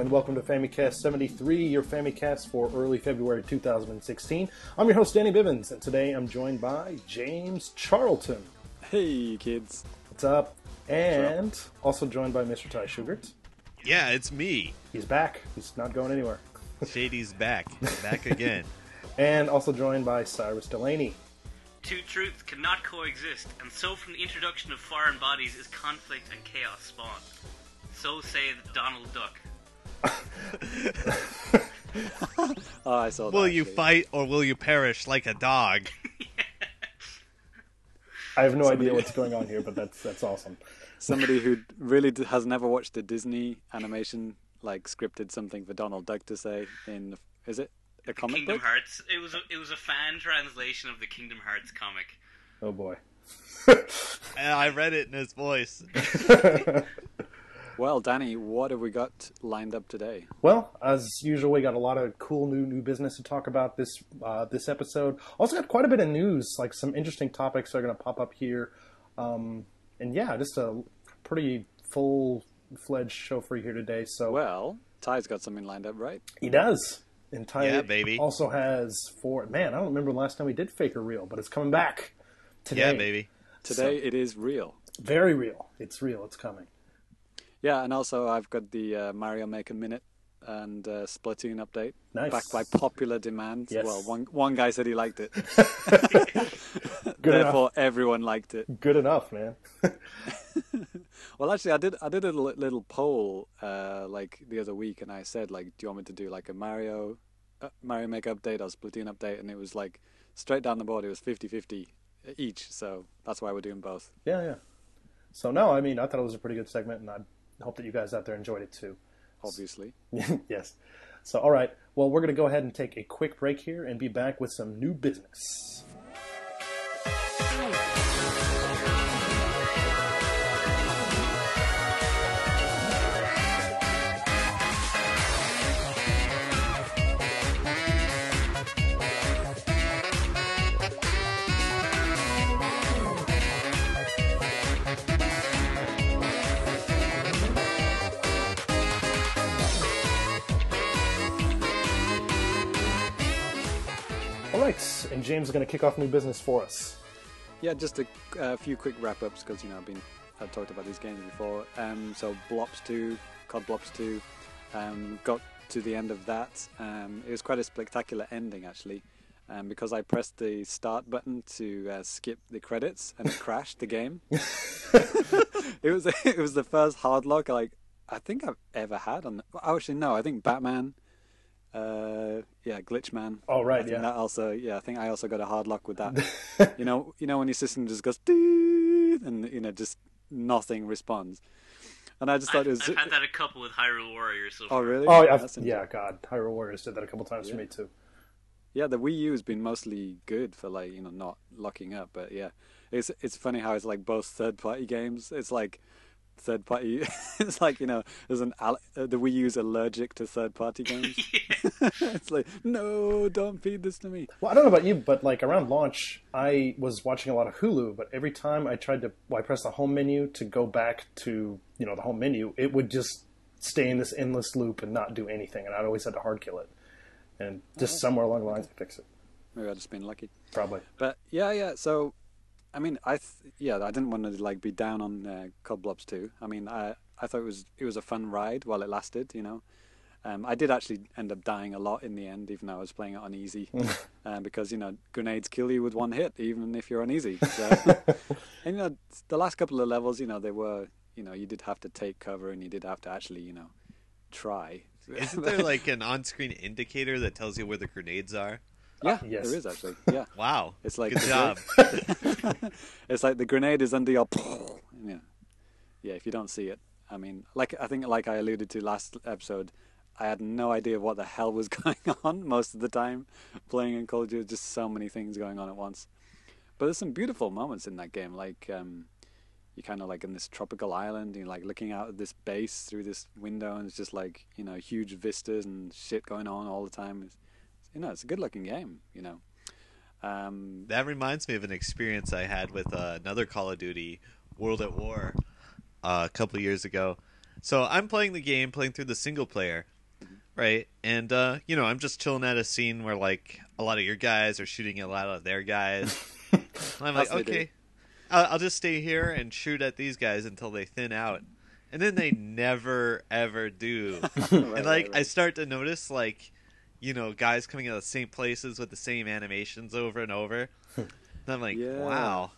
Hello and welcome to FamiCast 73, your FamiCast for early February 2016. I'm your host Danny Bivens, and today I'm joined by James Charlton. Hey, kids. What's up? And also joined by Mr. Ty Schugert. Yeah, it's me. He's back. He's not going anywhere. Shady's back. Back again. And also joined by Cyrus Delaney. Two truths cannot coexist, and so from the introduction of foreign bodies is conflict and chaos spawned. So saith Donald Duck. Oh, I saw that. will you actually. fight or will you perish like a dog? I have no idea what's going on here, but that's that's awesome. Somebody who really has never watched a Disney animation, like scripted something for Donald Duck to say in, is it a comic Kingdom book? Hearts. It was a, it was a fan translation of the Kingdom Hearts comic. Oh boy. And I read it in his voice. Well, Danny, what have we got lined up today? Well, as usual, we got a lot of cool new new business to talk about this uh, this episode. Also, got quite a bit of news, like some interesting topics are going to pop up here, um, and yeah, just a pretty full fledged show for you here today. So Well, Ty's got something lined up, right? he does. And Ty Yeah, baby. also has four. Man, I don't remember the last time we did fake or real, but it's coming back today. Yeah, baby. Today it is real. Very real. It's real. It's coming. Yeah, and also I've got the uh, Mario Maker Minute and uh, Splatoon update. Nice. Back by popular demand. Yes. Well, one one guy said he liked it. Good Therefore, enough. everyone liked it. Good enough, man. Well, actually, I did. I did a li- little poll uh, like the other week, and I said like, "Do you want me to do like a Mario, uh, Mario Maker update or Splatoon update?" And it was like straight down the board. It was 50-50 each. So that's why we're doing both. yeah, yeah. So no, I mean, I thought it was a pretty good segment, and I hope that you guys out there enjoyed it too. Obviously. yes. So, all right. Well, we're going to go ahead and take a quick break here and be back with some new business. And James is going to kick off new business for us. Yeah, just a, a few quick wrap ups because you know I've been I've talked about these games before. Um, so Blops Two, COD Blops Two, um, got to the end of that. Um, it was quite a spectacular ending actually, um, because I pressed the start button to uh, skip the credits and it crashed the game. it was it was the first hard lock like I think I've ever had on. Oh, actually, no, I think Batman. Uh, yeah, Glitchman. Oh, right, yeah. That also, yeah, I think I also got a hard lock with that. you know, you know when your system just goes and you know just nothing responds. And I just thought I've, it was. I've had that a couple with Hyrule Warriors so Oh really? Oh, yeah. Yeah. God. Hyrule Warriors did that a couple times for me, too. Yeah, the Wii U has been mostly good for like you know not locking up, but yeah, it's it's funny how it's like both third party games. It's like third party. it's like you know there's an al- uh, the Wii U's allergic to third party games. it's like no, don't feed this to me. Well, I don't know about you, but like around launch, I was watching a lot of Hulu, but every time I tried to, well, I pressed the home menu to go back to, you know, the home menu, it would just stay in this endless loop and not do anything, and I'd always had to hard kill it. And just somewhere along the lines, I fix it. Maybe I've just been lucky. Probably. But yeah, yeah. So, I mean, I th- yeah, I didn't want to like be down on uh, COD Blops 2. I mean, I I thought it was it was a fun ride while it lasted. You know, um, I did actually end up dying a lot in the end, even though I was playing it on easy, um, because you know grenades kill you with one hit, even if you're on easy. So, and you know, the last couple of levels, you know, they were you know you did have to take cover and you did have to actually you know try. Isn't there like an on-screen indicator that tells you where the grenades are? Yeah, yes. there is actually. Yeah. Wow. It's like good job. it's like the grenade is under your yeah yeah if you don't see it i mean like i think like i alluded to last episode i had no idea what the hell was going on most of the time playing in call of duty just so many things going on at once but there's some beautiful moments in that game like um you're kind of like in this tropical island you're like looking out at this base through this window and it's just like you know huge vistas and shit going on all the time it's, you know it's a good looking game you know um That reminds me of an experience I had with uh, another Call of Duty, World at War, uh, a couple of years ago. So I'm playing the game, playing through the single player, right? And uh, you know, I'm just chilling at a scene where like a lot of your guys are shooting a lot of their guys. I'm like, As they do. okay, I'll, I'll just stay here and shoot at these guys until they thin out, and then they never ever do. and like I start to notice like, you know, guys coming out of the same places with the same animations over and over. and I'm like, Yeah. wow.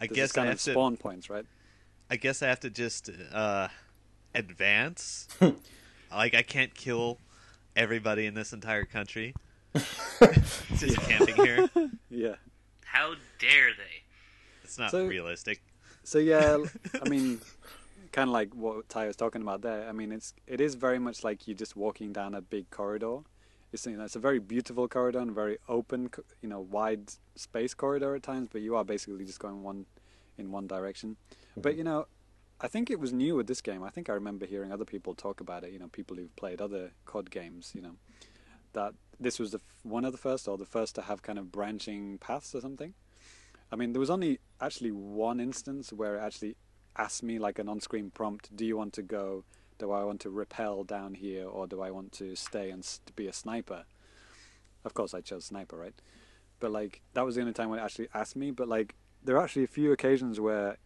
I There's guess kind I of have to. spawn points, right? I guess I have to just uh, advance. like I can't kill everybody in this entire country. just camping here. Yeah. How dare they? It's not So- realistic. So yeah, I mean, kind of like what Ty was talking about there. I mean, it's it is very much like you're just walking down a big corridor. It's you know, it's a very beautiful corridor and very open, you know, wide space corridor at times. But you are basically just going one in one direction. Mm-hmm. But you know, I think it was new with this game. I think I remember hearing other people talk about it. You know, people who've played other COD games. You know, that this was the f- one of the first or the first to have kind of branching paths or something. I mean, there was only actually one instance where it actually asked me like an on-screen prompt: "Do you want to go? Do I want to repel down here, or do I want to stay and be a sniper?" Of course, I chose sniper, right? But like that was the only time when it actually asked me. But like there are actually a few occasions where,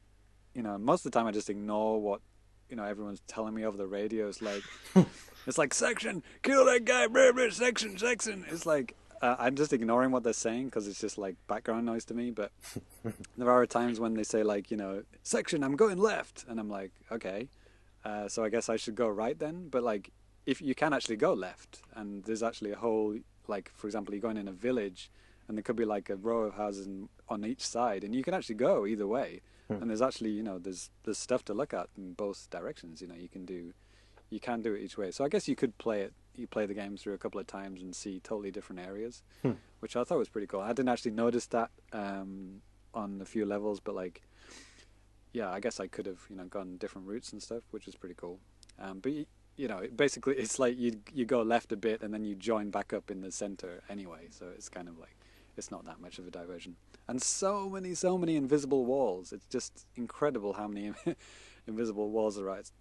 you know, most of the time I just ignore what you know everyone's telling me over the radio. It's like it's like section, kill that guy, blah, blah, section, section. It's like uh, I'm just ignoring what they're saying because it's just like background noise to me. But there are times when they say like you know section, I'm going left, and I'm like okay, uh, so I guess I should go right then. But like if you can actually go left, and there's actually a whole like for example, you're going in a village, and there could be like a row of houses in, on each side, and you can actually go either way. And there's actually you know there's there's stuff to look at in both directions. You know you can do you can do it each way. So I guess you could play it. You play the game through a couple of times and see totally different areas, which I thought was pretty cool. I didn't actually notice that um, on a few levels, but like, yeah, I guess I could have you know gone different routes and stuff, which was pretty cool. Um, but you know, basically, it's like you you go left a bit and then you join back up in the center anyway. So it's kind of like it's not that much of a diversion. And so many, so many invisible walls. It's just incredible how many invisible walls are. It's,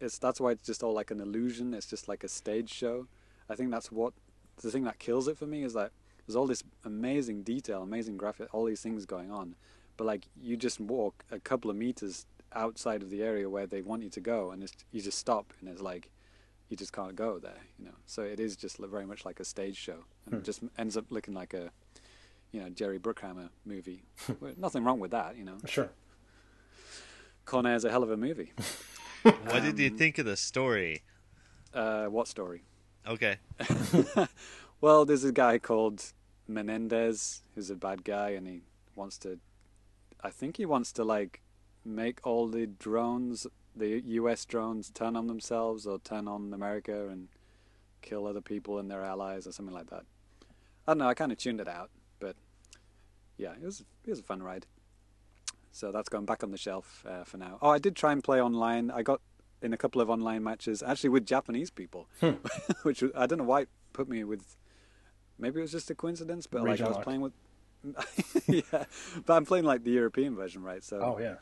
it's that's why it's just all like an illusion. It's just like a stage show. I think that's what the thing that kills it for me is that there's all this amazing detail, amazing graphic, all these things going on, but like you just walk a couple of meters outside of the area where they want you to go, and it's, you just stop, and it's like you just can't go there, you know. So it is just very much like a stage show, and it just ends up looking like a you know Jerry Bruckheimer movie. Well, Nothing wrong with that, you know. Sure. Con Air's a hell of a movie. What did you Um, think of the story? Uh, what story? Okay. Well, there's a guy called Menendez who's a bad guy, and he wants to. I think he wants to like make all the drones, the U.S. drones, turn on themselves or turn on America and kill other people and their allies or something like that. I don't know. I kind of tuned it out, but yeah, it was it was a fun ride. So that's going back on the shelf uh, for now. Oh, I did try and play online. I got in a couple of online matches, actually with Japanese people, which was- I don't know why it put me with. Maybe it was just a coincidence, but like I was playing with. yeah, but I'm playing like the European version, right? So, Oh yeah.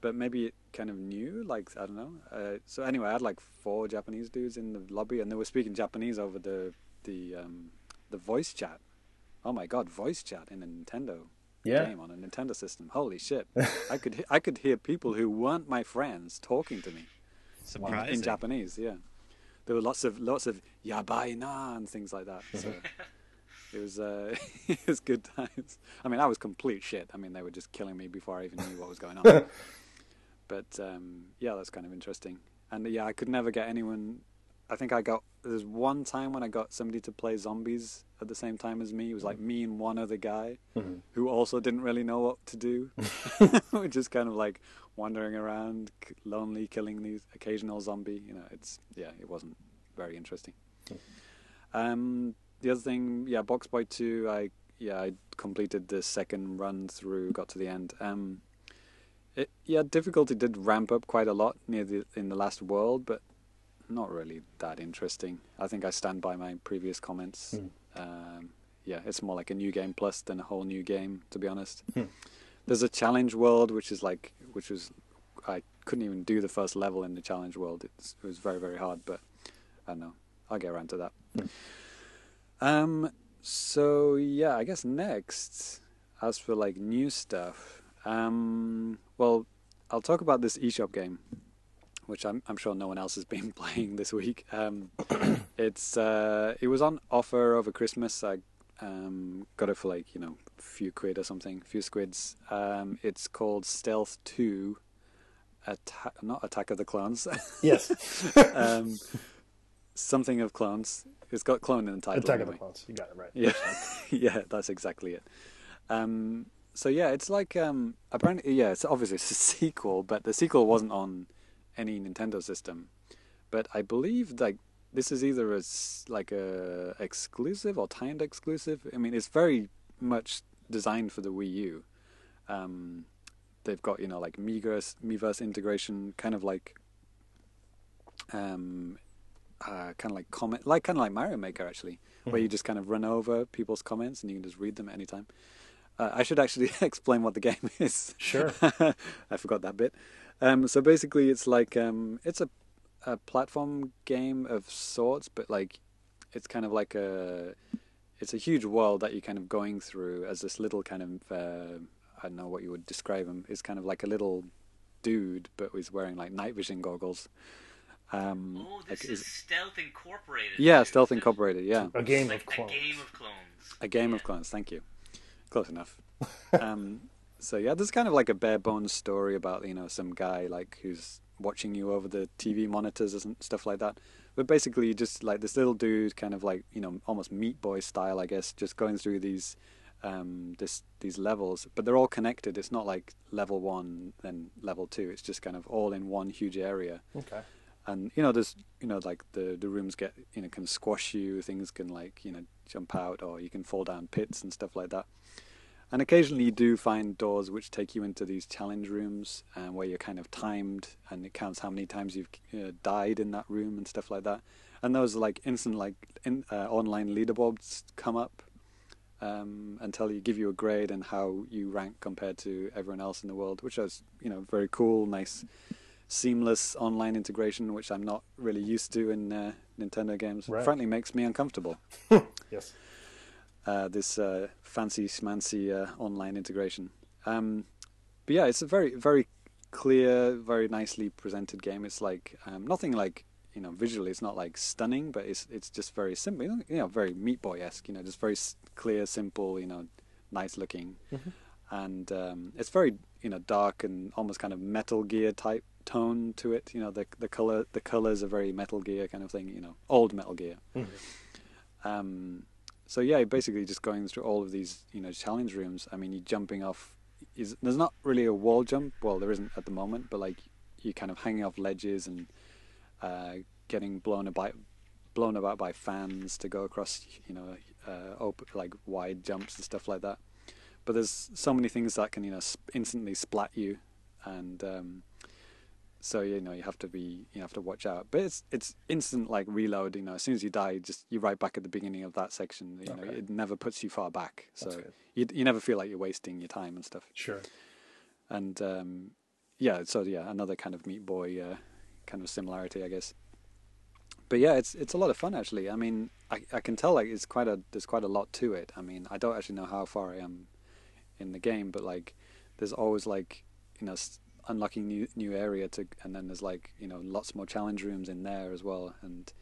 but maybe it kind of new, like I don't know. Uh, so anyway, I had like four Japanese dudes in the lobby, and they were speaking Japanese over the the um, the voice chat. Oh my god, voice chat in a Nintendo Yeah. game on a Nintendo system. Holy shit! I could he- I could hear people who weren't my friends talking to me Surprising. in Japanese. Yeah, there were lots of lots of yabai na and things like that. So it was uh, it was good times. I mean, I was complete shit. I mean, they were just killing me before I even knew what was going on. but um, yeah, that's kind of interesting. And yeah, I could never get anyone. I think I got there's one time when I got somebody to play zombies at the same time as me. It was like me and one other guy who also didn't really know what to do. We're just kind of like wandering around, lonely, killing these occasional zombie. You know, it's yeah, it wasn't very interesting. Um, the other thing, yeah, Box Boy Two. I yeah, I completed the second run through, got to the end. Um, it, yeah, difficulty did ramp up quite a lot near the in the last world, but not really that interesting. I think I stand by my previous comments. Um, yeah, it's more like a new game plus than a whole new game, to be honest. There's a challenge world which is like which was I couldn't even do the first level in the challenge world. It's, it was very very hard, but I don't know. I'll get around to that. Um. So yeah, I guess next, as for like new stuff, um, well, I'll talk about this eShop game, which I'm I'm sure no one else has been playing this week. Um, it's uh, it was on offer over Christmas. I um, got it for like you know a few quid or something, a few squids. Um, it's called Stealth Two, Atta- not Attack of the Clones. Yes. um, something of clones. It's got clone in the title. Attack of the. Clones. You got it right. Yeah, yeah, that's exactly it. Um, so yeah, it's like um, apparently yeah, it's obviously it's a sequel, but the sequel wasn't on any Nintendo system. But I believe like this is either a like a exclusive or timed exclusive. I mean, it's very much designed for the Wii U. Um, they've got you know like Miiverse, Miiverse integration, kind of like um, uh, kind of like comment, like kind of like Mario Maker actually, where you just kind of run over people's comments and you can just read them at any time. Uh, I should actually explain what the game is. Sure. I forgot that bit. Um, so basically, it's like um, it's a a platform game of sorts, but like it's kind of like a it's a huge world that you're kind of going through as this little kind of uh, I don't know what you would describe him. It's kind of like a little dude, but he's wearing like night vision goggles. Um, Oh, like, this is- is Stealth Incorporated. yeah, too, Stealth Incorporated. Yeah, A game like of clones. A game of clones. a game of clones. Thank you. Close enough. um, so yeah, there's kind of like a bare bones story about you know some guy like who's watching you over the TV monitors and stuff like that. But basically, just like this little dude, kind of like you know almost Meat Boy style, I guess, just going through these um, this these levels. But they're all connected. It's not like level one then level two. It's just kind of all in one huge area Okay. And you know there's you know like the the rooms get you know can squash you things can like you know jump out or you can fall down pits and stuff like that. And occasionally you do find doors which take you into these challenge rooms and where you're kind of timed and it counts how many times you've uh, died in that room and stuff like that. And those like instant like in, uh, online leaderboards come up um, and tell you give you a grade and how you rank compared to everyone else in the world which is you know very cool nice seamless online integration, which I'm not really used to in uh, Nintendo games. Right. Frankly, makes me uncomfortable. Yes. Uh, this uh, fancy schmancy uh, online integration. Um, but yeah, it's a very very clear, very nicely presented game. It's like um, nothing like you know visually. It's not like stunning, but it's it's just very simple. You know, very Meat Boy esque. You know, just very clear, simple. You know, nice looking, and um, it's very you know dark and almost kind of Metal Gear type tone to it. You know, the the color the colors are very Metal Gear kind of thing. You know, old Metal Gear. Um, so yeah, basically just going through all of these, you know, challenge rooms. I mean, you're jumping off. Is there's not really a wall jump. Well, there isn't at the moment, but like you're kind of hanging off ledges and uh, getting blown about, blown about by fans to go across, you know, uh, open, like wide jumps and stuff like that. But there's so many things that can, you know, sp- instantly splat you, and um, so you know you have to be you have to watch out. But it's it's instant like reload you know as soon as you die just you're right back at the beginning of that section. You know Okay. it never puts you far back. So you you never feel like you're wasting your time and stuff. Sure. and um yeah so yeah another kind of meat boy uh, kind of similarity i guess. But yeah it's it's a lot of fun actually. I mean i i can tell like it's quite a there's quite a lot to it. I mean i don't actually know how far i am in the game but like there's always like you know unlocking new new area to and then there's like you know lots more challenge rooms in there as well. And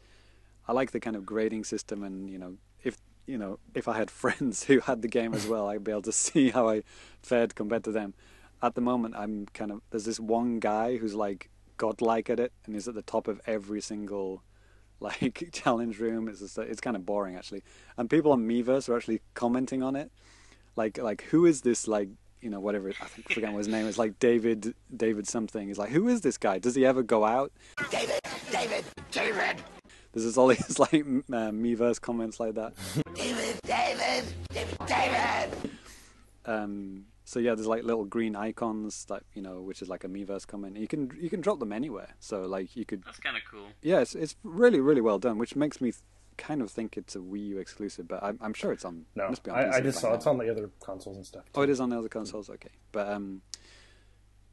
i like the kind of grading system and you know if you know if i had friends who had the game as well i'd be able to see how i fared compared to them. At the moment i'm kind of there's this one guy who's like godlike at it and he's at the top of every single like challenge room. It's just, it's kind of boring actually. And people on Miiverse are actually commenting on it like like who is this like you know whatever I think I forget what his name is like David David something. He's like who is this guy? Does he ever go out? David David David. There's just all these like m- uh, Miiverse comments like that. David David David David. Um so yeah there's like little green icons that you know which is like a Miiverse comment. You can you can drop them anywhere. So like you could That's kind of cool. yeah, it's, it's really, really well done, which makes me th- kind of think it's a Wii U exclusive, but I'm, I'm sure it's on. No, must be on I, I just saw now. it's on the other consoles and stuff. Oh, it is on the other consoles. Okay, but um,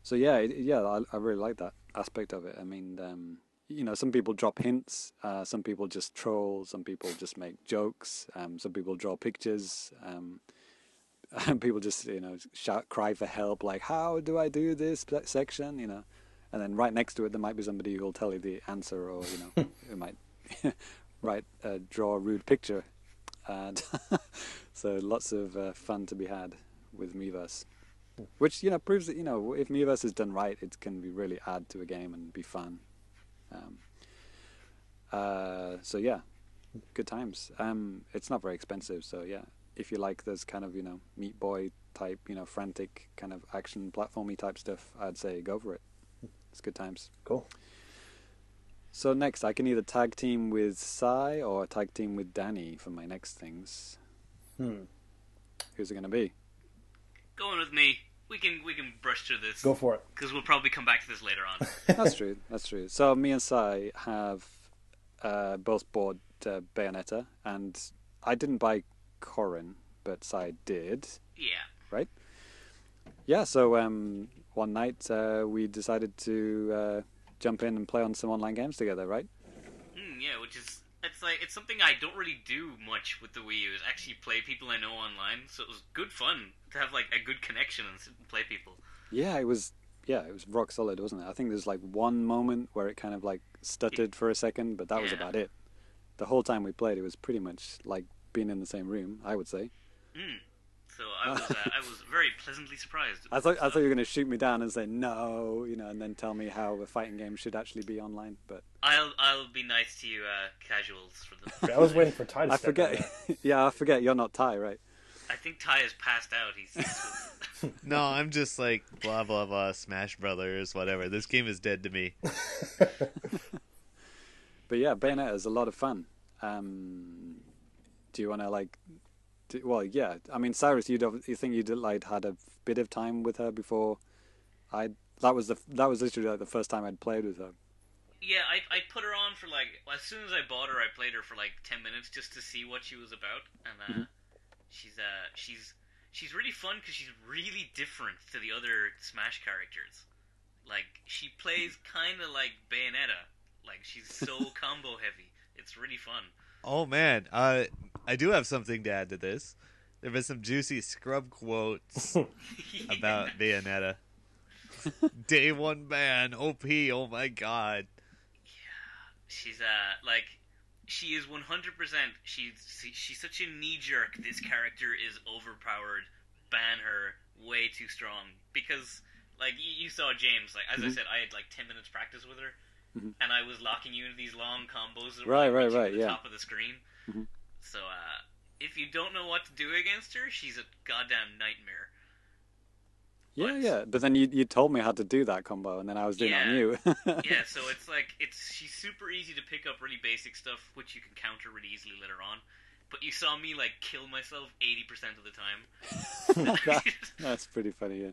So yeah, it, yeah, I, I really like that aspect of it. I mean, um, you know, some people drop hints, uh, some people just troll, some people just make jokes, um, some people draw pictures, um, and people just you know shout, cry for help, like how do I do this section, you know, and then right next to it there might be somebody who'll tell you the answer, or you know, who might write uh, draw a rude picture, and so lots of uh, fun to be had with Miiverse which you know proves that you know if Miiverse is done right, it can be really add to a game and be fun. Um, uh, so yeah, good times. Um, it's not very expensive, so yeah, if you like this kind of you know Meat Boy type, you know frantic kind of action platformy type stuff, I'd say go for it. It's good times. Cool. So next, I can either tag team with Sai or tag team with Danny for my next things. Hmm. Who's it going to be? Going with me. We can we can brush through this. Go for it. Because we'll probably come back to this later on. That's true. That's true. So me and Sai have uh, both bought uh, Bayonetta, and I didn't buy Corin, but Sai did. Yeah. Right. Yeah. So um, one night uh, we decided to uh, jump in and play on some online games together. Right. Mm, yeah, which is it's like it's something I don't really do much with the Wii U. Is actually play people I know online. So it was good fun to have like a good connection and play people. Yeah, it was. Yeah, it was rock solid, wasn't it? I think there's like one moment where it kind of like stuttered for a second, but that was about it. The whole time we played, it was pretty much like being in the same room. I would say. Mm. So I was uh, I was very pleasantly surprised. I thought I thought you were going to shoot me down and say no, you know, and then tell me how a fighting game should actually be online. But I'll I'll be nice to you, uh, casuals for the. I was waiting for Ty to I step forget. there. yeah, I forget you're not Ty, right? I think Ty has passed out. He's. he's No, I'm just like blah blah blah. Smash Brothers, whatever. This game is dead to me. But yeah, Bayonetta is a lot of fun. Um, do you want to like? Do, well, yeah. I mean, Cyrus, you you think you'd like had a bit of time with her before? I that was the that was literally like the first time I'd played with her. yeah, I I put her on for like as soon as I bought her, I played her for like ten minutes just to see what she was about, and uh, she's uh she's she's really fun because she's really different to the other Smash characters. Like she plays kind of like Bayonetta. Like she's so combo heavy. It's really fun. Oh man, uh, I do have something to add to this. There have been some juicy scrub quotes about Bayonetta. Day one ban, OP. Oh my god. Yeah, she's uh like she is 100% she's she's such a knee jerk this character is overpowered ban her way too strong because like you, you saw James like as I mm-hmm. said I had like 10 minutes practice with her mm-hmm. and I was locking you into these long combos that were Right, like, right, reaching right, to yeah. top of the screen mm-hmm. So uh if you don't know what to do against her she's a goddamn nightmare Yeah, But- yeah. But then you you told me how to do that combo, and then I was doing it on you. yeah, so it's like it's she's super easy to pick up really basic stuff, which you can counter really easily later on. But you saw me like kill myself eighty percent of the time. That- that's pretty funny, yeah.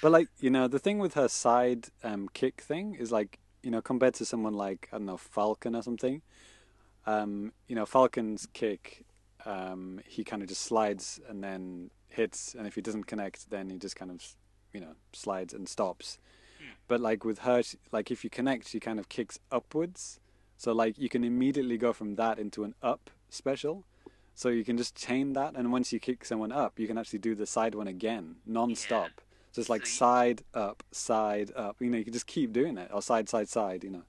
But like you know, the thing with her side um, kick thing is like you know compared to someone like I don't know Falcon or something. Um, you know, Falcon's kick, um, he kind of just slides and then hits, and if he doesn't connect, then he just kind of you know slides and stops. But like with her, she, like if you connect, she kind of kicks upwards. So like you can immediately go from that into an up special. So you can just chain that, and once you kick someone up, you can actually do the side one again, non-stop. So it's like side up, side up. You know, you can just keep doing it, or side, side, side. You know.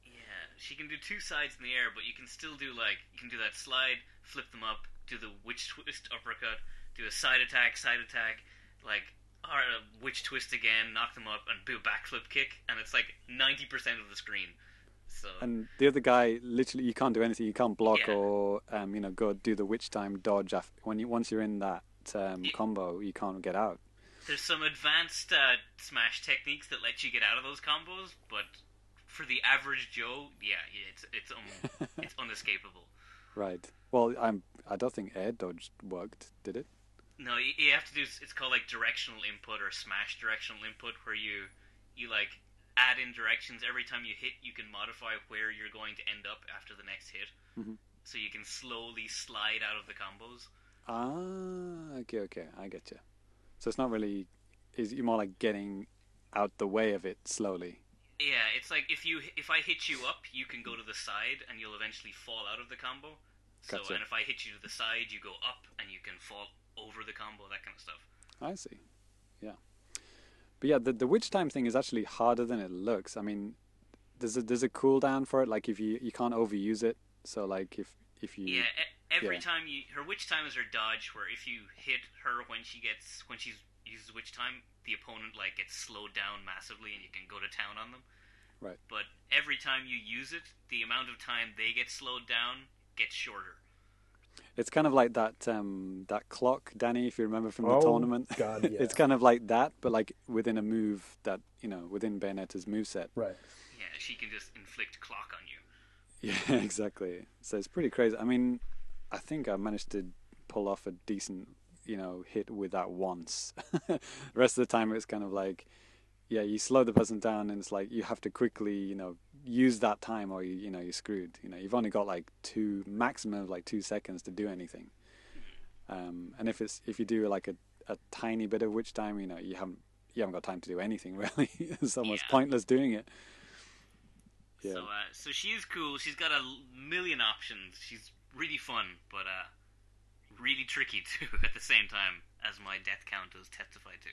She can do two sides in the air, but you can still do like you can do that slide, flip them up, do the witch twist uppercut, do a side attack, side attack, like or a witch twist again, knock them up, and do a backflip kick, and it's like ninety percent of the screen. So And the other guy, literally, you can't do anything. You can't block Yeah. or, um, you know, go do the witch time dodge. After, when you once you're in that um, combo, you can't get out. There's some advanced uh, smash techniques that let you get out of those combos, but for the average Joe, yeah, it's it's um, it's unescapable. Right. Well, I'm. I don't think air dodge worked. Did it? No, you, you have to do. It's called like directional input or smash directional input, where you you like add in directions every time you hit. You can modify where you're going to end up after the next hit, Mhm. so you can slowly slide out of the combos. Ah, okay, okay, I get you. So it's not really. Is you more like getting out the way of it slowly. Yeah, it's like if you if I hit you up, you can go to the side and you'll eventually fall out of the combo. So Gotcha. and if I hit you to the side, you go up and you can fall over the combo, that kind of stuff. I see. Yeah. But yeah, the the witch time thing is actually harder than it looks. I mean, there's a there's a cooldown for it. Like if you you can't overuse it. So like if if you Yeah, every Yeah. time you her witch time is her dodge, where if you hit her when she gets when she's uses witch time, the opponent like gets slowed down massively, and you can go to town on them. Right. But every time you use it, the amount of time they get slowed down gets shorter. It's kind of like that um, that clock, Danny, if you remember from the Oh, tournament. God, yeah. it's kind of like that, but like within a move that you know within Bayonetta's moveset. Right. Yeah, she can just inflict clock on you. Yeah, exactly. So it's pretty crazy. I mean, I think I managed to pull off a decent, you know, hit with that once. the rest of the time, it's kind of like, yeah, you slow the person down, and it's like you have to quickly, you know, use that time, or you, you know, you're screwed. You know, you've only got like two maximum of like two seconds to do anything. Um, and if it's if you do like a, a tiny bit of witch time, you know, you haven't you haven't got time to do anything really. it's almost Yeah. pointless doing it. Yeah. So, uh, so she is cool. She's got a million options. She's really fun, but uh, really tricky too at the same time, as my death counters testify to.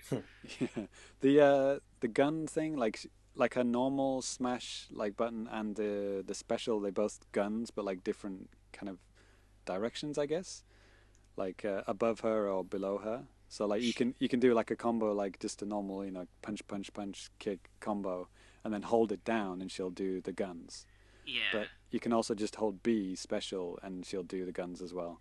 Yeah. The uh the gun thing, like like her normal smash like button and the the special, they both guns, but like different kind of directions, I guess. Like uh, above her or below her. So like you can you can do like a combo like just a normal you know punch punch punch kick combo, and then hold it down and she'll do the guns. yeah, But you can also just hold B special and she'll do the guns as well.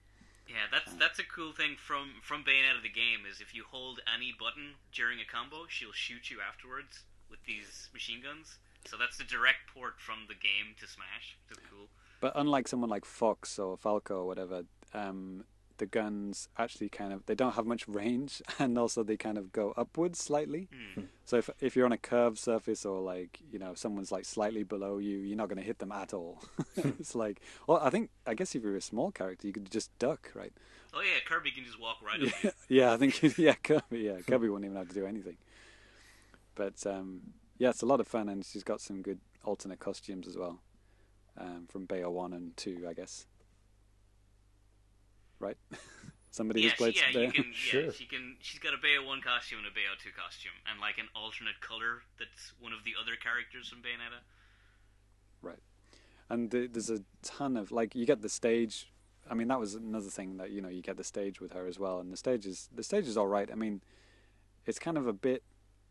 Yeah. That's that's a cool thing from from Bayonetta the game is if you hold any button during a combo, she'll shoot you afterwards with these machine guns. So that's the direct port from the game to Smash. Is cool. But unlike someone like Fox or Falco or whatever, um, the guns actually kind of they don't have much range, and also they kind of go upwards slightly. Hmm. So if if you're on a curved surface or like you know someone's like slightly below you, you're not going to hit them at all. it's like, well, I think I guess if you're a small character, you could just duck, right? Oh yeah, Kirby can just walk right Yeah, you. yeah, I think yeah, Kirby, yeah, Kirby wouldn't even have to do anything. But um, yeah, it's a lot of fun, and she's got some good alternate costumes as well, um, from Bayo one and two, I guess. Right? Somebody Yeah, who's played she, yeah, Bayo- you can. Yeah, Sure. she can. She's got a Bayo one costume and a Bayo two costume, and like an alternate color that's one of the other characters from Bayonetta. Right. And the, there's a ton of like you get the stage. I mean, that was another thing that you know you get the stage with her as well, and the stage is the stage is all right. I mean, it's kind of a bit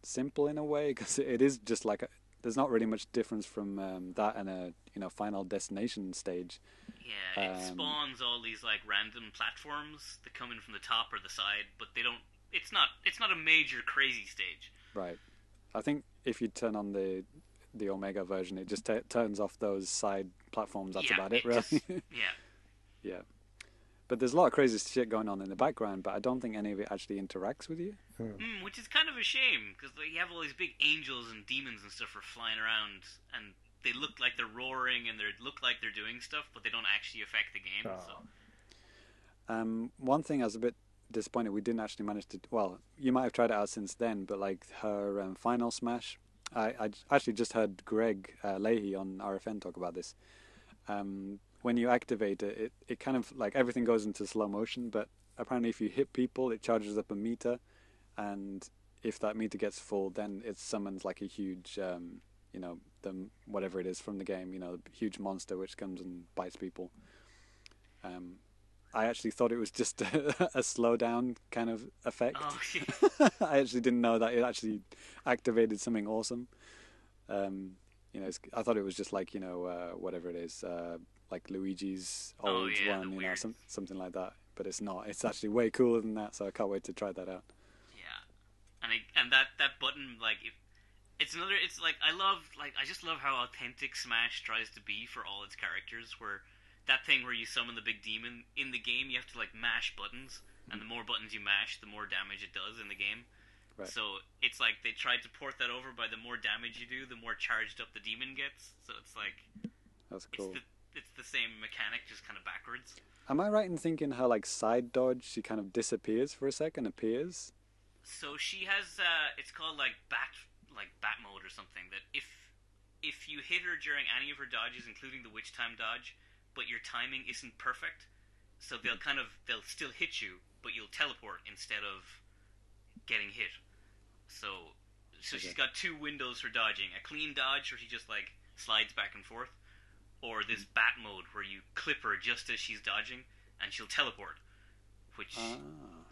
simple in a way because it is just like a, there's not really much difference from um, that and a you know final destination stage. Yeah, it Um, spawns all these like random platforms that come in from the top or the side, but they don't. It's not. It's not a major crazy stage. Right. I think if you turn on the the Omega version, it just t- turns off those side platforms. That's yeah, about it, really. just- yeah, yeah. But there's a lot of crazy shit going on in the background, but I don't think any of it actually interacts with you. mm, which is kind of a shame because you have all these big angels and demons and stuff are flying around, and they look like they're roaring and they look like they're doing stuff, but they don't actually affect the game. Oh. So Um, one thing I was a bit disappointed we didn't actually manage to. Well, you might have tried it out since then, but like her um, final smash, I actually just heard Greg uh, Leahy on RFN talk about this. Um, when you activate it, it, it kind of like everything goes into slow motion, but apparently if you hit people, it charges up a meter, and if that meter gets full, then it summons like a huge, um, you know, the whatever it is from the game, you know, huge monster which comes and bites people. Um, I actually thought it was just a, a slow down kind of effect. oh. I actually didn't know that it actually activated something awesome. Um, you know, it's, I thought it was just like you know uh, whatever it is, uh, like Luigi's Oh, old yeah, one, you know, some, something like that. But it's not. It's actually way cooler than that. So I can't wait to try that out. Yeah, and I, and that that button like it, it's another. It's like I love like I just love how authentic Smash tries to be for all its characters. Where that thing where you summon the big demon in the game, you have to like mash buttons, and the more buttons you mash, the more damage it does in the game. Right. So it's like they tried to port that over by the more damage you do, the more charged up the demon gets. So it's like That's cool. it's the it's the same mechanic, just kind of backwards. Am I right in thinking how like side dodge? She kind of disappears for a second, appears. So she has uh it's called like back like bat mode or something that if if you hit her during any of her dodges, including the witch time dodge, but your timing isn't perfect, so they'll kind of they'll still hit you, but you'll teleport instead of getting hit. So so she's got two windows for dodging: a clean dodge where she just like slides back and forth, or this bat mode where you clip her just as she's dodging and she'll teleport, which Ah,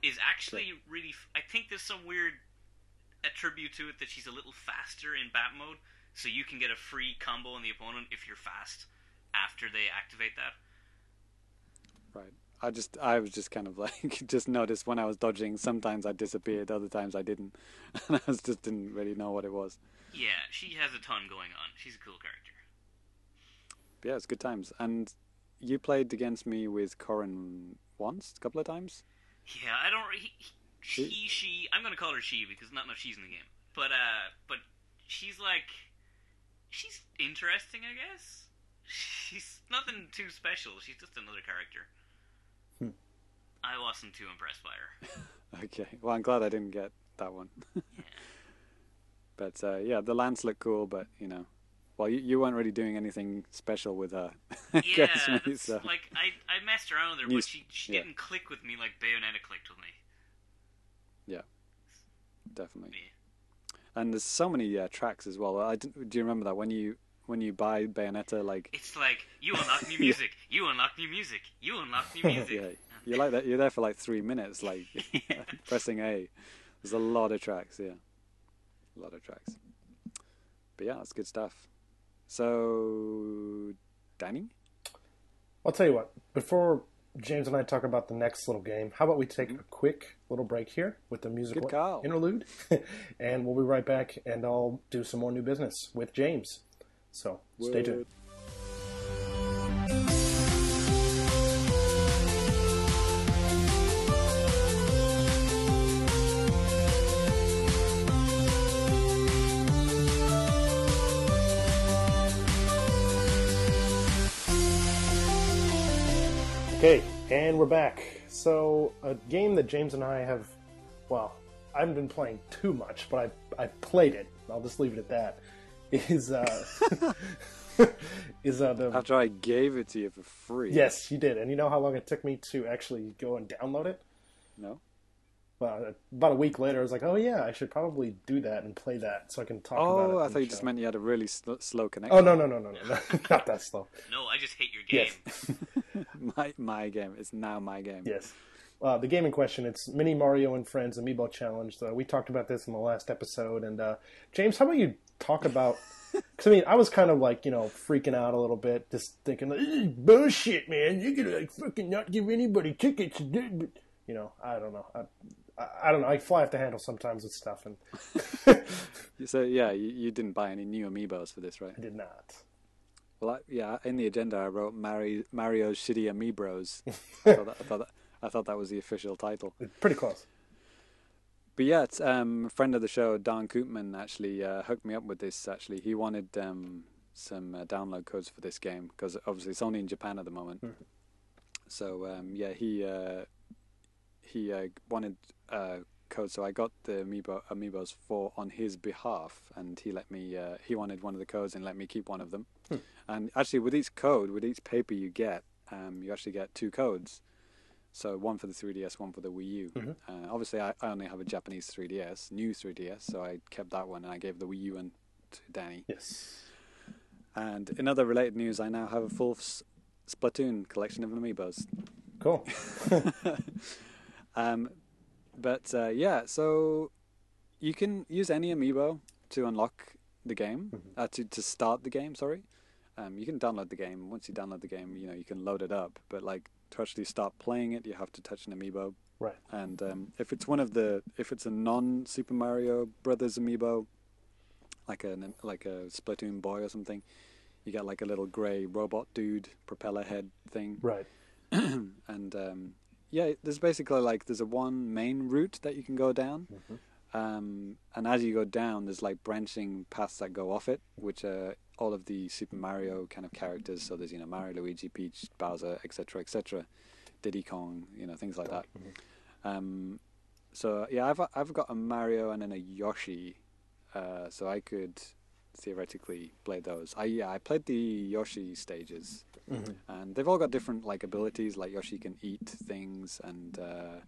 is actually really. f- I think there's some weird attribute to it that she's a little faster in bat mode, so you can get a free combo on the opponent if you're fast after they activate that. right. I just I was just kind of like just noticed when I was dodging. Sometimes I disappeared, other times I didn't, and I was just didn't really know what it was. Yeah, she has a ton going on. She's a cool character. But yeah, it's good times. And you played against me with Corin once, a couple of times. Yeah, I don't. He, he, She- he, she. I'm gonna call her she because not enough she's in the game. But uh, but she's like, she's interesting, I guess. She's nothing too special. She's just another character. Hmm. I wasn't too impressed by her. Okay. Well, I'm glad I didn't get that one. Yeah. But uh, yeah, the lance look cool, but you know, well, you, you weren't really doing anything special with her. Yeah, me, so. like I, I messed around with her, but she she yeah. didn't click with me like Bayonetta clicked with me. Definitely. Yeah. And there's so many uh, tracks as well. I didn't, do you remember that when you when you buy Bayonetta, like It's like you unlock new music, you unlock new music, you unlock new music. yeah, you're like that. You're there for like three minutes, like pressing A. There's a lot of tracks, yeah, a lot of tracks. But yeah, it's good stuff. So, Danny, I'll tell you what. Before James and I talk about the next little game, how about we take Mm-hmm. a quick little break here with the musical interlude, and we'll be right back, and I'll do some more new business with James. So stay tuned. Okay, and we're back. So, a game that James and I have, well, I haven't been playing too much, but I I played it. I'll just leave it at that. Is uh, is uh the After I gave it to you for free. yes you did, and you know how long it took me to actually go and download it? No. Well, about a week later, I was like, oh yeah, I should probably do that and play that so I can talk about it. Oh, I thought you just meant you had a really sl- slow connection. Oh no no no no no, no. not that slow. No, I just hate your game. Yes. my my game. It's now my game. Yes. Uh, the game in question, it's Mini Mario and Friends Amiibo Challenge. Uh, we talked about this in the last episode. And uh, James, how about you talk about? Because I mean, I was kind of like you know freaking out a little bit, just thinking, like, "This is bullshit, man. You're gonna like fucking not give anybody tickets. But, you know, I don't know. I, I, I don't know. I fly off the handle sometimes with stuff, and So yeah, you, you didn't buy any new amiibos for this, right? I did not. Well, I, yeah. In the agenda, I wrote Mari, Mario's shitty amiibos. I, thought that, I thought that I thought that was the official title. Pretty close. But yeah, it's um, a friend of the show, Don Koopman, actually uh, hooked me up with this. Actually, he wanted um, some uh, download codes for this game because obviously it's only in Japan at the moment. So um, yeah, he uh, he uh, wanted uh, codes, so I got the amiibo amiibos for on his behalf, and he let me. Uh, he wanted one of the codes and let me keep one of them. And actually, with each code, with each paper you get, um, you actually get two codes. So one for the 3DS, one for the Wii U. Uh, obviously, I, I only have a Japanese 3DS, new 3DS, so I kept that one and I gave the Wii U one to Danny. Yes. And in other related news, I now have a full S- Splatoon collection of amiibos. Cool. Um, but uh, yeah, so you can use any amiibo to unlock the game, uh, to to start the game. Sorry, um, you can download the game. Once you download the game, you know you can load it up. But like to actually start playing it, you have to touch an amiibo. Right. And um, if it's one of the, if it's a non Super Mario Brothers amiibo, like a like a Splatoon boy or something, you get like a little grey robot dude propeller head thing Right. and um, yeah, there's basically like there's a one main route that you can go down, um, and as you go down, there's like branching paths that go off it, which are all of the Super Mario kind of characters. So there's you know Mario, Luigi, Peach, Bowser, etc., etc., Diddy Kong, you know things like that. Um, so yeah, I've I've got a Mario and then a Yoshi uh, so I could theoretically play those. I yeah, I played the Yoshi stages, Mm-hmm. and they've all got different like abilities. Like Yoshi can eat things, and uh,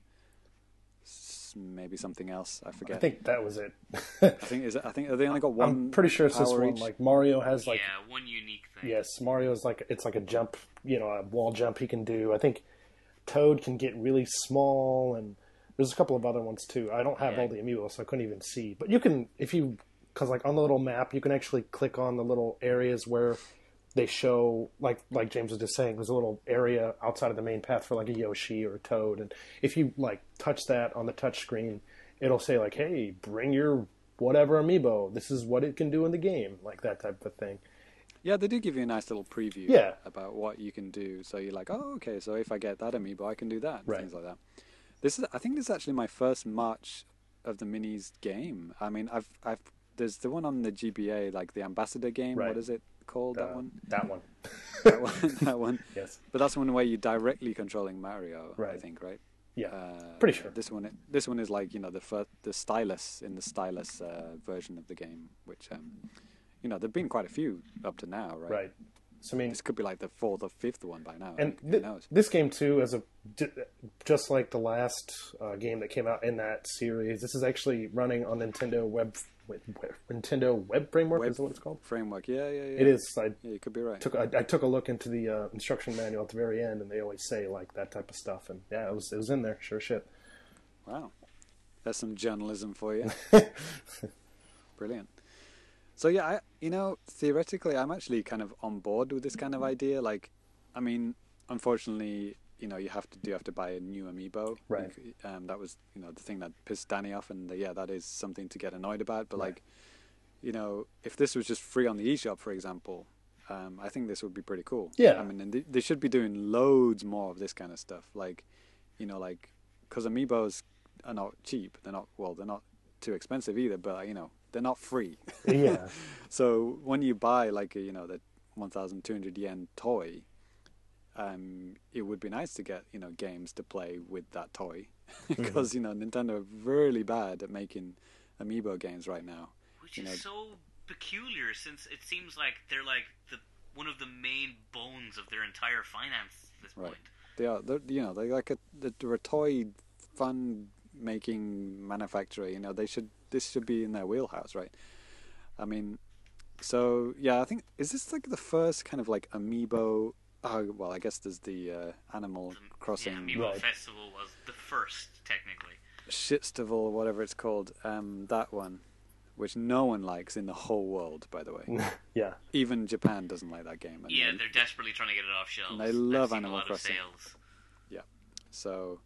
s- maybe something else. I forget. I think that was it. I think is it, I think they only got one. I'm pretty sure it's this one. each. Like Mario has like yeah, one unique thing. yes, Mario's like it's like a jump, you know, a wall jump he can do. I think Toad can get really small, and there's a couple of other ones too. I don't have Yeah. all the amiibo, so I couldn't even see. But you can if you because like on the little map, you can actually click on the little areas where they show like like James was just saying, there's a little area outside of the main path for like a Yoshi or a Toad, and if you like touch that on the touch screen, it'll say like, "Hey, bring your whatever amiibo. This is what it can do in the game," like that type of thing. Yeah, they do give you a nice little preview Yeah. about what you can do. So you're like, oh, okay, so if I get that amiibo, I can do that, Right. things like that. This is, I think, this is actually my first March of the minis game. I mean, I've, I've, there's the one on the GBA, like the Ambassador game. Right. What is it called? that Uh, one. That one. That one. that one. Yes. But that's one where you're directly controlling Mario. Right. I think, right? Yeah. Uh, Pretty sure. This one, this one is like you know the fir- the stylus in the stylus uh, version of the game, which um, you know there've been quite a few up to now, right? Right. So I mean, This could be like the fourth or fifth one by now. and who th- knows? this game too, as a just like the last uh, game that came out in that series, this is actually running on Nintendo web Nintendo Web Framework. Web is what it's called? Framework, yeah, yeah, yeah. It is. I Yeah, you could be right. took I, I took a look into the uh, instruction manual at the very end, and they always say like that type of stuff, and yeah, it was it was in there. Sure shit. Wow, that's some journalism for you. Brilliant. So yeah, I, you know, theoretically, I'm actually kind of on board with this kind of idea. Like, I mean, unfortunately, you know, you have to do have to buy a new amiibo. Right. Um, that was, you know, the thing that pissed Danny off, and uh, yeah, that is something to get annoyed about. But Right. like, you know, if this was just free on the eShop, for example, um, I think this would be pretty cool. Yeah. I mean, and they, they should be doing loads more of this kind of stuff. Like, you know, like because amiibos are not cheap. They're not well. They're not too expensive either. But you know, they're not free. Yeah. so when you buy like a, you know the 1,200 yen toy, um, it would be nice to get you know games to play with that toy because you know Nintendo are really bad at making amiibo games right now. Which you is know- so peculiar since it seems like they're like the one of the main bones of their entire finance at this Right. point. They are, they're, you know, they're like a, they're a toy fun making manufacturer. You know, they should this should be in their wheelhouse, right? I mean, so yeah, I think is this like the first kind of like amiibo? Oh well, I guess there's the uh, Animal Crossing Yeah, Amiibo Right. Festival was the first, technically. Shitstival whatever it's called. Um, that one, which no one likes in the whole world, by the way. yeah. Even Japan doesn't like that game. and Yeah, they- they're desperately trying to get it off shelves. And they I've love seen Animal a lot Crossing. Of sales. So,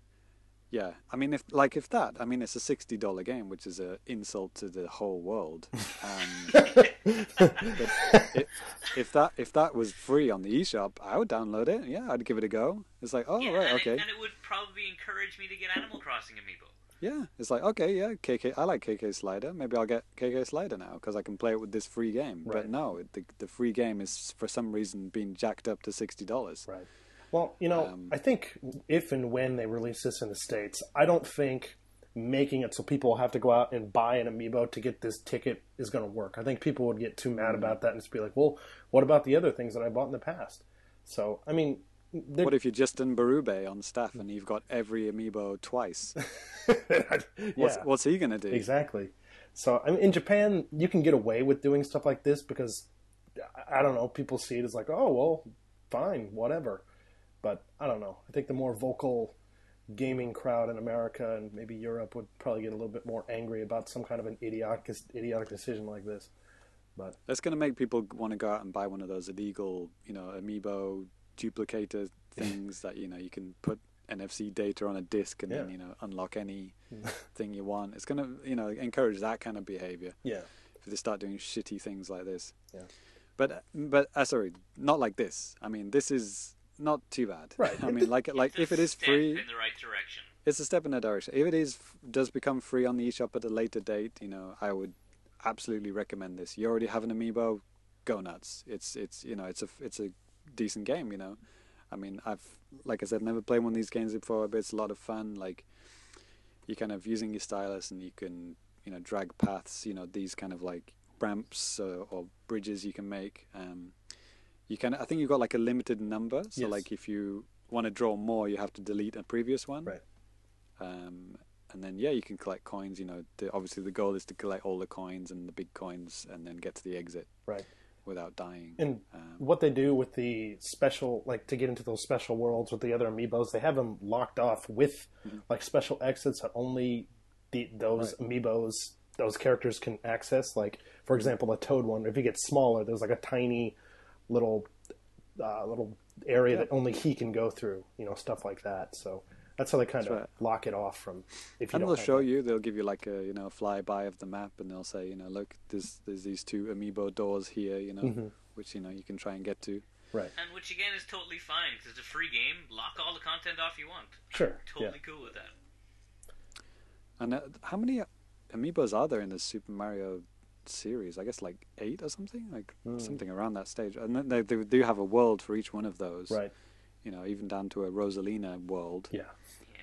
yeah, I mean, if like if that, I mean, it's a sixty dollar game, which is an insult to the whole world. Um, but if, if that if that was free on the eShop, I would download it. Yeah, I'd give it a go. It's like, oh yeah, right, and okay, It, and it would probably encourage me to get Animal Crossing amiibo. yeah. It's like okay, yeah, KK. I like KK Slider. Maybe I'll get KK Slider now because I can play it with this free game. Right. But no, the the free game is for some reason being jacked up to sixty dollars. Right. Well, you know, Um, I think if and when they release this in the states, I don't think making it so people have to go out and buy an amiibo to get this ticket is going to work. I think people would get too Mm-hmm. mad about that and just be like, "Well, what about the other things that I bought in the past?" So, I mean, they're- What if you're Justin Berube on staff and you've got every amiibo twice? yeah, What's, what's he gonna do? exactly. So, I mean, in Japan, you can get away with doing stuff like this because I don't know, people see it as like, "Oh, well, fine, whatever." But I don't know. I think the more vocal gaming crowd in America and maybe Europe would probably get a little bit more angry about some kind of an idiotic idiotic decision like this. But That's going to make people want to go out and buy one of those illegal, you know, amiibo duplicator things that you know you can put NFC data on a disc and then you know unlock any thing you want. It's going to you know encourage that kind of behavior yeah, if they start doing shitty things like this. Yeah. But but uh, sorry, not like this. I mean, this is not too bad. Right. I mean, like like It's if it is free, in the right direction. it's a step in that direction. If it is does become free on the eShop at a later date, you know, I would absolutely recommend this. You already have an amiibo, go nuts. It's it's you know it's a it's a decent game. You know, I mean I've like I said never played one of these games before, but it's a lot of fun. Like you kind of using your stylus and you can you know drag paths. You know these kind of like ramps uh, or bridges you can make. Um, you can. I think you've got like a limited number. So Yes. like if you want to draw more, you have to delete a previous one. Right. Um, and then yeah, you can collect coins. You know, the, obviously the goal is to collect all the coins and the big coins, and then get to the exit Right. without dying. And Um, what they do with the special, like to get into those special worlds with the other amiibos, they have them locked off with like special exits that only the, those amiibos, those characters can access. Like, for example, the Toad one. If he gets smaller, there's like a tiny little uh, little area that only he can go through. You know, stuff like that. So that's how they kind of right. lock it off from. If you and don't they'll show that. you. They'll give you like a you know flyby of the map, and they'll say you know look, there's there's these two amiibo doors here, you know, Mm-hmm. which you know you can try and get to. Right. And which again is totally fine because it's a free game. Lock all the content off you want. Sure. Totally cool with that. And uh, how many amiibos are there in the Super Mario series? I guess like eight or something, like Hmm. something around that stage. And then they, they do have a world for each one of those. Right. You know, even down to a Rosalina world. Yeah.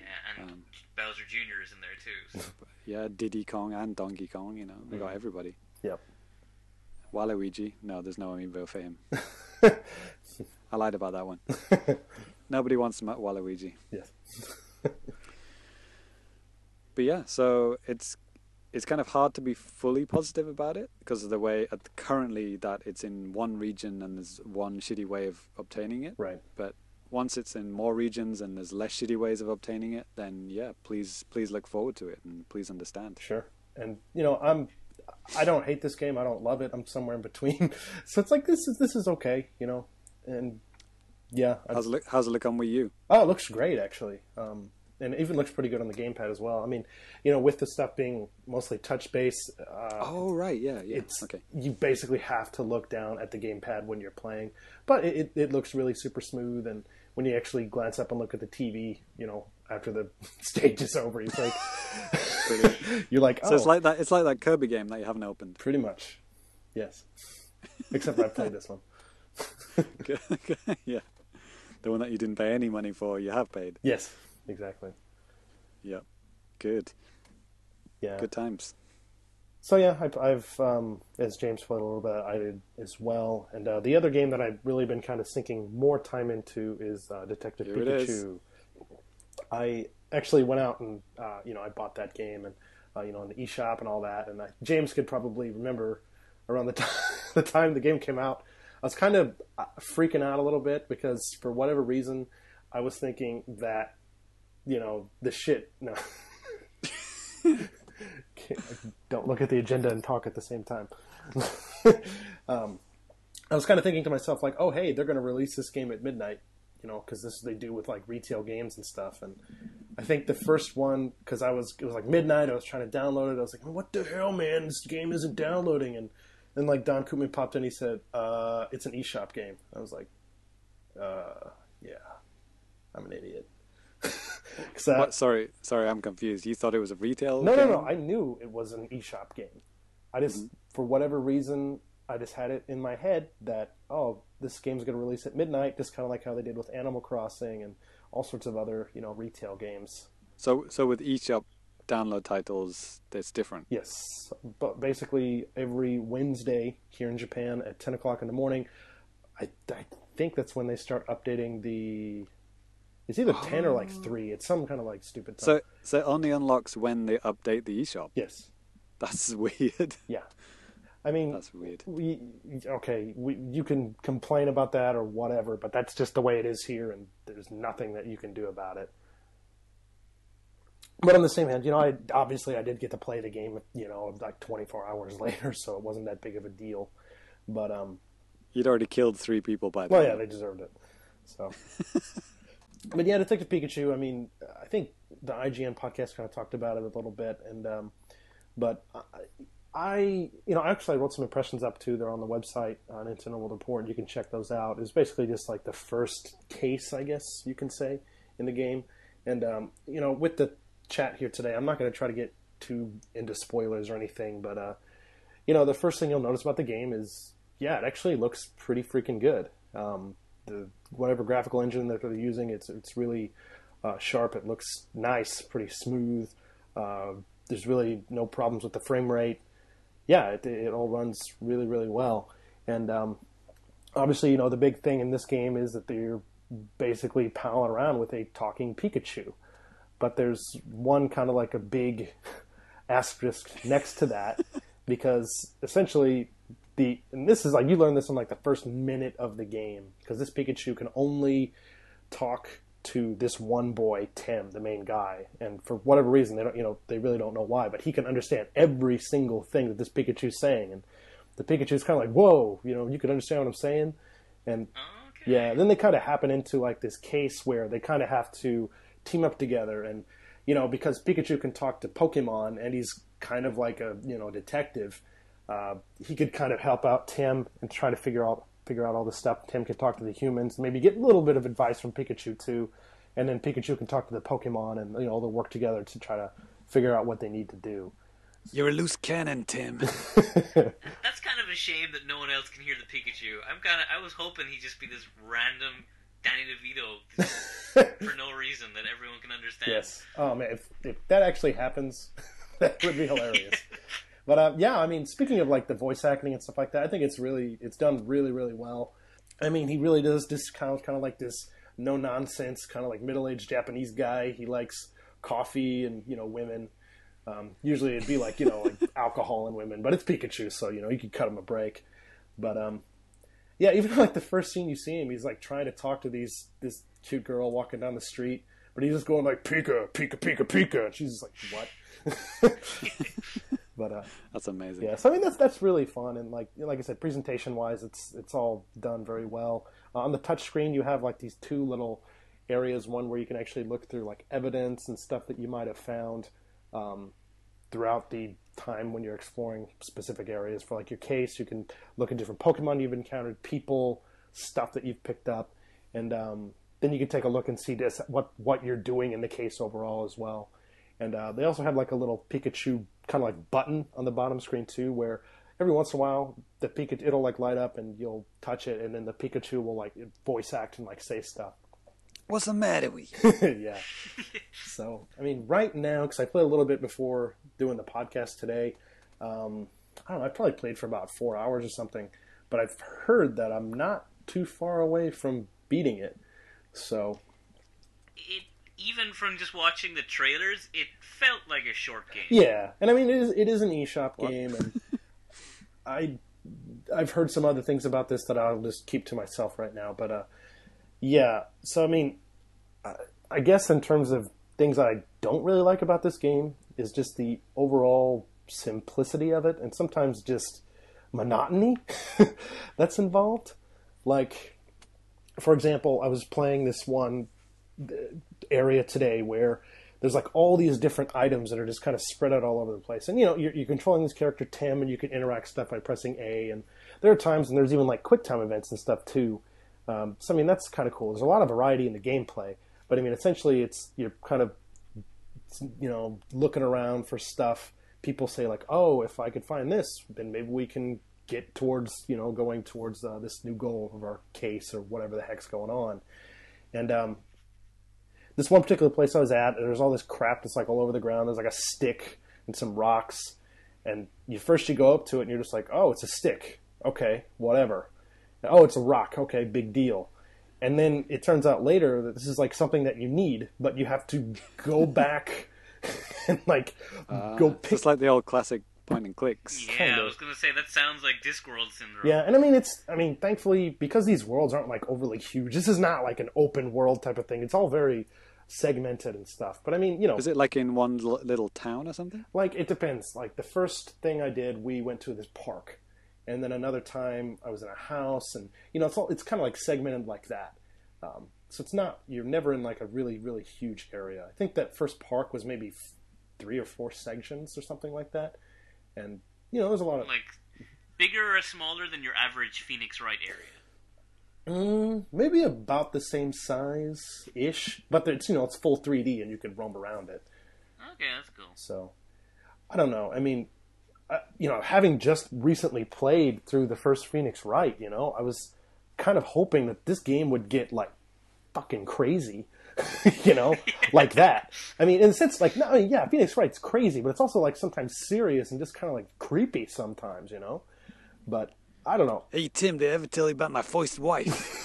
Yeah, and Um, Bowser Jr. is in there too. So. Yeah, Diddy Kong and Donkey Kong. You know, they Hmm. got everybody. Yep. Waluigi, no, there's no amiibo for him. I lied about that one. Nobody wants to Waluigi. Yes. But yeah, so it's it's kind of hard to be fully positive about it because of the way at currently that it's in one region and there's one shitty way of obtaining it. Right. But once it's in more regions and there's less shitty ways of obtaining it, then yeah, please please look forward to it and please understand. Sure. And you know, I'm I don't hate this game. I don't love it. I'm somewhere in between. So it's like this is this is okay, you know. And yeah, How's it look, how's it look on Wii U? oh, it looks great actually. Um, and it even looks pretty good on the gamepad as well. I mean, you know, with the stuff being mostly touch base, uh, Oh right, yeah, yeah. it's okay. you basically have to look down at the gamepad when you're playing. But it, it, it looks really super smooth, and when you actually glance up and look at the TV, you know, after the stage is over, it's like you're like, oh, So it's like that. It's like that Kirby game that you haven't opened. pretty much, yes. Except I played this one. yeah, the one that you didn't pay any money for, you have paid. Yes, exactly. Yeah, good, Yeah. good times. So yeah, I've, I've um, as James played a little bit, I did as well. And uh, the other game that I've really been kind of sinking more time into is uh, Detective Here. Pikachu. I actually went out and uh, you know I bought that game and uh, you know in the eShop and all that. And I, James could probably remember around the time the time the game came out, I was kind of uh, freaking out a little bit because for whatever reason, I was thinking that you know the shit no. Don't look at the agenda and talk at the same time. um, I was kind of thinking to myself, like, oh, hey, they're going to release this game at midnight, you know, because this they do with like retail games and stuff. And I think the first one, because I was it was like midnight, I was trying to download it. I was like, what the hell, man? This game isn't downloading. And then like Don Koopman popped in, he said, uh, it's an eShop game. I was like, uh, yeah, I'm an idiot. 'Cause I- What? Sorry, sorry, I'm confused. You thought it was a retail? no, no, game? no. I knew it was an eShop game. I just, mm-hmm. for whatever reason, I just had it in my head that oh, this game's going to release at midnight, just kind of like how they did with Animal Crossing and all sorts of other, you know, retail games. So, so with eShop download titles, it's different. Yes, but basically every Wednesday here in Japan at ten o'clock in the morning, I, I think that's when they start updating the. It's either ten or like three. It's some kind of like stupid. Time. So, so it only unlocks when they update the eShop. yes, That's weird. yeah. I mean, That's weird. we okay we, you can complain about that or whatever but that's just the way it is here and there's nothing that you can do about it but on the same hand you know i obviously i did get to play the game you know like 24 hours later so it wasn't that big of a deal but um You'd already killed three people by then. well yeah they deserved it so but yeah detective pikachu i mean i think the ign podcast kind of talked about it a little bit and um but I, I, you know, actually, I wrote some impressions up too. They're on the website on Nintendo World Report. You can check those out. It's basically just like the first case, I guess you can say, in the game. And um, you know, with the chat here today, I'm not going to try to get too into spoilers or anything, but uh, you know, the first thing you'll notice about the game is, yeah, it actually looks pretty freaking good. Um, the whatever graphical engine that they're using, it's it's really uh, sharp. It looks nice, pretty smooth. Uh, there's really no problems with the frame rate. Yeah, it, it all runs really, really well. And um, obviously, you know, the big thing in this game is that you're basically palling around with a talking Pikachu. But there's one kind of like a big asterisk next to that because essentially the and this is like you learn this in like the first minute of the game because this Pikachu can only talk to this one boy Tim, the main guy, and for whatever reason they don't you know they really don't know why, but he can understand every single thing that this Pikachu's saying, and the Pikachu's kind of like whoa, you know you can understand what I'm saying, and Okay. yeah, then they kind of happen into like this case where they kind of have to team up together, and you know because Pikachu can talk to Pokemon and he's kind of like a you know detective, uh, he could kind of help out Tim and try to figure out figure out all this stuff. Tim could talk to the humans, maybe get a little bit of advice from Pikachu too, and then Pikachu can talk to the Pokemon, and you know they'll work together to try to figure out what they need to do. You're a loose cannon, Tim. That's kind of a shame that no one else can hear the Pikachu. I'm kind of. I was hoping he'd just be this random Danny DeVito for no reason that everyone can understand. Yes. Oh man, if, if that actually happens, that would be hilarious. But uh, yeah, I mean, speaking of like the voice acting and stuff like that, I think it's really it's done really really well. I mean, he really does just kind of kind of like this no nonsense kind of like middle aged Japanese guy. He likes coffee and you know women. Um, usually it'd be like you know like alcohol and women, but it's Pikachu, so you know you could cut him a break. But um, yeah, even like the first scene you see him, he's like trying to talk to these this cute girl walking down the street, but he's just going like Pika, Pika, Pika, Pika, and she's just like what? but uh, That's amazing. yeah, so I mean that's that's really fun, and like like I said, presentation wise, it's it's all done very well. Uh, on the touch screen, you have like these two little areas, one where you can actually look through like evidence and stuff that you might have found um, throughout the time when you're exploring specific areas for like your case. You can look at different Pokemon you've encountered, people, stuff that you've picked up, and um, then you can take a look and see this what what you're doing in the case overall as well. And uh, they also have like a little Pikachu kind of like button on the bottom screen too, where every once in a while the Pikachu it'll like light up and you'll touch it, and then the Pikachu will like voice act and like say stuff. What's the matter with you? yeah. So, I mean, right now, because I played a little bit before doing the podcast today, um, I don't know, I probably played for about four hours or something, but I've heard that I'm not too far away from beating it. So, It even from just watching the trailers, it felt like a short game. yeah. And I mean, it is, it is an eShop game, and I, I've heard some other things about this that I'll just keep to myself right now, but, uh, yeah. So, I mean, I, I guess in terms of things that I don't really like about this game is just the overall simplicity of it, and sometimes just monotony that's involved. Like, for example, I was playing this one area today where there's like all these different items that are just kind of spread out all over the place. And you know, you're, you're controlling this character Tim, and you can interact stuff by pressing A. And there are times, and there's even like quick time events and stuff too. Um, so I mean, that's kind of cool. There's a lot of variety in the gameplay, but I mean, essentially, it's you're kind of you know looking around for stuff. People say like, "Oh, if I could find this, then maybe we can get towards you know going towards uh, this new goal of our case or whatever the heck's going on." And um, this one particular place I was at, there's all this crap that's like all over the ground. There's like a stick and some rocks, and you first you go up to it and you're just like, "Oh, it's a stick. Okay, whatever." Oh, it's a rock. Okay, big deal. And then it turns out later that this is like something that you need, but you have to go back and like uh, go pick. Just like the old classic point and clicks. Yeah, Kind I was gonna say that sounds like Discworld syndrome. Yeah, and I mean it's. I mean, thankfully, because these worlds aren't like overly huge. This is not like an open world type of thing. It's all very segmented and stuff. But I mean, you know, Is it like in one l- little town or something? like it depends. Like the first thing I did, we went to this park, and then another time I was in a house, and you know, it's all it's kind of like segmented like that. Um, so it's not you're never in like a really really huge area. I think that first park was maybe f- three or four sections or something like that, and you know, there's a lot of Like bigger or smaller than your average Phoenix Wright area. Mm, maybe about the same size ish, but it's you know it's full 3D and you can roam around it. Okay, that's cool. So I don't know. I mean, uh, you know, having just recently played through the first Phoenix Wright, you know, I was kind of hoping that this game would get like fucking crazy. you know, like that. I mean, in a sense, like, no, I mean, yeah, Phoenix Wright's crazy, but it's also like sometimes serious and just kind of like creepy sometimes, you know. But I don't know. Hey Tim, did I ever tell you about my first wife?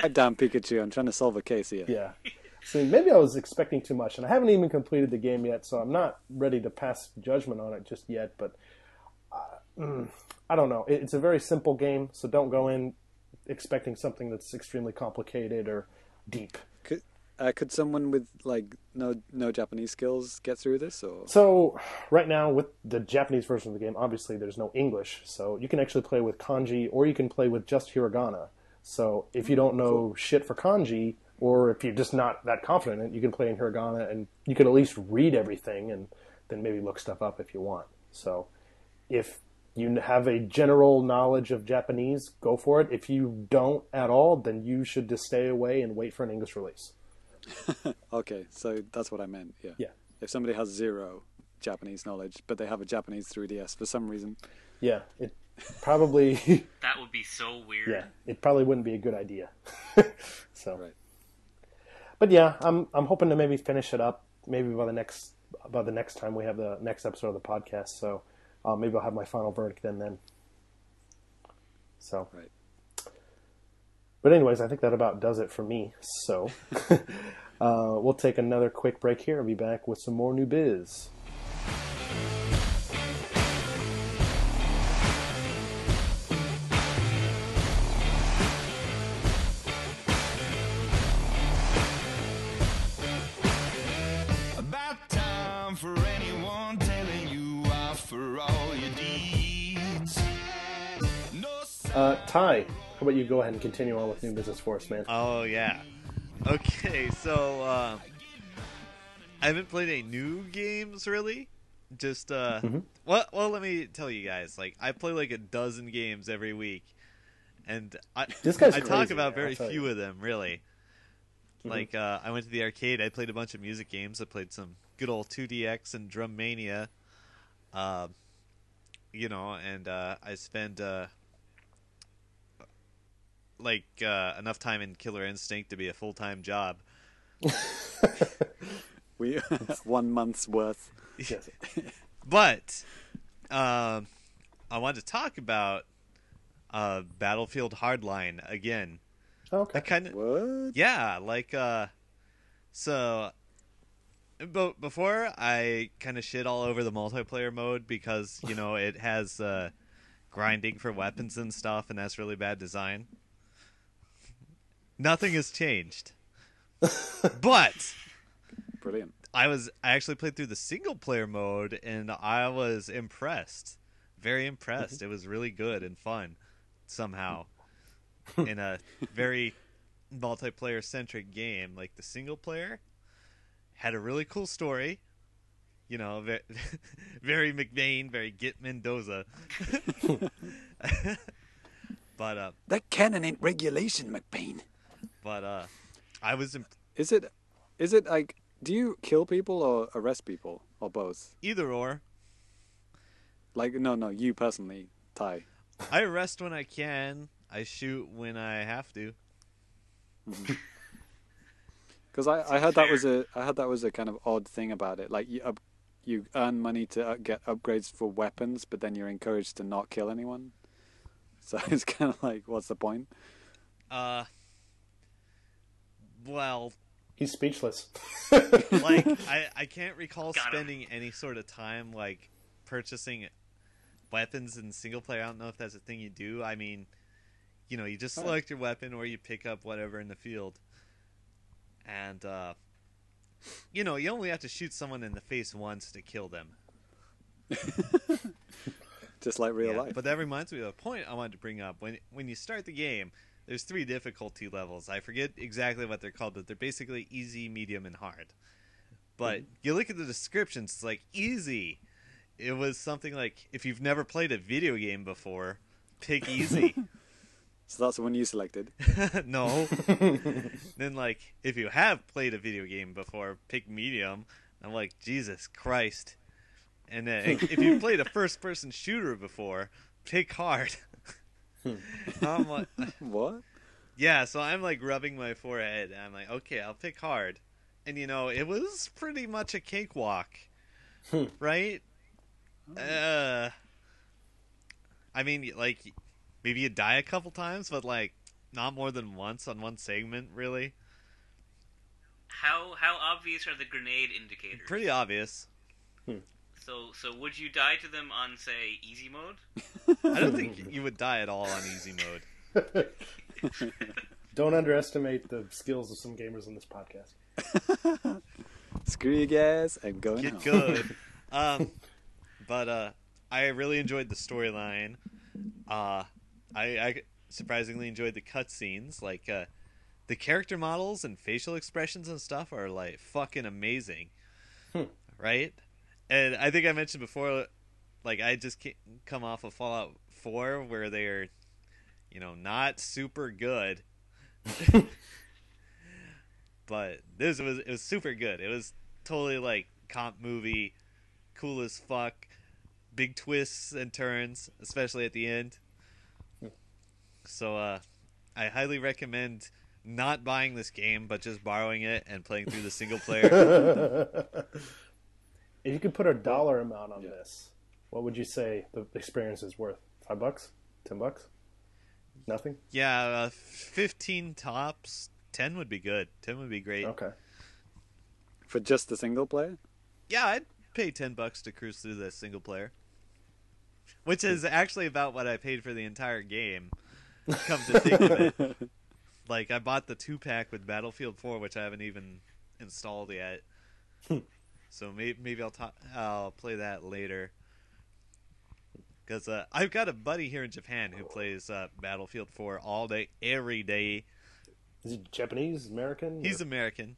God damn Pikachu, I'm trying to solve a case here. Yeah. So maybe I was expecting too much, and I haven't even completed the game yet, so I'm not ready to pass judgment on it just yet. But uh, mm, I don't know. It, it's a very simple game, so don't go in expecting something that's extremely complicated or deep. Could uh, could someone with like no no Japanese skills get through this or So right now with the Japanese version of the game, obviously there's no English, so you can actually play with kanji or you can play with just hiragana. So if you don't know shit for kanji, or if you're just not that confident in it, you can play in hiragana and you can at least read everything and then maybe look stuff up if you want. So if you have a general knowledge of Japanese, go for it. If you don't at all, then you should just stay away and wait for an English release. Okay, so that's what I meant. Yeah. Yeah. If somebody has zero Japanese knowledge, but they have a Japanese 3DS for some reason, Yeah, it probably That would be so weird. yeah, it probably wouldn't be a good idea. so, right? but yeah, I'm I'm hoping to maybe finish it up maybe by the next by the next time we have the next episode of the podcast. So uh, maybe I'll have my final verdict then then. So, Right. But anyways, I think that about does it for me. So uh, we'll take another quick break here and be back with some more new biz. About time for anyone telling you off for all your deeds. Uh, Ty, how about you go ahead and continue on with new business for us, man? Oh yeah. Okay, so uh, I haven't played any new games really. Just uh, well, well, let me tell you guys. Like, I play like a dozen games every week, and I This guy's I talk crazy, about man, very few you. of them really. Like, uh, I went to the arcade. I played a bunch of music games. I played some good old 2DX and Drum Mania. Uh, you know, and uh, I spend uh, like uh, enough time in Killer Instinct to be a full time job. We one month's worth. Yes. But um, I wanted to talk about uh, Battlefield Hardline again. Oh, okay. I kind of What? yeah, like uh, so. But before I kind of shit all over the multiplayer mode because you know it has uh, grinding for weapons and stuff, and that's really bad design. Nothing has changed, but Brilliant. I was I actually played through the single player mode and I was impressed. Very impressed. It was really good and fun somehow. in a very multiplayer centric game. Like the single player had a really cool story. You know, very, very McBain, very Get Mendoza. but uh That cannon ain't regulation, McBain. But uh I was imp- Is it? Is it like? Do you kill people or arrest people or both? either or. Like, no, no, you personally, Ty. I arrest when I can. I shoot when I have to. Because I, I heard that was a I heard that was a kind of odd thing about it. Like you up, you earn money to uh, get upgrades for weapons, but then you're encouraged to not kill anyone. So it's kind of like, what's the point? Uh, well, He's speechless. like I, I can't recall Got him. spending any sort of time like purchasing weapons in single player. I don't know if that's a thing you do. I mean, you know, you just select your weapon or you pick up whatever in the field, and uh, you know, you only have to shoot someone in the face once to kill them. Just like real Yeah, life. But that reminds me of a point I wanted to bring up. When when you start the game, there's three difficulty levels. I forget exactly what they're called, but they're basically easy, medium, and hard. But mm-hmm. you look at the descriptions, it's like easy. It was something like if you've never played a video game before, pick easy. so that's the one you selected. no. then like if you have played a video game before, pick medium. I'm like Jesus Christ. And then if you've played a first-person shooter before, pick hard. I'm like, What? Yeah, so I'm like rubbing my forehead, and I'm like, okay, I'll pick hard. And you know, it was pretty much a cakewalk, right? Uh, I mean, like maybe you die a couple times, but like not more than once on one segment, really. How how obvious are the grenade indicators? Pretty obvious. So so would you die to them on say easy mode? I don't think you would die at all on easy mode. Don't underestimate the skills of some gamers on this podcast. Screw you guys, I'm going Get home. good. um, but uh, I really enjoyed the storyline. Uh, I, I surprisingly enjoyed the cutscenes. Like uh, the character models and facial expressions and stuff are like fucking amazing, right? And I think I mentioned before, like I just come off of Fallout Four where they're, you know, not super good. but this was it was super good. It was totally like comp movie, cool as fuck, big twists and turns, especially at the end. So uh, I highly recommend not buying this game, but just borrowing it and playing through the single player. If you could put a dollar amount on this, what would you say the experience is worth? Five bucks? Ten bucks? Nothing? yeah, uh, fifteen tops. Ten would be good. Ten would be great. Okay. For just the single player? Yeah, I'd pay ten bucks to cruise through this single player, which is actually about what I paid for the entire game. Come to think of it, like I bought the two pack with Battlefield Four, which I haven't even installed yet. so maybe maybe I'll ta- I'll play that later. Because uh, I've got a buddy here in Japan who plays uh, Battlefield 4 all day, every day. Is he Japanese, American? He's or- American,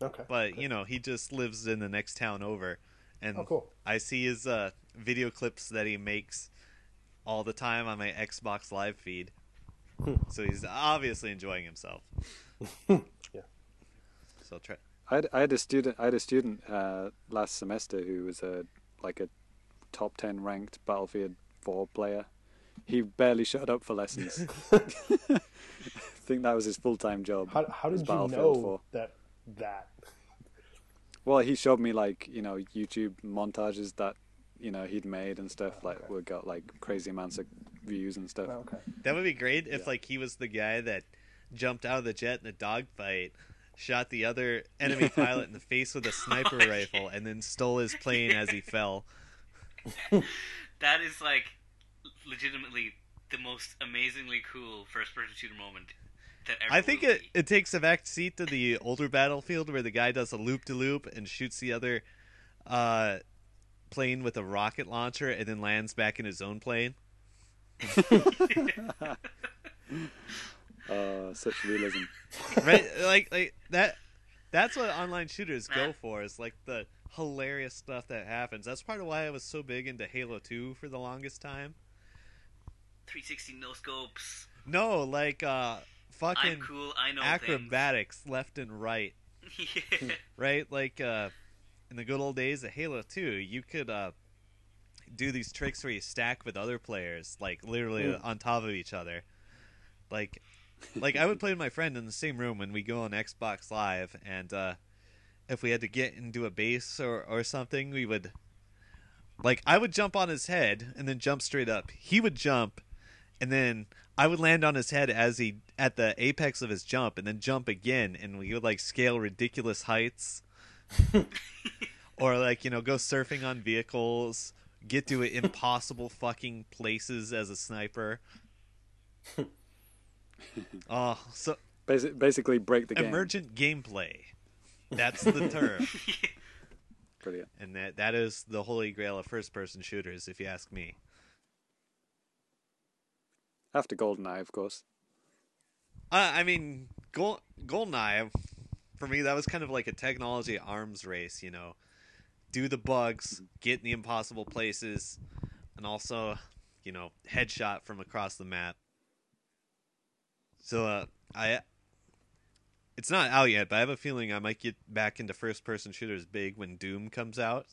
okay. but you know he just lives in the next town over, and Oh, cool. I see his uh, video clips that he makes all the time on my Xbox Live feed. so he's obviously enjoying himself. Yeah. So I'll try. I had, I had a student. I had a student uh, last semester who was a like a top ten ranked Battlefield Four player. He barely showed up for lessons. I think that was his full time job. How, how did you know 4. that that? Well, he showed me like you know YouTube montages that you know he'd made and stuff like Okay. we got like crazy amounts of views and stuff. Oh, okay. That would be great if like he was the guy that jumped out of the jet in a dogfight, shot the other enemy pilot in the face with a sniper rifle, and then stole his plane as he fell. That is like legitimately the most amazingly cool first person shooter moment that ever I think it, be. it takes a back seat to the older Battlefield where the guy does a loop to loop and shoots the other uh, plane with a rocket launcher and then lands back in his own plane. Uh, such realism. right like like that that's what online shooters go for is like the hilarious stuff that happens that's part of why i was so big into halo 2 for the longest time 360 no scopes. no like uh fucking I'm cool. I know acrobatics left and right yeah. right like uh in the good old days of halo 2 you could uh do these tricks where you stack with other players like literally on top of each other like like I would play with my friend in the same room when we go on Xbox Live, and uh, if we had to get into a base or or something, we would like I would jump on his head and then jump straight up. He would jump, and then I would land on his head as he at the apex of his jump, and then jump again, and we would like scale ridiculous heights, or like you know go surfing on vehicles, get to impossible fucking places as a sniper. Oh, so Basi- basically, break the game. emergent gameplay. That's the term, Brilliant. and that that is the holy grail of first-person shooters, if you ask me. After GoldenEye, of course. Uh, I mean, Gold Goldeneye, for me, that was kind of like a technology arms race. You know, do the bugs, get in the impossible places, and also, you know, headshot from across the map. So, uh, I. It's not out yet, but I have a feeling I might get back into first-person shooters big when Doom comes out.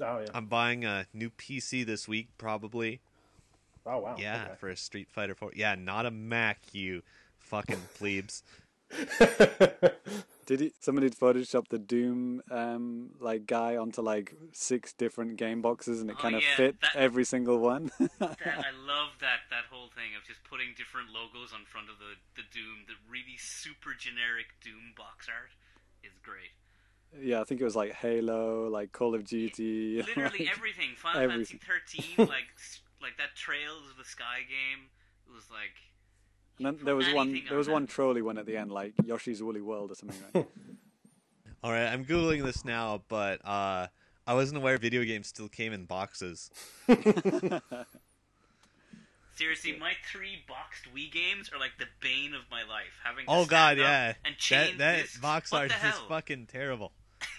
Oh yeah. I'm buying a new PC this week, probably. oh wow. Yeah, Okay. for a Street Fighter 4. Yeah, not a Mac, you Fucking plebes. Did he? Somebody photoshopped the Doom um, like guy onto like six different game boxes, and it Oh, kind of yeah, fit that- every single one. That, I love that that whole thing of just putting different logos on front of the the Doom. The really super generic Doom box art is great. yeah, I think it was like Halo, like Call of Duty. Literally like- everything. Final everything. Fantasy 13, like like that Trails of the Sky game. It was like And then there was one. anything There on was that. one trolley one at the end, like Yoshi's Woolly World or something. Right? All right, I'm googling this now, but uh, I wasn't aware video games still came in boxes. seriously, my three boxed Wii games are like the bane of my life. Having Oh god, yeah. and That chain that discs. box what art is hell? fucking terrible.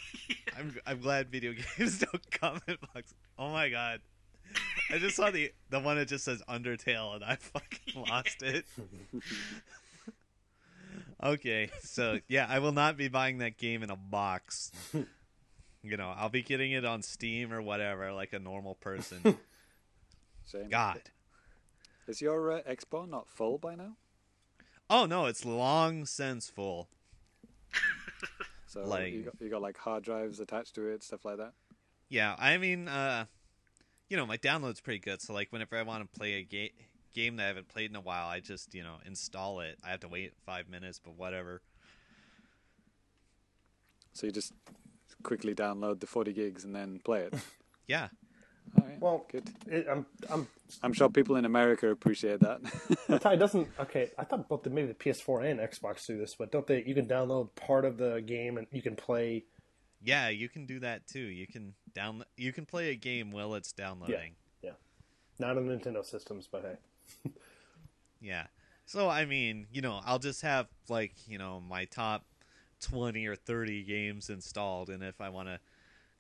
I'm I'm glad video games don't come in boxes. Oh my god. I just saw the the one that just says Undertale and I fucking lost it. okay, so yeah, I will not be buying that game in a box. You know, I'll be getting it on Steam or whatever, like a normal person. Shame. God. Is your uh, Expo not full by now? Oh no, it's long since full. So Like- you got you got like hard drives attached to it, stuff like that. Yeah, I mean, uh, you know, my download's pretty good. So like, whenever I want to play a ga- game that I haven't played in a while, I just you know install it. I have to wait five minutes, but whatever. So you just quickly download the 40 gigs and then play it. Yeah, All right, Well, good. it, I'm I'm I'm sure people in America appreciate that. It doesn't. Okay, I thought both the, maybe the PS4 and Xbox do this, but don't they? You can download part of the game and you can play. Yeah, you can do that too. You can down you can play a game while it's downloading. Yeah, not on Nintendo systems, but hey, Yeah. So I mean, you know, I'll just have like you know my top twenty or thirty games installed, and if I want to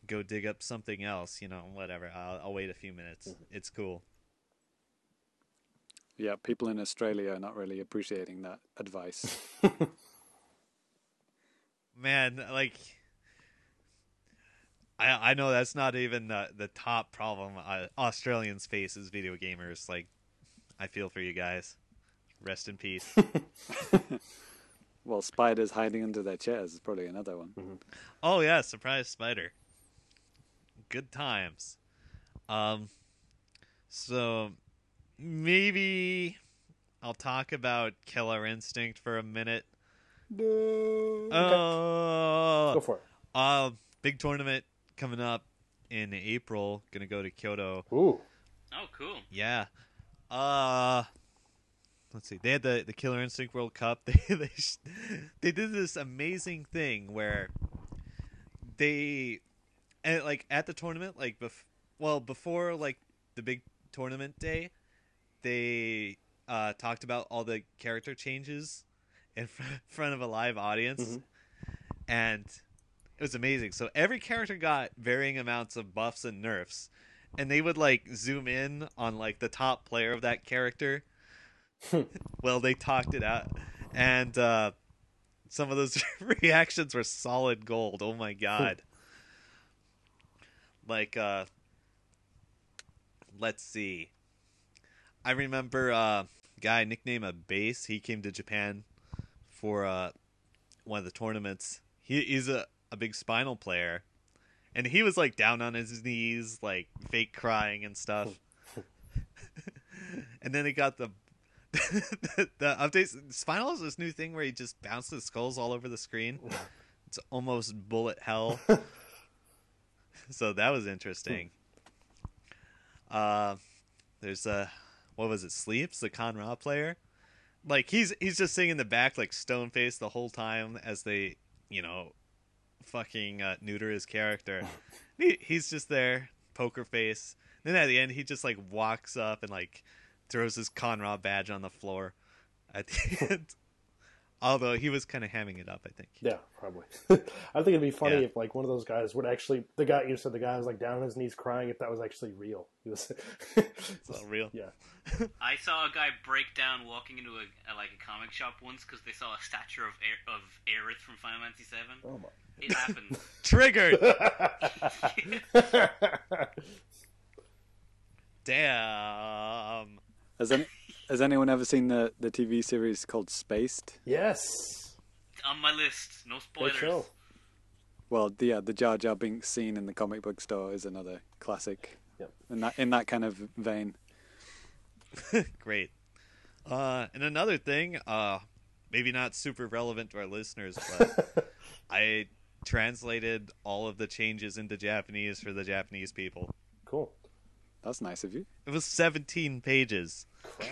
go dig up something else, you know, whatever, I'll, I'll wait a few minutes. Mm-hmm. It's cool. yeah, people in Australia are not really appreciating that advice. man like i i know that's not even the the top problem uh, australians face as video gamers. Like i feel for you guys. Rest in peace. Well, spiders hiding under their chairs is probably another one. oh yeah surprise spider. Good times. Um so maybe i'll talk about killer instinct for a minute. Oh go for it. Uh, big tournament coming up in April. Gonna go to Kyoto. Ooh, Oh, cool. Yeah. Uh, let's see. They had the the Killer Instinct World Cup. They they they did this amazing thing where they and like at the tournament, like bef- well before like the big tournament day, they uh talked about all the character changes in fr- front of a live audience, and it was amazing. So every character got varying amounts of buffs and nerfs, and they would like zoom in on like the top player of that character. well, they talked it out, and uh, some of those reactions were solid gold. Oh my god! like, uh, let's see. I remember uh, a guy nicknamed a Base. He came to Japan for uh, one of the tournaments. He, he's a, a big spinal player, and he was like down on his knees, like fake crying and stuff. and then he got the the, the updates. Spinal is this new thing where he just bounces skulls all over the screen. It's almost bullet hell. so that was interesting. Uh, there's a what was it? Sleeps the Kan-Ra player. Like he's he's just sitting in the back like stone faced the whole time as they you know fucking uh, neuter his character. he, he's just there poker face. Then at the end he just like walks up and like throws his Kan-Ra badge on the floor at the end. Although he was kind of hamming it up, I think. yeah, probably. I think it'd be funny Yeah. if like one of those guys would actually the guy you said the guy was like down on his knees crying if that was actually real. He was. It's all real. yeah. I saw a guy break down walking into a, a like a comic shop once because they saw a statue of Aer- of Aerith from Final Fantasy VII. Oh my. It happened. Triggered. Damn. Has any has anyone ever seen the, the TV series called Spaced? Yes. On my list, no Great spoilers. show. Well, the, yeah, the Jar Jar Binks scene in the comic book store is another classic. Yep. In that in that kind of vein. Great. Uh, and another thing, uh, maybe not super relevant to our listeners, but I translated all of the changes into Japanese for the Japanese people. Cool. That's nice of you. It was 17 pages.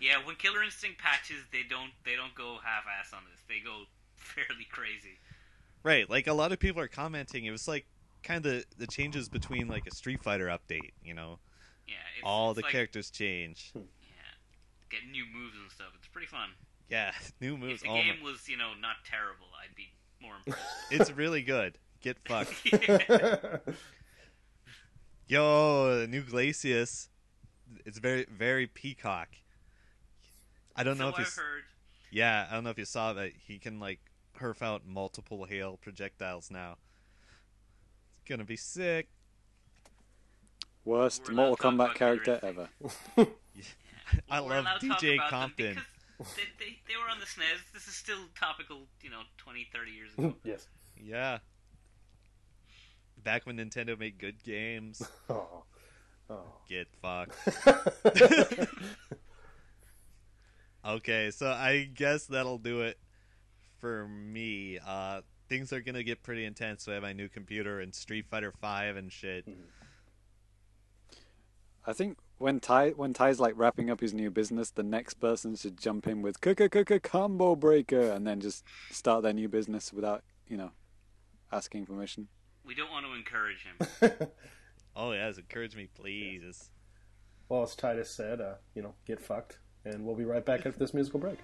Yeah, when Killer Instinct patches, they don't they don't go half ass on this. They go fairly crazy. Right, like a lot of people are commenting. It was like kind of the changes between like a Street Fighter update. You know, Yeah, it's, all it's the like, characters change. Hmm. Yeah, get new moves and stuff. It's pretty fun. Yeah, new moves. If the Oh my- game was, you know, not terrible, I'd be more impressed. It's really good. Get fucked. Yo, the new Glacius. It's very very peacock. I don't know if you. I've heard. Yeah, I don't know if you saw that he can like perf out multiple hail projectiles now. It's gonna be sick. Worst We're Mortal Kombat character Killer ever. I We're love allowed to talk DJ about Compton. They, they, they were on the SNES. This is still topical, you know, 20, 30 years ago. yes. Yeah. Back when Nintendo made good games. Oh. Oh. Get fucked. okay, so I guess that'll do it for me. Uh, things are gonna get pretty intense. So I have my new computer and Street Fighter Five and shit. I think when Ty when Ty's like wrapping up his new business, the next person should jump in with "K-K-K-K combo breaker" and then just start their new business without you know asking permission. We don't want to encourage him. Oh yes, encourage me, please. Well, as Titus said, uh, you know, get fucked. And we'll be right back after this musical break.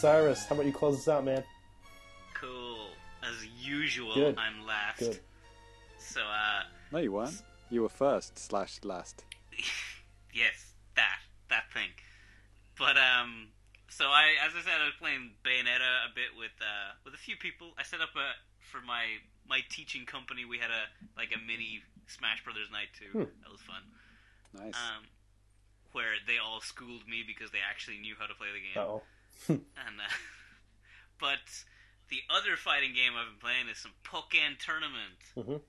Cyrus, how about you close us out, man? Cool. As usual, Good. I'm last. Good. So, uh, No, you weren't. You were first slash last. yes, that that thing. But um, so I, as I said, I was playing Bayonetta a bit with uh with a few people. I set up a for my my teaching company. We had a like a mini Smash Brothers night too. Hmm. That was fun. Nice. Um, where they all schooled me because they actually knew how to play the game. Uh oh. And uh, but the other fighting game I've been playing is some Pokken Tournament. Mhm.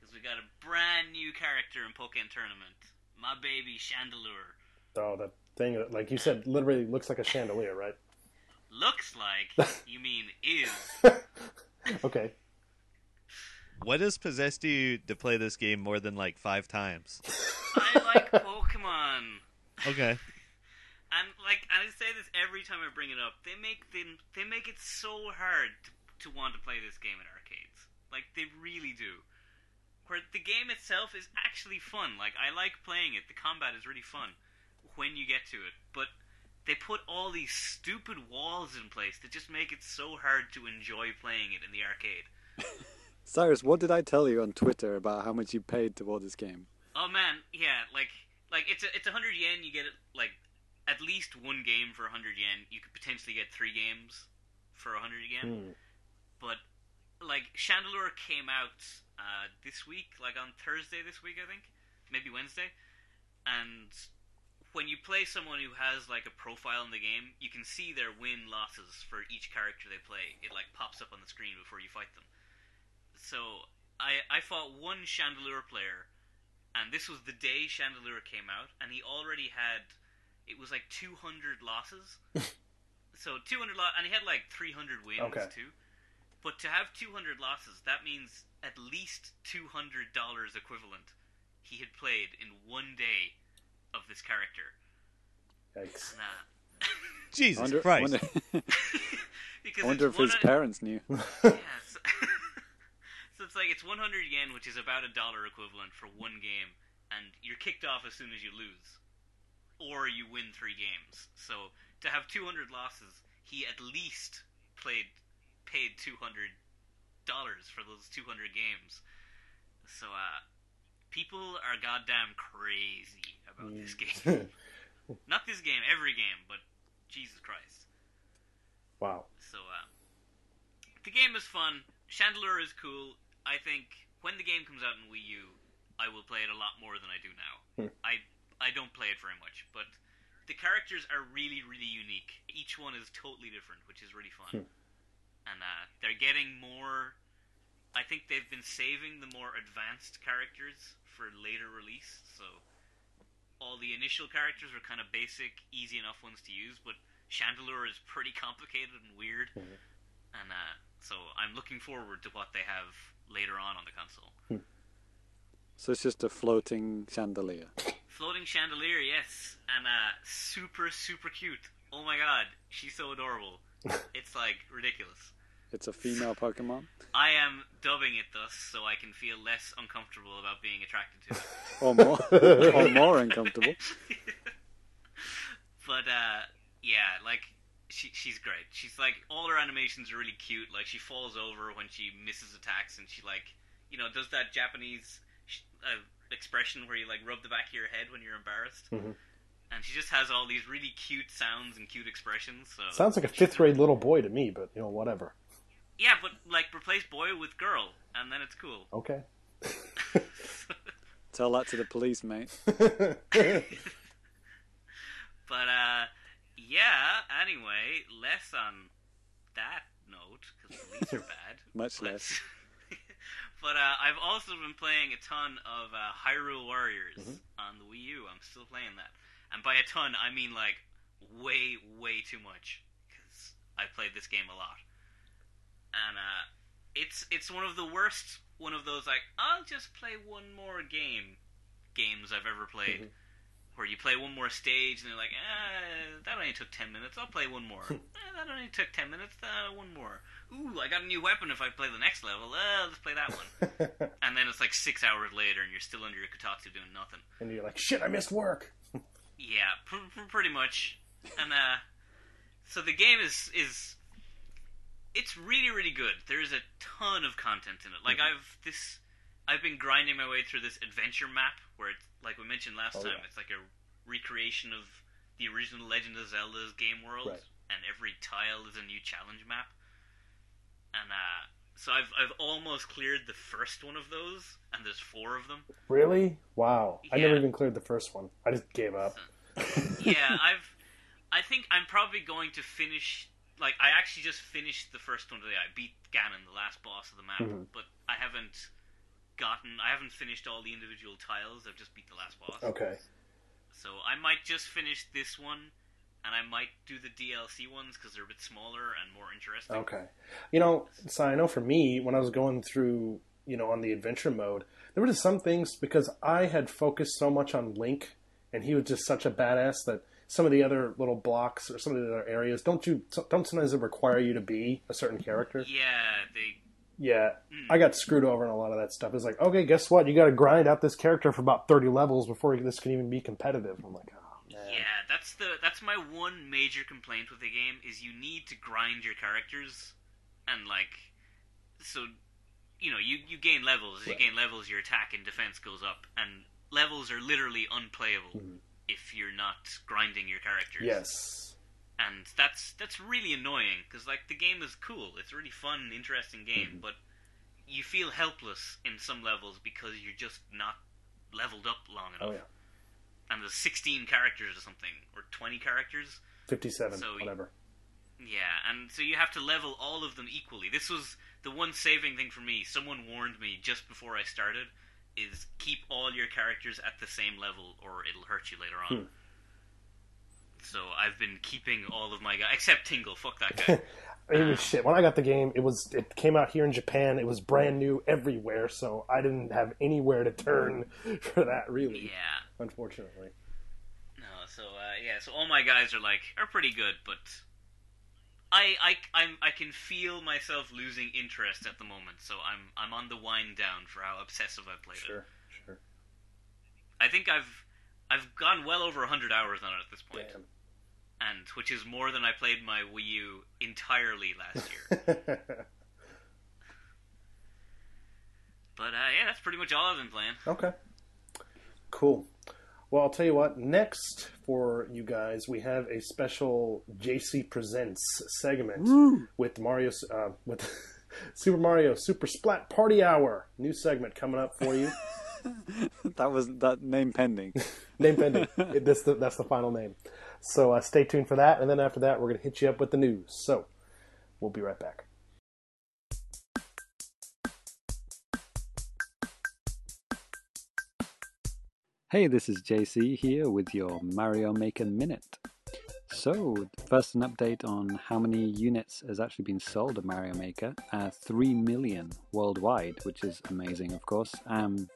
Because we got a brand new character in Pokken Tournament. My baby Chandelure. Oh, that thing, like you said, literally looks like a chandelier, right? Looks like, you mean is. Okay. What has possessed you to play this game more than like five times? I like Pokemon. Okay. And like I say this every time I bring it up, they make them they make it so hard to, to want to play this game in arcades. Like they really do. Where the game itself is actually fun. Like I like playing it. The combat is really fun when you get to it. But they put all these stupid walls in place that just make it so hard to enjoy playing it in the arcade. Cyrus, what did I tell you on Twitter about how much you paid toward this game? Oh man, yeah, like like it's a, it's a hundred yen. You get it like at least one game for a hundred yen. You could potentially get three games for a hundred yen. Hmm. But like Chandelure came out uh, this week, like on Thursday this week, I think, maybe Wednesday. And when you play someone who has like a profile in the game, you can see their win losses for each character they play. It like pops up on the screen before you fight them. So I I fought one Chandelure player, and this was the day Chandelure came out, and he already had it was like 200 losses. so 200 lo- and he had like 300 wins Okay. too. But to have 200 losses, that means at least $200 equivalent he had played in one day of this character. Yikes. Nah. Jesus I wonder, Christ. wonder, because I wonder if his parents knew. Yes. so it's like it's 100 yen, which is about a dollar equivalent for one game, and you're kicked off as soon as you lose, or you win three games. So to have 200 losses, he at least played paid 200 dollars for those 200 games. So uh, people are goddamn crazy about this game. Not this game, every game, but Jesus Christ. Wow. So, uh, the game is fun. Chandelure is cool. I think when the game comes out in Wii U, I will play it a lot more than I do now. I I don't play it very much, but the characters are really really unique. Each one is totally different, which is really fun. And uh, they're getting more. I think they've been saving the more advanced characters for later release. So all the initial characters are kind of basic, easy enough ones to use, but Chandelure is pretty complicated and weird. And uh, so I'm looking forward to what they have later on on the console. So it's just a floating chandelier. Floating chandelier, yes, and uh, super super cute. Oh my god, she's so adorable. it's like ridiculous. It's a female Pokemon. I am dubbing it thus so I can feel less uncomfortable about being attracted to it. Or more, or more uncomfortable. but uh, yeah, like she she's great. She's like all her animations are really cute. Like she falls over when she misses attacks, and she like you know does that Japanese sh- uh, expression where you like rub the back of your head when you're embarrassed. And she just has all these really cute sounds and cute expressions. So Sounds like a fifth grade little boy to me, but you know, whatever. yeah, but like replace boy with girl, and then it's cool. Okay. Tell that to the police, mate. But uh, yeah. Anyway, less on that note because police are bad. Much less. But uh, I've also been playing a ton of uh, Hyrule Warriors on the Wii U. I'm still playing that, and by a ton I mean like way, way too much because I played this game a lot, and uh, it's it's one of the worst. One of those like I'll just play one more game games I've ever played. Where you play one more stage and they're like, eh, that only took 10 minutes, I'll play one more. eh, that only took 10 minutes, uh, one more. Ooh, I got a new weapon if I play the next level, uh, let's play that one. and then it's like six hours later and you're still under your Kotatsu doing nothing. and you're like, shit, I missed work. Yeah, pr- pr- pretty much. And uh, so the game is is it's really really good. There's a ton of content in it. Like I've this I've been grinding my way through this adventure map where it's like we mentioned last Oh, time. yeah. It's like a recreation of the original Legend of Zelda's game world, Right. and every tile is a new challenge map. And uh, so I've I've almost cleared the first one of those, and there's four of them. Really? Wow. I never even cleared the first one. I just gave up. yeah, I've. I think I'm probably going to finish. Like, I actually just finished the first one today. I beat Ganon, the last boss of the map, Mhm. but I haven't gotten. I haven't finished all the individual tiles. I've just beat the last boss. Okay. So I might just finish this one, and I might do the DLC ones because they're a bit smaller and more interesting. Okay. You know, so I know for me, when I was going through, you know, on the adventure mode, there were just some things because I had focused so much on Link, and he was just such a badass that some of the other little blocks or some of the other areas don't you don't sometimes it require you to be a certain character. Yeah, they. Yeah, hmm. I got screwed over in a lot of that stuff. It's like, okay, guess what? You got to grind out this character for about thirty levels before this can even be competitive. I'm like, oh. Yeah, that's the that's my one major complaint with the game is you need to grind your characters, and like, so, you know, you you gain levels. As you gain levels, your attack and defense goes up, and levels are literally unplayable if you're not grinding your characters. Yes. and that's that's really annoying because like the game is cool. It's a really fun, interesting game, Mm-hmm. but you feel helpless in some levels because you're just not leveled up long enough. Oh yeah. And there's 16 characters or something, or 20 characters. Fifty-seven, So- whatever. Yeah, and so you have to level all of them equally. This was the one saving thing for me. Someone warned me just before I started is keep all your characters at the same level or it'll hurt you later on. Hmm. So I've been keeping all of my guys except Tingle. Fuck that guy. It was uh. shit. When I got the game, it was it came out here in Japan. It was brand new everywhere, so I didn't have anywhere to turn for that. Really, yeah. Unfortunately. No, so uh, yeah, so all my guys are like are pretty good, but I I I'm, I can feel myself losing interest at the moment. So I'm I'm on the wind down for how obsessive I've played it. Sure, sure. I think I've I've gone well over 100 hours on it at this point, Damn. and which is more than I played my Wii U entirely last year. but uh, yeah, that's pretty much all I've been playing. okay. Cool. Well, I'll tell you what. Next for you guys, we have a special JC Presents segment with Mario uh, with Super Mario Super Splat Party Hour. New segment coming up for you. that was that name pending. name pending. It, this, the, that's the final name. So uh, stay tuned for that. And then after that, we're going to hit you up with the news. So we'll be right back. Hey, this is JC here with your Mario Maker Minute. So, first an update on how many units has actually been sold of Mario Maker. Uh, 3 million worldwide, which is amazing, of course. Um,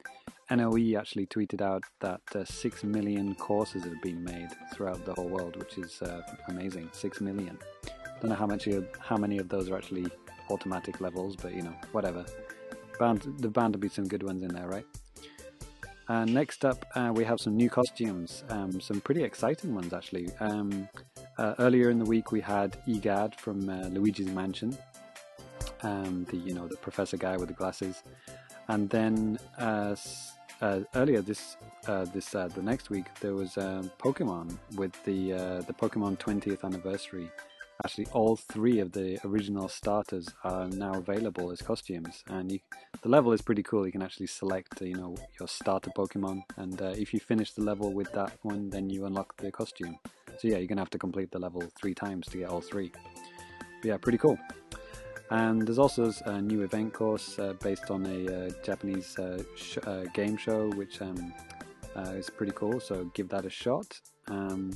NOE actually tweeted out that uh, 6 million courses have been made throughout the whole world, which is uh, amazing. 6 million. Don't know how much how many of those are actually automatic levels, but you know, whatever. Bound, there bound to be some good ones in there, right? Uh, next up, uh, we have some new costumes, um, some pretty exciting ones actually. Um, uh, earlier in the week, we had Egad from uh, Luigi's Mansion, um, the you know the professor guy with the glasses, and then uh, uh, earlier this this the next week there was um, Pokemon with the the Pokemon 20th anniversary. Actually, all three of the original starters are now available as costumes, and you, the level is pretty cool. You can actually select, you know, your starter Pokemon, and uh, if you finish the level with that one, then you unlock the costume. So yeah, you're gonna have to complete the level three times to get all three. But yeah, pretty cool. And there's also a new event course uh, based on a uh, Japanese uh, sh- uh, game show, which um, uh, is pretty cool. So give that a shot. Um,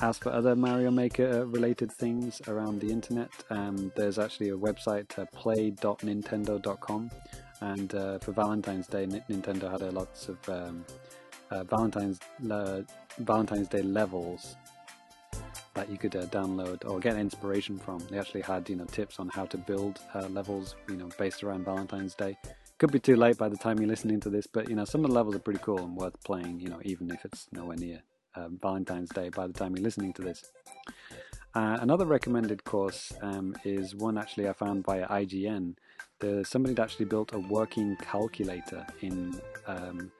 as for other Mario Maker related things around the internet, um, there's actually a website, uh, play.nintendo.com, and uh, for Valentine's Day, Nintendo had lots of um, uh, Valentine's Valentine's Day levels that you could uh, download or get inspiration from. They actually had you know tips on how to build uh, levels, you know, based around Valentine's Day. Could be too late by the time you're listening to this, but you know some of the levels are pretty cool and worth playing. You know, even if it's nowhere near um, Valentine's Day by the time you're listening to this. Uh, another recommended course um, is one actually I found via IGN. There's somebody that actually built a working calculator in um,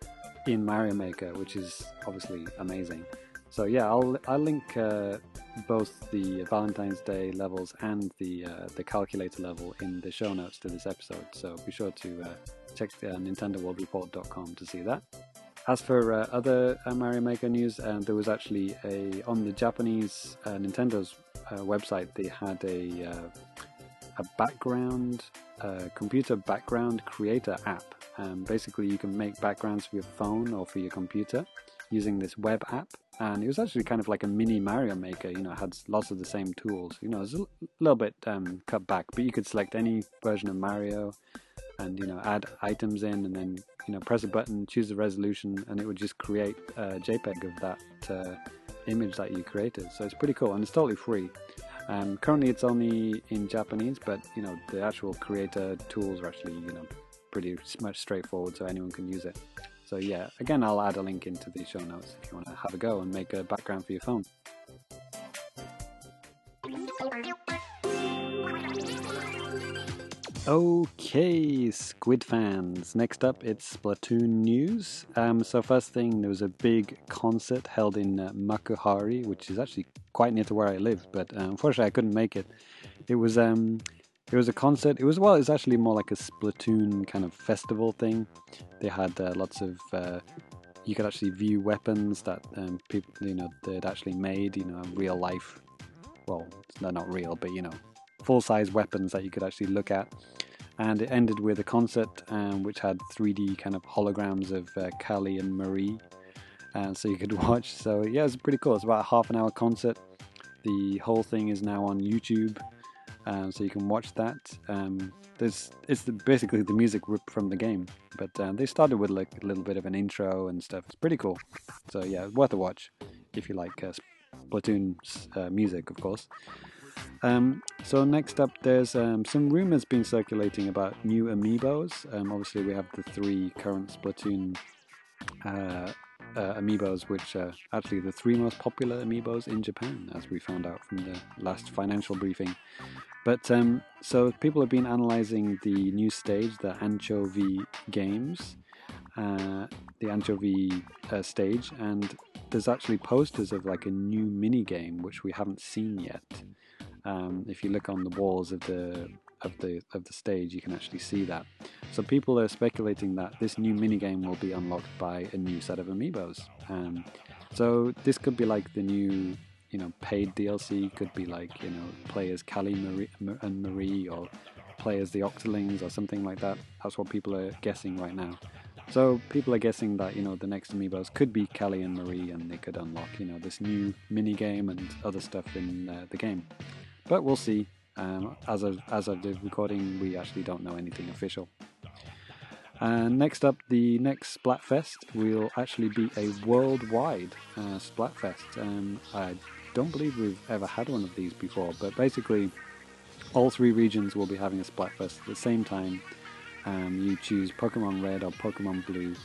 in Mario Maker, which is obviously amazing. So yeah, I'll I'll link uh, both the Valentine's Day levels and the uh, the calculator level in the show notes to this episode. So be sure to uh, check uh, NintendoWorldReport.com to see that. As for uh, other uh, Mario Maker news, uh, there was actually a on the Japanese uh, Nintendo's uh, website. They had a uh, a background computer background creator app. Um, basically, you can make backgrounds for your phone or for your computer using this web app. And it was actually kind of like a mini Mario Maker. You know, it had lots of the same tools. You know, it's a little bit um, cut back, but you could select any version of Mario and you know add items in and then you know press a button choose the resolution and it would just create a jpeg of that uh, image that you created. So it's pretty cool and it's totally free. Um, currently it's only in japanese but you know the actual creator tools are actually you know pretty much straightforward so anyone can use it. So yeah again i'll add a link into the show notes if you want to have a go and make a background for your phone Okay, Squid fans. Next up, it's Splatoon news. Um, so first thing, there was a big concert held in uh, Makuhari, which is actually quite near to where I live, but uh, unfortunately I couldn't make it. It was um, it was a concert. It was well, it's actually more like a Splatoon kind of festival thing. They had uh, lots of. Uh, you could actually view weapons that um, people, you know, they'd actually made. You know, real life. Well, they're not real, but you know, full size weapons that you could actually look at. And it ended with a concert um, which had 3D kind of holograms of uh, and Marie. And so you could watch. So yeah, it's pretty cool. It's about a half an hour concert. The whole thing is now on YouTube. Um, so you can watch that. Um, there's it's the, basically the music ripped from the game, but uh, they started with like a little bit of an intro and stuff. It's pretty cool. So yeah, worth a watch if you like uh, Splatoon uh, music, of course. Um, so next up, there's um, some rumors being circulating about new amiibos. Um, obviously, we have the three current Splatoon uh, uh, amiibos, which are actually the three most popular amiibos in Japan, as we found out from the last financial briefing. But um, so people have been analyzing the new stage, the Ancho-V Games, uh, the Ancho-V uh, stage, and there's actually posters of like a new mini game which we haven't seen yet. Um, if you look on the walls of the of the of the stage, you can actually see that. So people are speculating that this new mini game will be unlocked by a new set of amiibos. Um, so this could be like the new, you know, paid DLC. Could be like you know, play as Callie Marie, and Marie, or play as the Octolings, or something like that. That's what people are guessing right now. So people are guessing that you know the next amiibos could be Callie and Marie, and they could unlock you know this new mini game and other stuff in uh, the game. But we'll see. Um, as of as of the recording, we actually don't know anything official. And next up, the next Splatfest will actually be a worldwide uh, Splatfest. Um, I don't believe we've ever had one of these before, but basically, all three regions will be having a Splatfest at the same time. Um, you choose Pokemon Red or Pokemon Blue,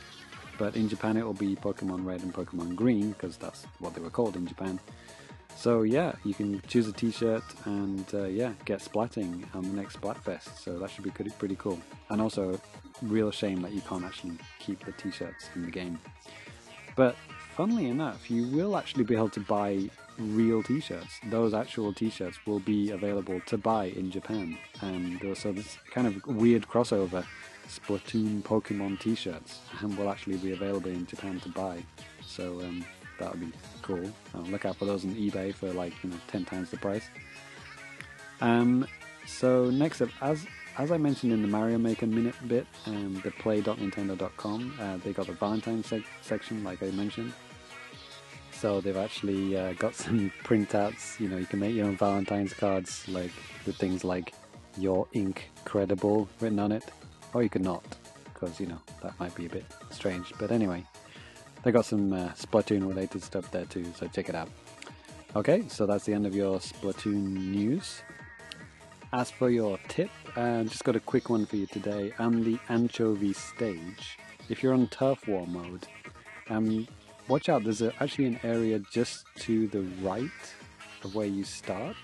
but in Japan it will be Pokemon Red and Pokemon Green because that's what they were called in Japan. So yeah, you can choose a T-shirt and uh, yeah, get splatting on the next Splatfest. So that should be pretty pretty cool. And also, real shame that you can't actually keep the T-shirts in the game. But funnily enough, you will actually be able to buy real T-shirts. Those actual T-shirts will be available to buy in Japan, and so this kind of weird crossover. Splatoon Pokemon T-shirts will actually be available in Japan to buy. So um, that would be cool. Look out for those on eBay for like you know ten times the price. Um, so next up, as as I mentioned in the Mario Maker minute bit, um, the play.nintendo.com, uh, they got the Valentine's sec- section, like I mentioned. So they've actually uh, got some printouts. You know, you can make your own Valentine's cards, like with things like "Your ink credible" written on it, or you could not, because you know that might be a bit strange. But anyway, they got some uh, Splatoon related stuff there too, so check it out. Okay, so that's the end of your Splatoon news. As for your tip, uh, just got a quick one for you today. On the anchovy stage, if you're on turf war mode, um, watch out. There's a, actually an area just to the right of where you start,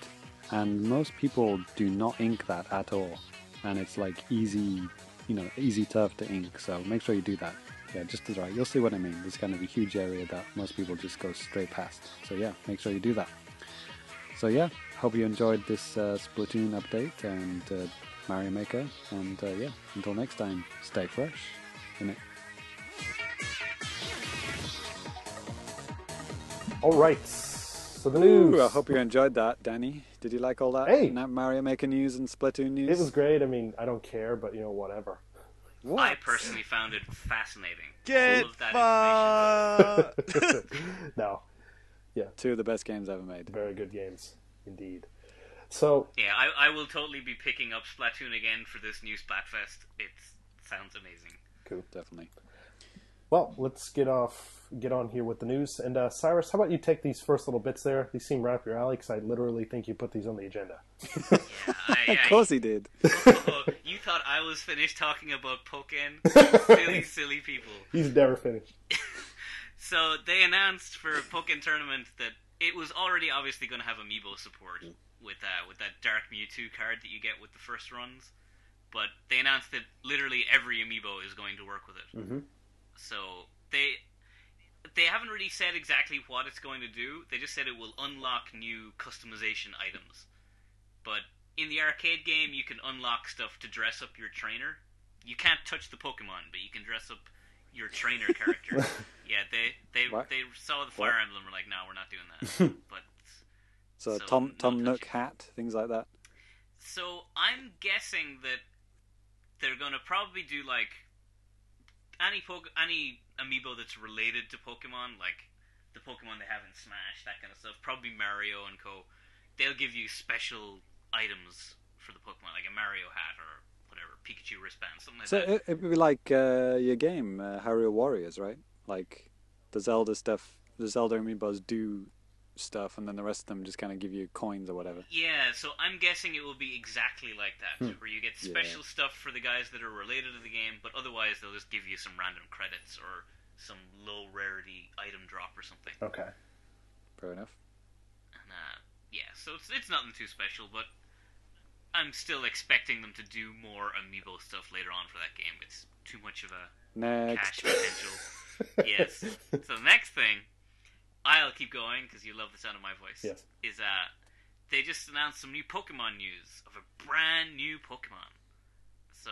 and most people do not ink that at all. And it's like easy, you know, easy turf to ink. So make sure you do that yeah, just to the right. You'll see what I mean. There's kind of a huge area that most people just go straight past. So yeah, make sure you do that. So yeah, hope you enjoyed this uh, Splatoon update and uh, Mario Maker. And uh, yeah, until next time, stay fresh. Good All right. So the news. Ooh, I hope you enjoyed that, Danny. Did you like all that? Hey. Mario Maker news and Splatoon news. It was great. I mean, I don't care, but you know, whatever. What? I personally found it fascinating. Get All of that fucked. no, Yeah. Two of the best games ever made. very good games indeed. So Yeah, I, I will totally be picking up Splatoon again for this new Splatfest. It sounds amazing. cool. Definitely. Well, let's get off, get on here with the news. And uh, Cyrus, how about you take these first little bits there? These seem right up your alley because I literally think you put these on the agenda. Yeah, I, Of course he did. Thought I was finished talking about Pokken? silly, silly people. He's never finished. So they announced for Pokken Tournament that it was already obviously going to have amiibo support with uh, with that Dark Mewtwo card that you get with the first runs, but they announced that literally every amiibo is going to work with it. Mhm. So they they haven't really said exactly what it's going to do. They just said it will unlock new customization items. But in the arcade game, you can unlock stuff to dress up your trainer. You can't touch the Pokemon, but you can dress up your trainer character. yeah, they they What? they saw the Fire What? Emblem. Were like, no, we're not doing that. but So, So, Tom no Tom Nook hat, things like that. So I'm guessing that they're gonna probably do like any po- any amiibo that's related to Pokemon, like the Pokemon they have in Smash, that kind of stuff. Probably Mario and Co. They'll give you special items for the Pokemon, like a Mario hat or whatever, Pikachu wristband, something like So that. it, it would be like uh, your game, uh, Hyrule Warriors, right? Like the Zelda stuff, the Zelda amiibos do stuff, and then the rest of them just kind of give you coins or whatever. Yeah, so I'm guessing it will be exactly like that, Hmm. where you get special stuff for the guys that are related to the game, but otherwise they'll just give you some random credits or some low rarity item drop or something. Okay. Fair enough. And, yeah, so it's it's nothing too special, but I'm still expecting them to do more amiibo stuff later on for that game. It's too much of a Next. cash potential. yes. So the next thing I'll keep going because you love the sound of my voice. Yes. Is uh, they just announced some new Pokemon news of a brand new Pokemon. So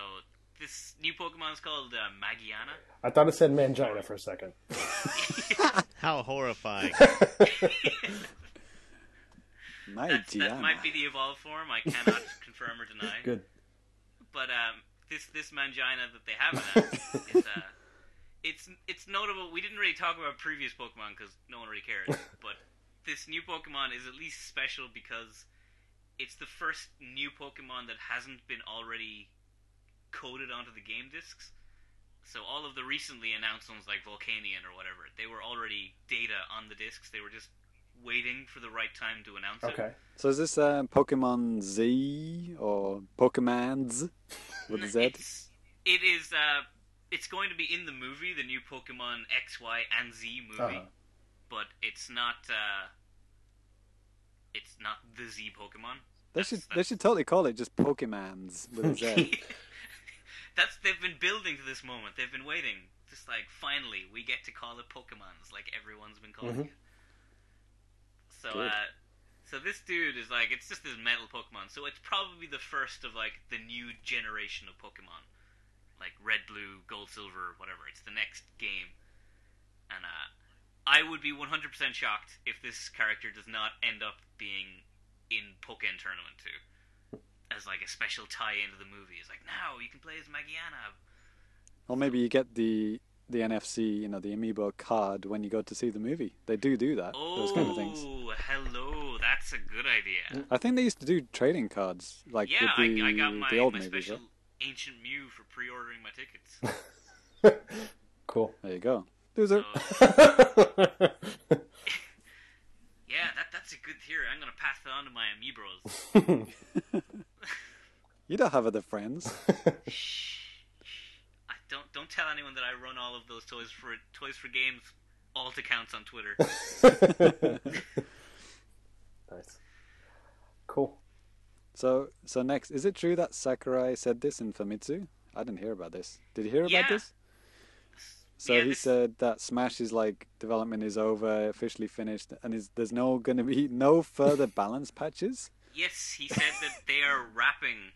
this new Pokemon is called uh, Magearna. I thought it said mangina for a second. How horrifying! My That's, that might be the evolved form. I cannot confirm or deny. Good. But um, this this Mangina that they have announced is uh, it's it's notable. We didn't really talk about previous Pokemon because no one really cares. but this new Pokemon is at least special because it's the first new Pokemon that hasn't been already coded onto the game discs. So all of the recently announced ones like Volcanion or whatever, they were already data on the discs. They were just waiting for the right time to announce it. Okay. So is this uh, Pokemon Z or Pokemans with a Z? It's, it is. Uh, it's going to be in the movie, the new Pokemon X, Y, and Z movie, Uh-huh. but it's not. Uh, it's not the Z Pokemon. They should they should totally call it just Pokemans with a Z. That's they've been building to this moment. They've been waiting. Just like finally, we get to call it Pokemons, like everyone's been calling Mhm. it. So, Good. uh, so this dude is like, it's just this metal Pokemon. So it's probably the first of like the new generation of Pokemon, like Red, Blue, Gold, Silver, whatever. It's the next game, and uh, I would be 100% shocked if this character does not end up being in Pokken Tournament 2 as like a special tie into the movie. It's like now you can play as Magearna. or maybe you get the the NFC, you know, the amiibo card when you go to see the movie. They do do that. Those kind of things. Oh, hello, that's a good idea. I think they used to do trading cards like yeah, with the I, I got my, the old my movies. special right? ancient Mew for pre-ordering my tickets. Cool. There you go. Loser. So, yeah, that that's a good theory. I'm gonna pass that on to my amiibos. You don't have other friends. Shh. I don't don't tell anyone that I run all of those toys for toys for games alt accounts on Twitter. nice. Cool. So so next, is it true that Sakurai said this in Famitsu? I didn't hear about this. Did you hear about Yeah. this? So Yeah, he this- said that Smash is like development is over, officially finished, and is there's no going to be no further balance patches. yes, he said that they are wrapping.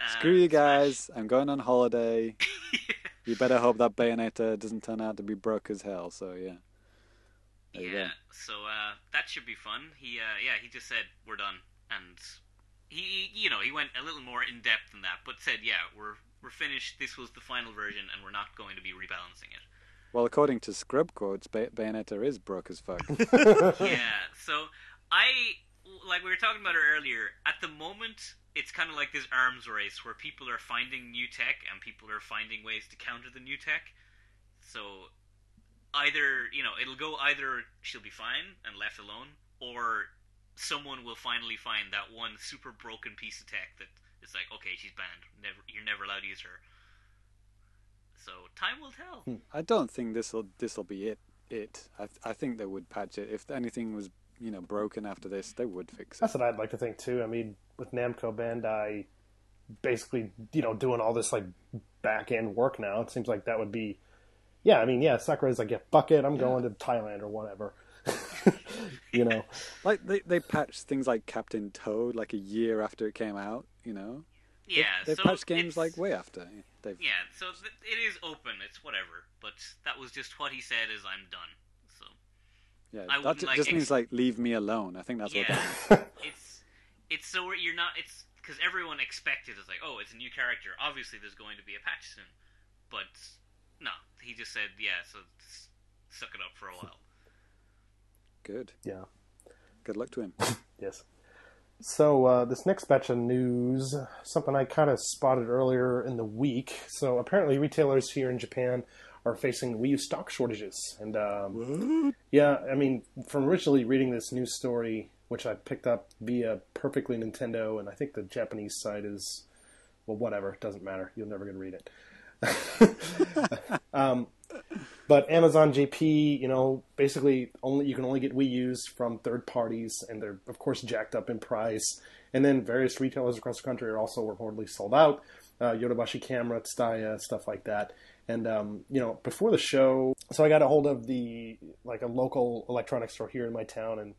Uh, Screw you Smash. guys! I'm going on holiday. You better hope that Bayonetta doesn't turn out to be broke as hell. So yeah, there yeah, so uh, that should be fun. He, uh, yeah, he just said we're done, and he, you know, he went a little more in depth than that, but said, yeah, we're we're finished. This was the final version, and we're not going to be rebalancing it. Well, according to Scrub quotes, Bay- Bayonetta is broke as fuck. yeah, so I like we were talking about her earlier. At the moment, it's kind of like this arms race where people are finding new tech and people are finding ways to counter the new tech. So either you know it'll go either she'll be fine and left alone, or someone will finally find that one super broken piece of tech that is like, okay, she's banned. Never, you're never allowed to use her. So time will tell. Hmm. I don't think this will this will be it. It. I I think they would patch it. If anything was you know broken after this, they would fix it. That's what I'd like to think too. I mean, with Namco Bandai basically, you know, doing all this like back end work now, it seems like that would be yeah, I mean, yeah, Sakurai's like, yeah, fuck it, I'm going to Thailand or whatever. you know. Like they they patched things like Captain Toad like a year after it came out. You know. Yeah, They've so patched games like way after. They've Yeah, so it is open. It's whatever. But that was just what he said. Is I'm done. So yeah. I that wouldn't like just ex- means like leave me alone. I think that's what. yeah, That it's it's so you're not. It's because everyone expected it's like, oh, it's a new character. Obviously, there's going to be a patch soon. But no, he just said, yeah. So suck it up for a while. Good. Yeah. Good luck to him. Yes. So uh, this next batch of news, something I kind of spotted earlier in the week. So apparently, retailers here in Japan are facing Wii U stock shortages, and um, yeah, I mean, from originally reading this news story, which I picked up via Perfectly Nintendo, and I think the Japanese site is, well, whatever, it doesn't matter. You're never going to read it. um, but Amazon JP, you know, basically only you can only get Wii U's from third parties, and they're of course jacked up in price. And then various retailers across the country are also reportedly sold out. Uh, Yodobashi Camera, Tsutaya, stuff like that. And um, you know, before the show, so I got a hold of the like a local electronics store here in my town, and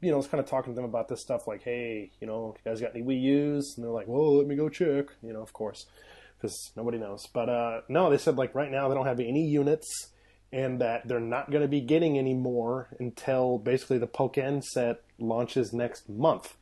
you know, I was kind of talking to them about this stuff. Like, hey, you know, you guys got any Wii U's? And they're like, well, let me go check. You know, of course, because nobody knows. But uh, no, they said like right now they don't have any units, and that they're not going to be getting any more until basically the Pokken set launches next month.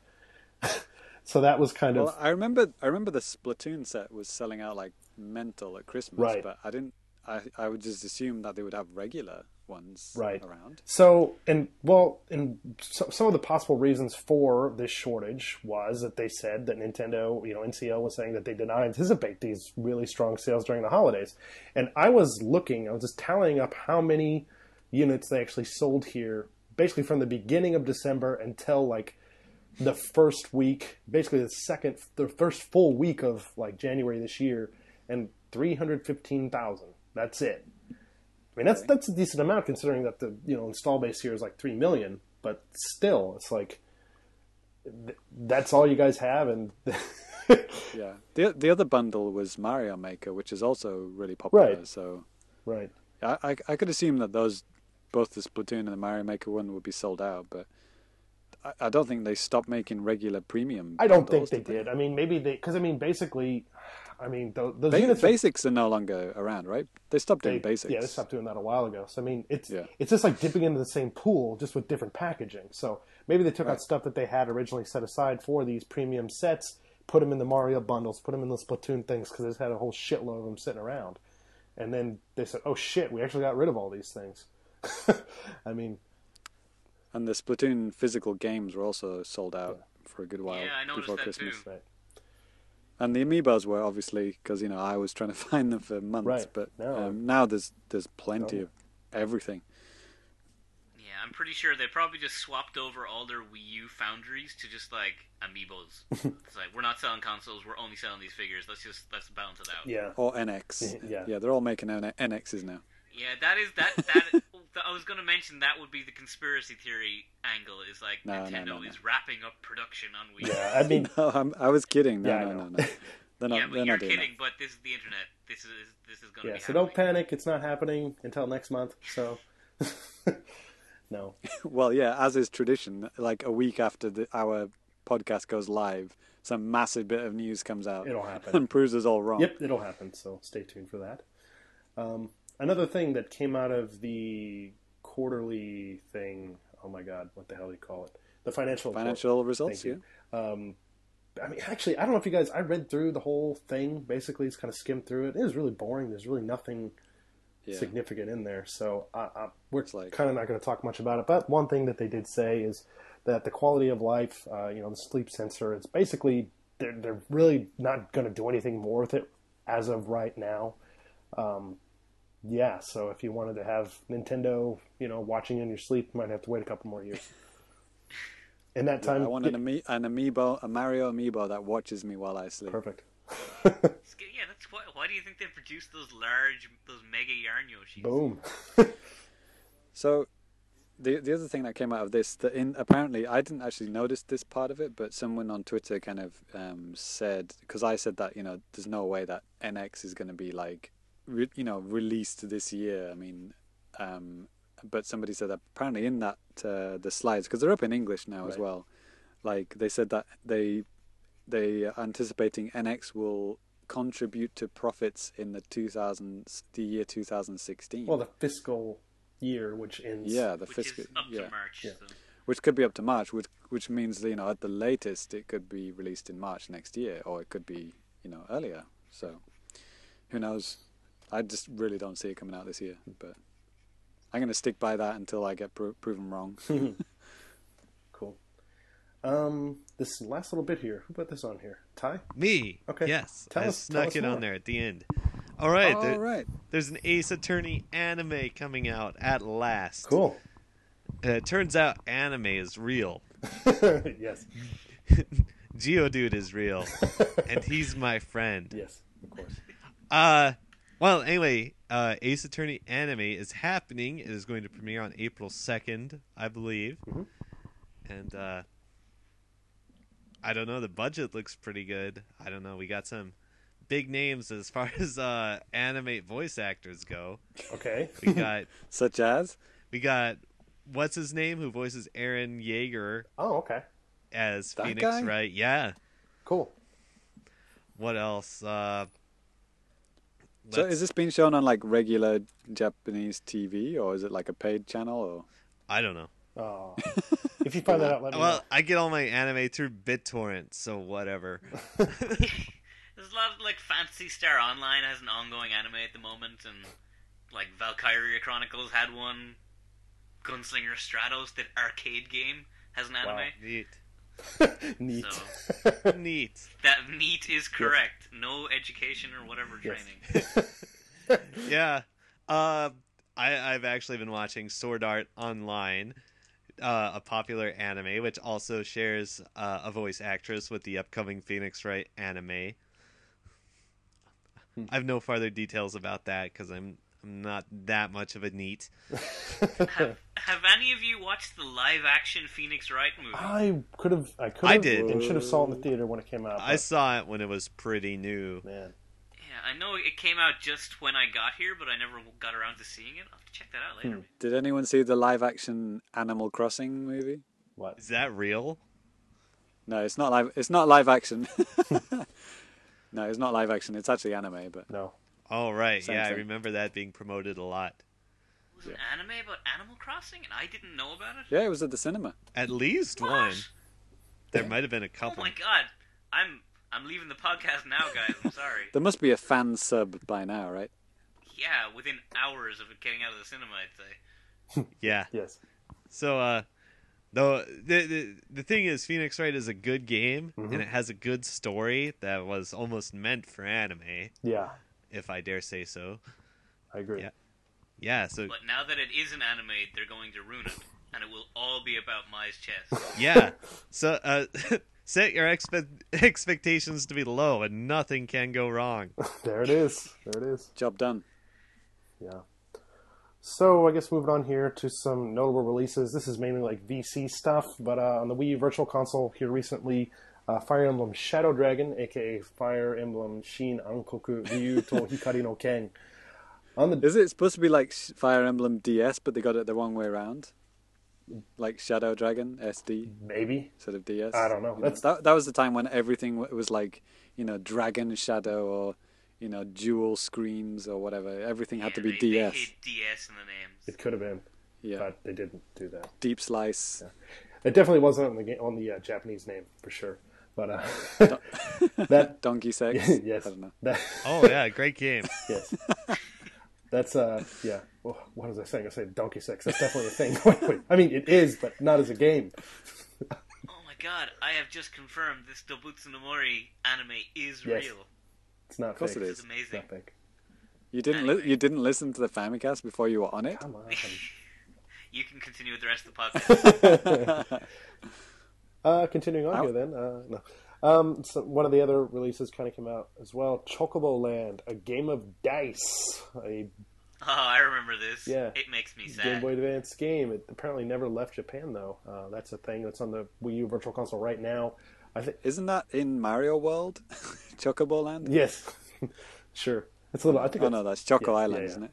so that was kind of I remember I remember the Splatoon set was selling out like mental at Christmas, Right. but I didn't. I I would just assume that they would have regular ones Right. around. So, and well, and so, some of the possible reasons for this shortage was that they said that Nintendo, you know, NCL was saying that they did not anticipate these really strong sales during the holidays. And I was looking, I was just tallying up how many units they actually sold here, basically from the beginning of December until like the first week, basically the second, the first full week of like January this year, and 315,000. That's it. I mean, that's that's a decent amount considering that the you know install base here is like three million, but still, it's like th- that's all you guys have, and Yeah. The the other bundle was Mario Maker, which is also really popular. Right. So right, I, I I could assume that those both the Splatoon and the Mario Maker one would be sold out, but I, I don't think they stopped making regular premium. I don't think they did. I mean, maybe they because I mean, basically, I mean, those, those Ba- units are basics are no longer around, right? They stopped doing they- basics. Yeah, they stopped doing that a while ago. So I mean, it's Yeah. it's just like dipping into the same pool, just with different packaging. So maybe they took Right. out stuff that they had originally set aside for these premium sets, put them in the Mario bundles, put them in the Splatoon things because they just had a whole shitload of them sitting around. And then they said, "Oh shit, we actually got rid of all these things." I mean, And the Splatoon physical games were also sold out for a good while Yeah, I noticed before that Christmas. too. right. And the amiibos were obviously because you know I was trying to find them for months, Right. but No. um, now there's there's plenty No. of everything. Yeah, I'm pretty sure they probably just swapped over all their Wii U foundries to just like amiibos. it's like we're not selling consoles, we're only selling these figures. Let's just let's balance it out. Yeah, Or NX. Yeah. yeah, they're all making N- NXs now. Yeah, that is that that I was going to mention that would be the conspiracy theory angle is like No, no, Nintendo no, no. is wrapping up production on Wii. Yeah. I mean, No, I'm, I was kidding. No, Yeah, no, no, no. They're not. yeah, but they're you're not doing kidding. But this is the internet. This is this is going to yeah. be. So don't panic; it's not happening until next month. So, no. Well, yeah, as is tradition, like a week after the, our podcast goes live, some massive bit of news comes out It'll happen. and proves us all wrong. Yep, it'll happen. So stay tuned for that. Um, another thing that came out of the quarterly thing. Oh my God, what the hell do you call it? The financial report. Financial results. Thank Yeah. you. Um, I mean, actually, I don't know if you guys. I read through the whole thing. Basically, just kind of skimmed through it. It was really boring. There's really nothing Yeah. significant in there. So I, I, we're like- kind of not going to talk much about it. But one thing that they did say is that the quality of life, uh, you know, the sleep sensor, it's basically they're they're really not going to do anything more with it as of right now. Um, yeah, so if you wanted to have Nintendo, you know, watching in your sleep, you might have to wait a couple more years. In that time, I want an, ami- an amiibo, a Mario amiibo that watches me while I sleep. perfect. Yeah, that's why. Why do you think they produce those large, those mega yarn Yoshis? Boom. So, the the other thing that came out of this, that in apparently I didn't actually notice this part of it, but someone on Twitter kind of um, said because I said that you know there's no way that NX is going to be like re, you know released this year. I mean, um, but somebody said that apparently in that uh, the slides because they're up in English now as well. Like they said that they they are anticipating NX will contribute to profits in the 2000s the year 2016 Well, the fiscal year, which ends. yeah the Which fiscal is up yeah to March. Yeah. So. which could be up to March, which which means you know at the latest it could be released in March next year, or it could be you know earlier. So who knows? I just really don't see it coming out this year, but I'm going to stick by that until I get pro- proven wrong. Cool. Um, this last little bit here. Who put this on here? Ty. Me. Okay. Yes. Tell I us- tell snuck us it more. on there at the end. All right. All there- right. There's an Ace Attorney anime coming out at last. Cool. Uh, it turns out anime is real. yes. Geodude is real, and he's my friend. Yes. Of course. Uh, well, anyway, uh, Ace Attorney anime is happening. It is going to premiere on April second, I believe. Mhm. And uh, I don't know. The budget looks pretty good. I don't know. We got some big names as far as uh, anime voice actors go. Okay. We got Such as We got what's his name who voices Eren Yeager Oh, okay, as That Phoenix, guy? right? Yeah. cool. What else? Uh, So let's- is this being shown on like regular Japanese TV or is it like a paid channel or? I don't know. Oh, if you find that out, let me Well, know. I get all my anime through BitTorrent, so whatever. There's a lot of like Phantasy Star Online has an ongoing anime at the moment, and like Valkyria Chronicles had one. Gunslinger Stratos, the arcade game, has an anime. Neat. Neat. So Neat. that neat is correct. No education or whatever Yes. training. Yeah. Uh, I, I've actually been watching Sword Art Online, uh, a popular anime, which also shares uh, a voice actress with the upcoming Phoenix Wright anime. I have no further details about that because I'm I'm not that much of a neat. have, have any of you watched the live action Phoenix Wright movie? I could have. I could. I did. and should have saw it in the theater when it came out. I saw it when it was pretty new. man, yeah, I know it came out just when I got here, but I never got around to seeing it. I'll have to check that out later. Hmm. Did anyone see the live action Animal Crossing movie? what? Is that real? No, it's not live. It's not live action. no, it's not live action. It's actually anime, but No. Oh right, Same yeah, I remember that being promoted a lot. It was an anime about Animal Crossing, and I didn't know about it. yeah, it was at the cinema. At least What? one. There might have been a couple. Oh my god, I'm I'm leaving the podcast now, guys. I'm sorry. There must be a fan sub by now, right? yeah, within hours of it getting out of the cinema, I'd say. Yeah. Yes. So, uh, though the, the the thing is, Phoenix Wright is a good game, Mm-hmm. and it has a good story that was almost meant for anime, Yeah, if I dare say so. I agree. Yeah. Yeah. So But now that it is an anime, they're going to ruin it, and it will all be about Mai's chest. yeah. So, uh, set your expe- expectations to be low, and nothing can go wrong. There it is. There it is. Job done. Yeah. So I guess moving on here to some notable releases. This is mainly like VC stuff, but uh, on the Wii Virtual Console here recently, uh, Fire Emblem Shadow Dragon, aka Fire Emblem Shin Ankoku Ryu to Hikari no Ken. On the Is it supposed to be like Fire Emblem DS, but they got it the wrong way around? Like Shadow Dragon SD maybe instead of DS. I don't know. You That's- that. That was the time when everything was like, you know, Dragon Shadow or you know, dual screens or whatever. Everything had to be they, DS. They hid DS in the names. it could have been, yeah, but they didn't do that. deep slice. It definitely wasn't on the on the uh, Japanese name for sure. But uh, that Donkey sex. yes, I don't know. that Oh yeah, great game. yes. That's uh yeah. Well, what was I saying? I said donkey sex. That's definitely a thing. wait, wait. I mean, it is, but not as a game. Oh my god, I have just confirmed this Dobutsu no Mori anime is Yes. real. It's not. Of course fake. it This is. is It's amazing. not fake. You didn't. Li- you didn't listen to the Famicast before you were on it. Come on. You can continue with the rest of the podcast. Uh, continuing on Ow. here then. Uh, no. Um, so one of the other releases kind of came out as well. Chocobo Land, a game of dice, a oh, I remember this. Yeah. It makes me sad. Game. Boy Advance game. It apparently never left Japan though. Uh, that's a thing that's on the Wii U Virtual Console right now. I think. Isn't that in Mario World, Chocobo Land? Yes, sure. It's a little. I think. Oh no, that's Choco yeah, yeah, Island, yeah. isn't it?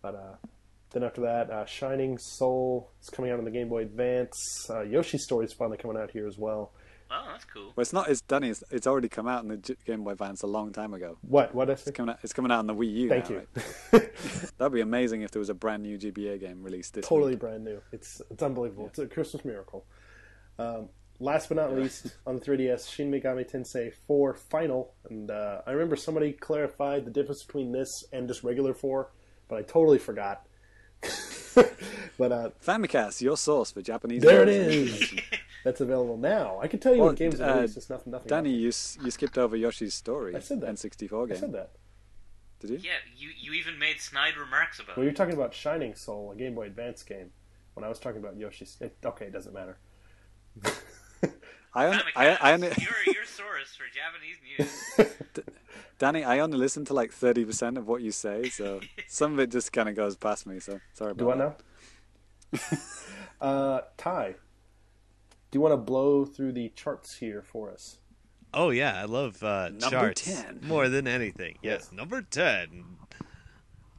But uh, then after that, uh, Shining Soul is coming out on the Game Boy Advance. Uh, Yoshi's Story is finally coming out here as well. Oh, that's cool. Well, it's not. It's Danny. It's, it's already come out in the Game Boy Advance a long time ago. What? What did I say? It's coming out. It's coming out on the Wii U. Thank now, you. right? That'd be amazing if there was a brand new GBA game released this totally week. brand new. It's it's unbelievable. It's a Christmas miracle. Um, last but not least, on the 3DS, Shin Megami Tensei 4 Final, and uh, I remember somebody clarified the difference between this and just regular 4, but I totally forgot. but uh, Famicast, your source for Japanese. News. There it is. That's available now. I can tell you Well, when games are uh, released. It's nothing. nothing Danny, else. you you skipped over Yoshi's Story. I said that. N64 I game. said that. Did you? Yeah, you you even made snide remarks about Well, you're talking about Shining Soul, a Game Boy Advance game. When I was talking about Yoshi's, it, okay, it doesn't matter. I, on, I, Famicast, I only, you're your source for Japanese news. Danny, I only listen to like thirty percent of what you say, so some of it just kind of goes past me. So sorry about Do what that. now? uh, Ty, do you want to blow through the charts here for us? Oh yeah, I love uh, Number charts 10. more than anything. Yes, Yes. number ten.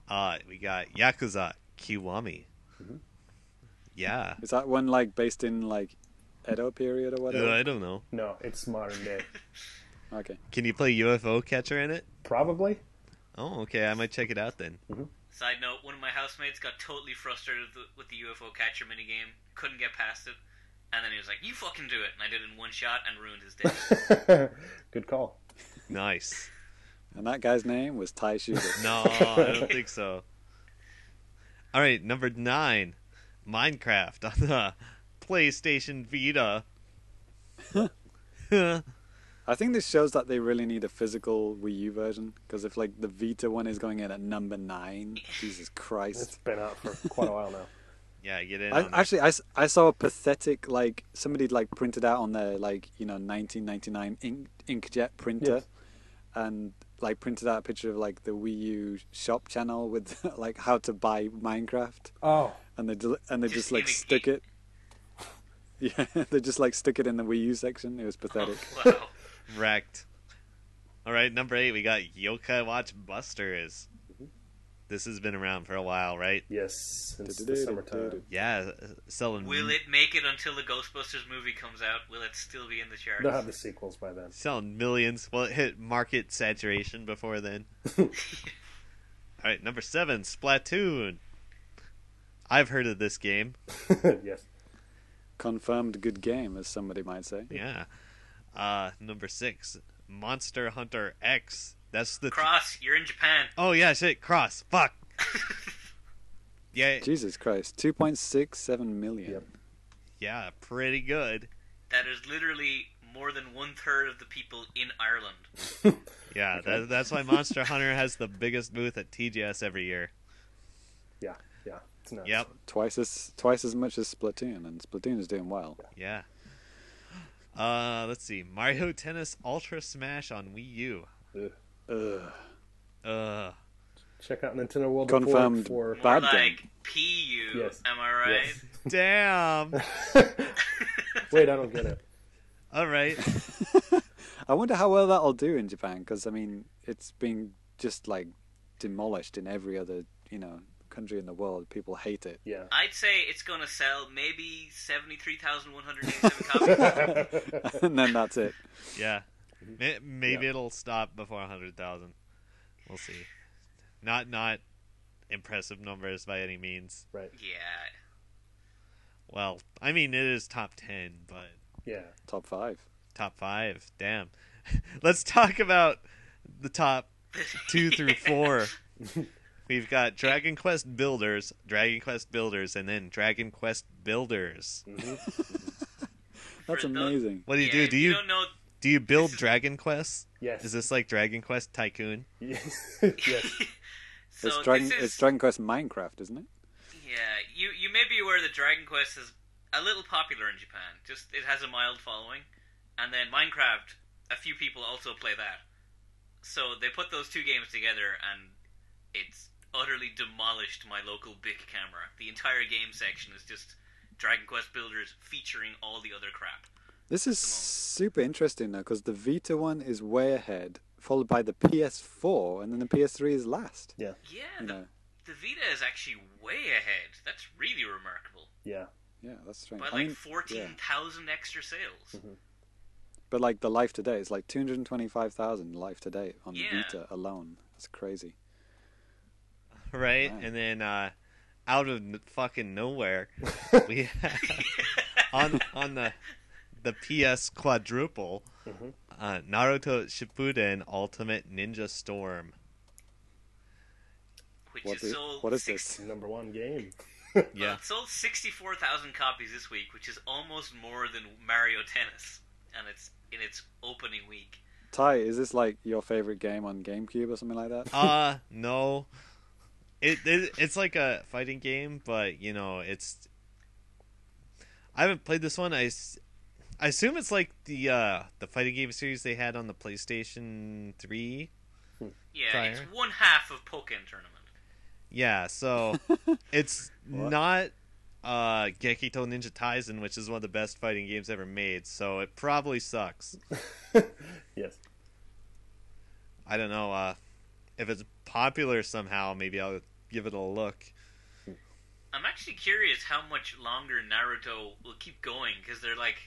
Uh, we got Yakuza Kiwami. Yeah. Is that one like based in like Edo period or Uh, whatever? I don't know. No, it's modern day. Okay. Can you play UFO catcher in it? Probably. Oh, okay. I might check it out then. Mm-hmm. Side note: One of my housemates got totally frustrated with the, with the UFO catcher minigame, couldn't get past it, and then he was like, "You fucking do it!" And I did it in one shot and ruined his day. Good call. Nice. And that guy's name was Ty Shooter. No, I don't think so. All right, number nine, Minecraft on the PlayStation Vita. I think this shows that they really need a physical Wii U version because if like the Vita one is going in at number nine, Jesus Christ, it's been out for quite a while now. yeah, get in. I, on that. actually, I, s- I saw a pathetic like somebody like printed out on their like you know 1999 ink, inkjet printer, Yes. and like printed out a picture of like the Wii U shop channel with like how to buy Minecraft, Oh, and they del- and they Just just, like in stick it. Yeah, they just like stick it in the Wii U section. It was pathetic. Oh, wow. Wrecked. All right, number eight, we got Yokai Watch Busters. This has been around for a while, right? yes, since the summertime. Yeah, uh, selling Will it make it until the Ghostbusters movie comes out? Will it still be in the charts? They'll have the sequels by then. selling millions. Will it hit market saturation before then. All right, number seven, Splatoon. I've heard of this game. yes. Confirmed good game, as somebody might say. Yeah. Uh, number six, Monster Hunter X. That's the. Cross, you're in Japan. oh yeah, shit. Cross. Fuck. Yeah, Jesus Christ, 2.67 million. Yep. yeah, pretty good. That is literally more than one third of the people in Ireland. Yeah, that, that's why Monster Hunter has the biggest booth at TGS every year. Yeah, yeah. It's nuts. Yep. Twice as twice as much as Splatoon, and Splatoon is doing well. Yeah. Uh, let's see. Mario Tennis Ultra Smash on Wii U. Ugh. Ugh. Uh, Check out Nintendo World Confirmed. Report More Bad like game. PU. Yes. Am I right? Yes. damn. Wait, I don't get it. All right. I wonder how well that'll do in Japan, because I mean, it's being just like demolished in every other you know country in the world. People hate it. Yeah. I'd say it's going to sell maybe 73,187 copies. and then that's it. Yeah. Mm-hmm. Maybe Yeah. it'll stop before 100,000. We'll see. Not not impressive numbers by any means. right. yeah. Well, I mean it is top 10, but Yeah. Top five. top 5. Damn. Let's talk about the top 2 through 4. We've got Dragon Quest Builders, Dragon Quest Builders, and then Dragon Quest Builders. Mm-hmm. That's For the- amazing. What do you Yeah, do? Do you don't know? do you build Dragon Quest? Yes. Is this like Dragon Quest Tycoon? yes. yes. So it's Dragon. this is, It's Dragon Quest Minecraft, isn't it? Yeah, you you may be aware that Dragon Quest is a little popular in Japan. Just it has a mild following, and then Minecraft, a few people also play that. So they put those two games together, and it's utterly demolished my local big camera. The entire game section is just Dragon Quest Builders featuring all the other crap. This is super interesting though, because the Vita one is way ahead, followed by the PS4, and then the PS3 is last. Yeah. Yeah, You the, know, the Vita is actually way ahead. That's really remarkable. Yeah. yeah, that's strange. By I like mean, fourteen yeah. extra sales. Mm-hmm. But like the life today, it's like 225,000 life today on Yeah. Vita alone. That's crazy. Right? Right. And then uh, out of fucking nowhere, we have on on the the PS quadruple, uh, Naruto Shippuden Ultimate Ninja Storm. Which What is is, sold what is six- this? Number one game. Well, Yeah, it sold 64,000 copies this week, which is almost more than Mario Tennis, and it's in its opening week. Ty, is this like your favorite game on GameCube or something like that? uh no, it, it it's like a fighting game, but you know it's. I haven't played this one. I, I assume it's like the uh the fighting game series they had on the PlayStation Three. Yeah, it's one half of Pokken Tournament. Yeah, so it's not uh Gekito Ninja Taisen, which is one of the best fighting games ever made, so it probably sucks. Yes. I don't know, uh if it's popular somehow, maybe I'll give it a look. I'm actually curious how much longer Naruto will keep going because they're like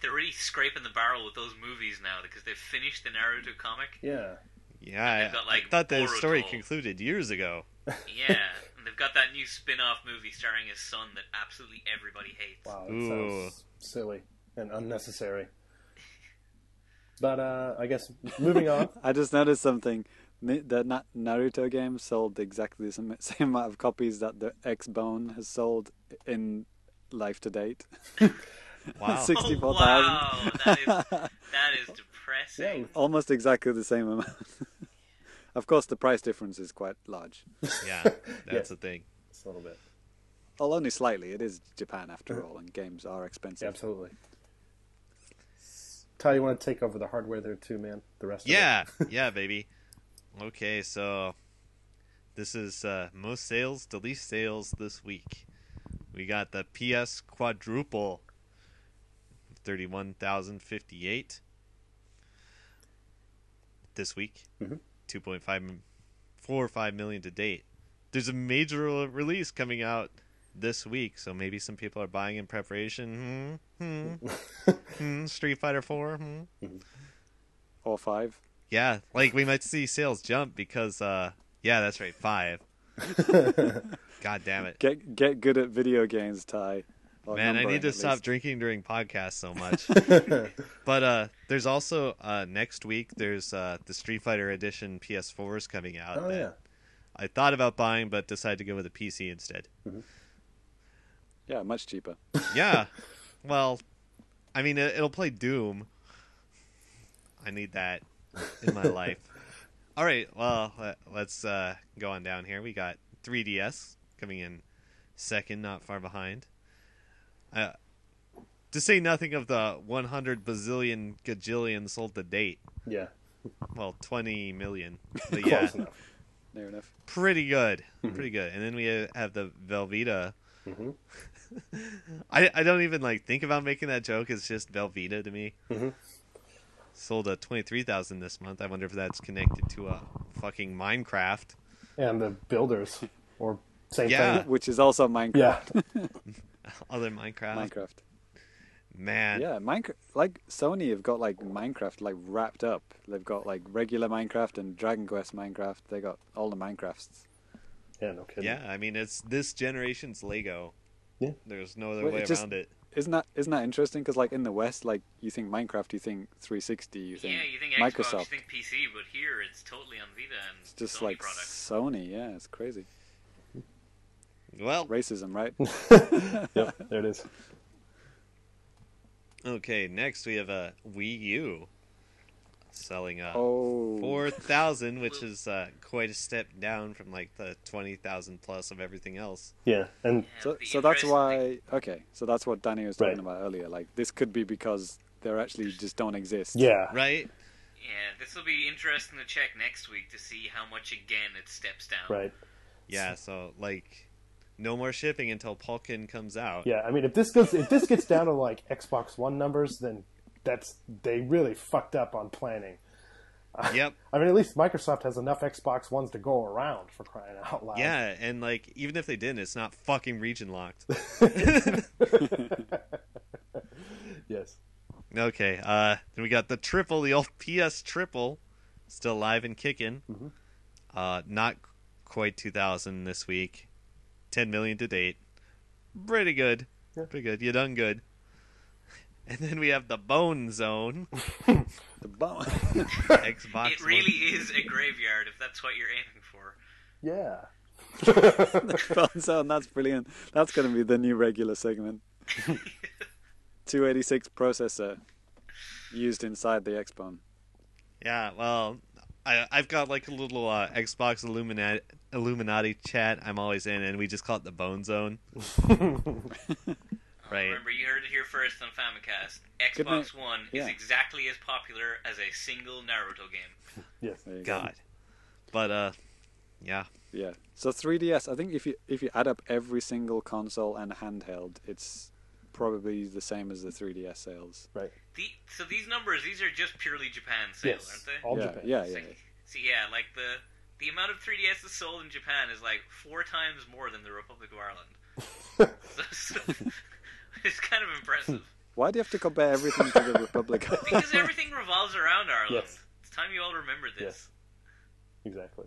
they're really scraping the barrel with those movies now because they've finished the Naruto comic. Yeah. Yeah, I, they've I thought the story concluded years ago. Yeah, and they've got that new spin-off movie starring his son that absolutely everybody hates. Wow, that Ooh. sounds silly and unnecessary. But uh, I guess moving on. I just noticed something. Ni- The Na- Naruto game sold exactly the same, same amount of copies that the X Bone has sold in life to date. Wow. Six- Oh, 64,000. wow, that is that is depressing. Almost exactly the same amount. of course, the price difference is quite large. yeah, that's the thing. Just a little bit. Well, only slightly. It is Japan after all, and games are expensive. Yeah, absolutely. Ty, you want to take over the hardware there too, man? The rest Yeah, yeah, baby. Okay, so this is uh, most sales to least sales this week. We got the PS quadruple, thirty-one thousand fifty-eight this week. Mhm. Two point five, four or five million to date. There's a major release coming out this week, so maybe some people are buying in preparation. Hmm, hmm, hmm, Street Fighter Four. Hmm. Or five. Yeah, like we might see sales jump because uh yeah, that's right, 5. God damn it. Get get good at video games, Ty. Or Man, I need to stop least. drinking during podcasts so much. but uh there's also uh next week there's uh the Street Fighter edition PS4s coming out Oh yeah. I thought about buying but decided to go with a PC instead. Yeah, much cheaper. Yeah. well, I mean it, it'll play Doom. I need that in my life. All right, well, let, let's uh, go on down here. We got 3DS coming in second, not far behind. Uh, to say nothing of the 100 bazillion gajillion sold to date. Yeah. Well, 20 million. But yeah, Close enough. Near enough. pretty good. Pretty good. And then we have the Velveeta. Mhm. I I don't even like think about making that joke. It's just Velveeta to me. Mhm. Sold at twenty three thousand this month. I wonder if that's connected to a fucking Minecraft. And the builders, or same Yeah. thing. Which is also Minecraft. Yeah. Other Minecraft. Minecraft. Man. Yeah, Minecraft. Like Sony have got like Minecraft like wrapped up. They've got like regular Minecraft and Dragon Quest Minecraft. They got all the Minecrafts. Yeah. No kidding. Yeah, I mean it's this generation's Lego. Yeah. There's no other Well, way it just- around it. Isn't that isn't that interesting? Because like in the West, like you think Minecraft, you think 360, you think Yeah, you think Xbox, Microsoft. you think PC, but here it's totally on Vita and it's just Sony like products. Sony. Yeah, it's crazy. Well, Racism, right? Yep. There it is. okay. Next we have a Wii U selling uh, oh, four thousand, which is uh, quite a step down from like the twenty thousand plus of everything else. Yeah. And Yeah, So, so that's why. Okay, so that's what Danny was talking Right. about earlier. Like this could be because they're actually just don't exist. yeah. Right? Yeah, this will be interesting to check next week to see how much again it steps down. Right. Yeah. So like, no more shipping until Pokken comes out. Yeah. I mean, if this goes, if this gets down to like Xbox One numbers, then that's they really fucked up on planning. Yep. I mean, at least Microsoft has enough Xbox Ones to go around for crying out loud. Yeah, and like even if they didn't, it's not fucking region locked. Yes. Okay, uh, then we got the triple, the old PS triple, still live and kicking. Mm-hmm. Uh, not quite 2,000 this week. 10 million to date. Pretty good. Yeah. Pretty good. You done good. And then we have the Bone Zone. The bum- Xbox. It really is a graveyard if that's what you're aiming for. Yeah. the Bone Zone. That's brilliant. That's going to be the new regular segment. 286 processor used inside the Xbone. Yeah, well, I, I've got like a little uh, Xbox Illuminati, Illuminati chat I'm always in, and we just call it the Bone Zone. Right. Remember, you heard it here first on Famicast. Xbox One Yeah. is exactly as popular as a single Naruto game. Yes. There go. God. But, uh, yeah. Yeah. So 3DS, I think if you if you add up every single console and handheld, it's probably the same as the 3DS sales. Right. The, so these numbers, these are just purely Japan sales, Yes. aren't they? All yeah, Japan. yeah, yeah, So, yeah. so yeah, like the the amount of 3DSs sold in Japan is like four times more than the Republic of Ireland. So- so- it's kind of impressive Why do you have to compare everything to the Republic? because everything revolves around Ireland. Yes. It's time you all remember this. Yes. Exactly.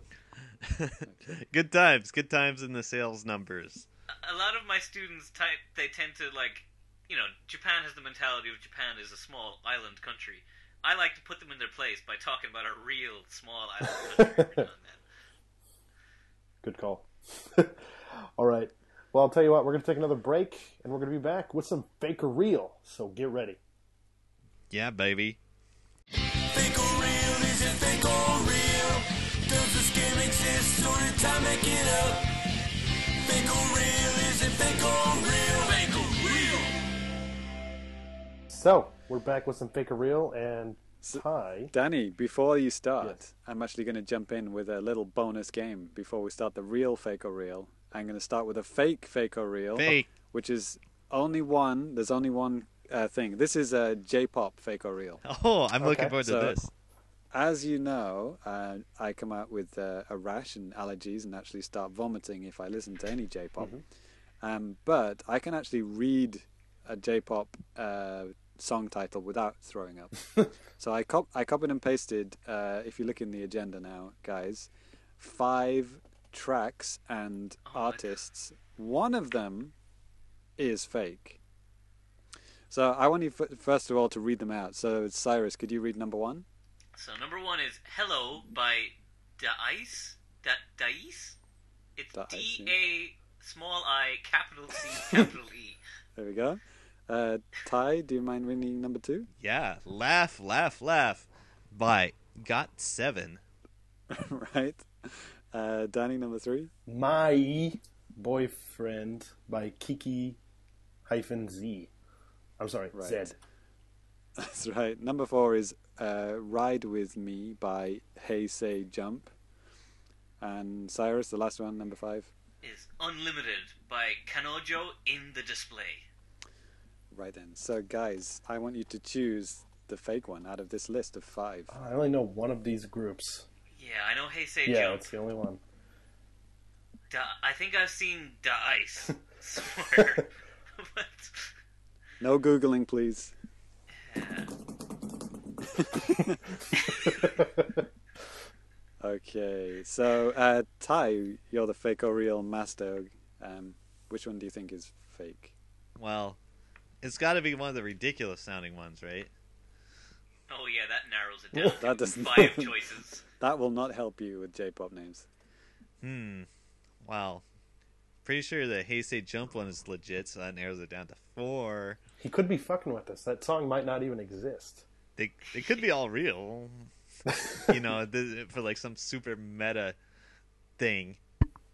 good times, good times in the sales numbers. a lot of my students type they tend to like you know japan has the mentality of japan is a small island country i like to put them in their place by talking about a real small island country every now and then. Good call. All right. Well, I'll tell you what, we're going to take another break and we're going to be back with some fake or real. So get ready. Yeah, baby. Fake or real? Is it fake or real? Does the scam exist or did time make it up? Fake or real? Is it fake or real? Fake or real? So, we're back with some fake or real and Ty. Danny, before you start, Yes. I'm actually going to jump in with a little bonus game before we start the real fake or real. I'm going to start with a fake fake or real, Fake. which is only one. There's only one uh, thing. This is a J-pop fake or real. Oh, I'm looking Okay. forward to this. As you know, uh, I come out with uh, a rash and allergies and actually start vomiting if I listen to any J-pop. Um, but I can actually read a J-pop uh, song title without throwing up. so I cop- I copied and pasted. Uh, if you look in the agenda now, guys, five tracks and Oh artists. One of them is fake. So I want you f- first of all to read them out. So Cyrus, could you read number one? so number one is hello by daice da, daice it's Daice, d a small i capital c capital e There we go. Uh, Ty, do you mind reading number two? Yeah, laugh, laugh, laugh. By Got Seven. right. Uh, Danny, number three. My Boyfriend by Kiki hyphen Z. I'm sorry, Right. Zed. That's right. Number four is uh, Ride With Me by Hey Say Jump. And Cyrus, the last one, number five. is unlimited by kanojo in the display Right then. So, guys, I want you to choose the fake one out of this list of five. I only know one of these groups. Yeah i know hey say yeah, jump it's the only one. da, i think i've seen Dice somewhere but No Googling, please. Okay, so uh, Ty, you're the fake or real master. Um, which one do you think is fake? Well, it's got to be one of the ridiculous sounding ones, right? Oh yeah that narrows it down That to doesn't- five choices That will not help you with J-pop names. Hmm. Wow. Pretty sure the Hey Say Jump one is legit, so that narrows it down to four. He could be fucking with us. That song might not even exist. They they could be all real, you know, the, for like some super meta thing.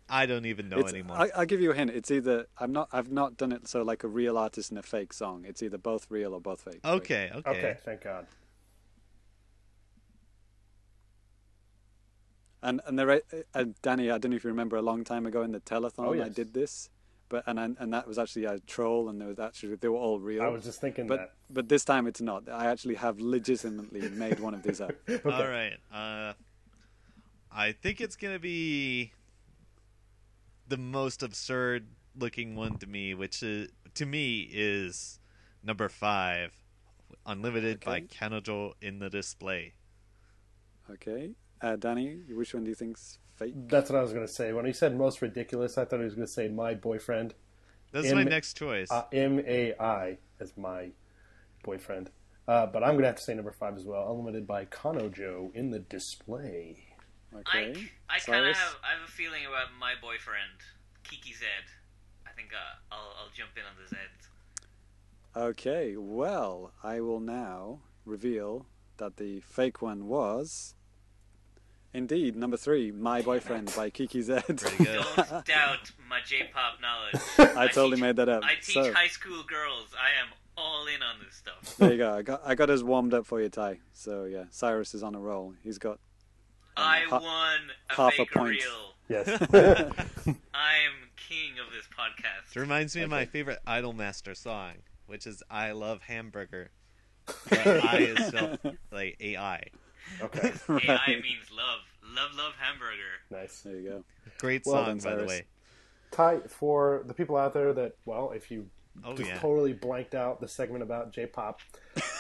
I don't even know It's- anymore. I, I'll give you a hint. It's either I'm not. I've not done it so like a real artist and a fake song. It's either both real or both fake. okay, okay, Okay, thank God. And and there, uh, Danny, I don't know if you remember a long time ago in the telethon, Oh, I did this, but and and and that was actually a troll, and there was actually they were all real. I was just thinking but that. but this time it's not. I actually have legitimately made one of these up. All right. Uh, I think it's gonna be the most absurd looking one to me, which is to me is number five, Unlimited by Okay. Kanojo in the display. Okay, uh, Danny, which one do you think's fake? That's what I was going to say. When he said most ridiculous, I thought he was going to say my boyfriend. That's M- my next choice. Uh, M A I as my boyfriend. Uh, but I'm going to have to say number five as well. Unlimited by Kanojo in the display. Okay, I I kind of have I have a feeling about my boyfriend Kiki Zed. I think uh, I'll I'll jump in on the Zed. Okay, well, I will now reveal that the fake one was indeed number three, My Boyfriend by Kiki Z. Pretty good. Don't doubt my J-pop knowledge. I totally teach- made that up. I teach So- high school girls. I am all in on this stuff. There you go. I got I got us warmed up for you, Ty. So yeah, Cyrus is on a roll. He's got um, I ha- won a half a point. real. Yes. I am king of this podcast. It reminds me of my favorite Idolmaster song, which is "I Love Hamburger." But I is spelled like AI. Okay. AI means love. Love, love hamburger. Nice. there you go. Great Well song, done, by the way. Ty, for the people out there that, well, if you Oh just yeah. totally blanked out the segment about J-pop,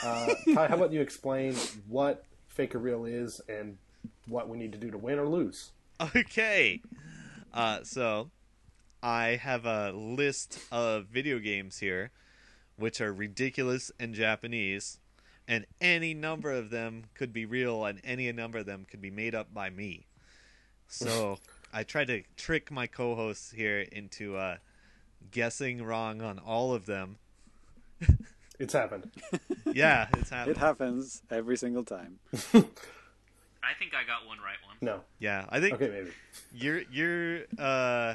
uh, Ty, how about you explain what Fake or Real is and what we need to do to win or lose? Okay. Uh, so, I have a list of video games here, which are ridiculous in Japanese, and any number of them could be real, and any number of them could be made up by me. So, I tried to trick my co-hosts here into uh, guessing wrong on all of them. It's happened. Yeah, it's happening. It happens every single time. I think I got one right one. No. yeah, I think Okay, maybe. you're you're uh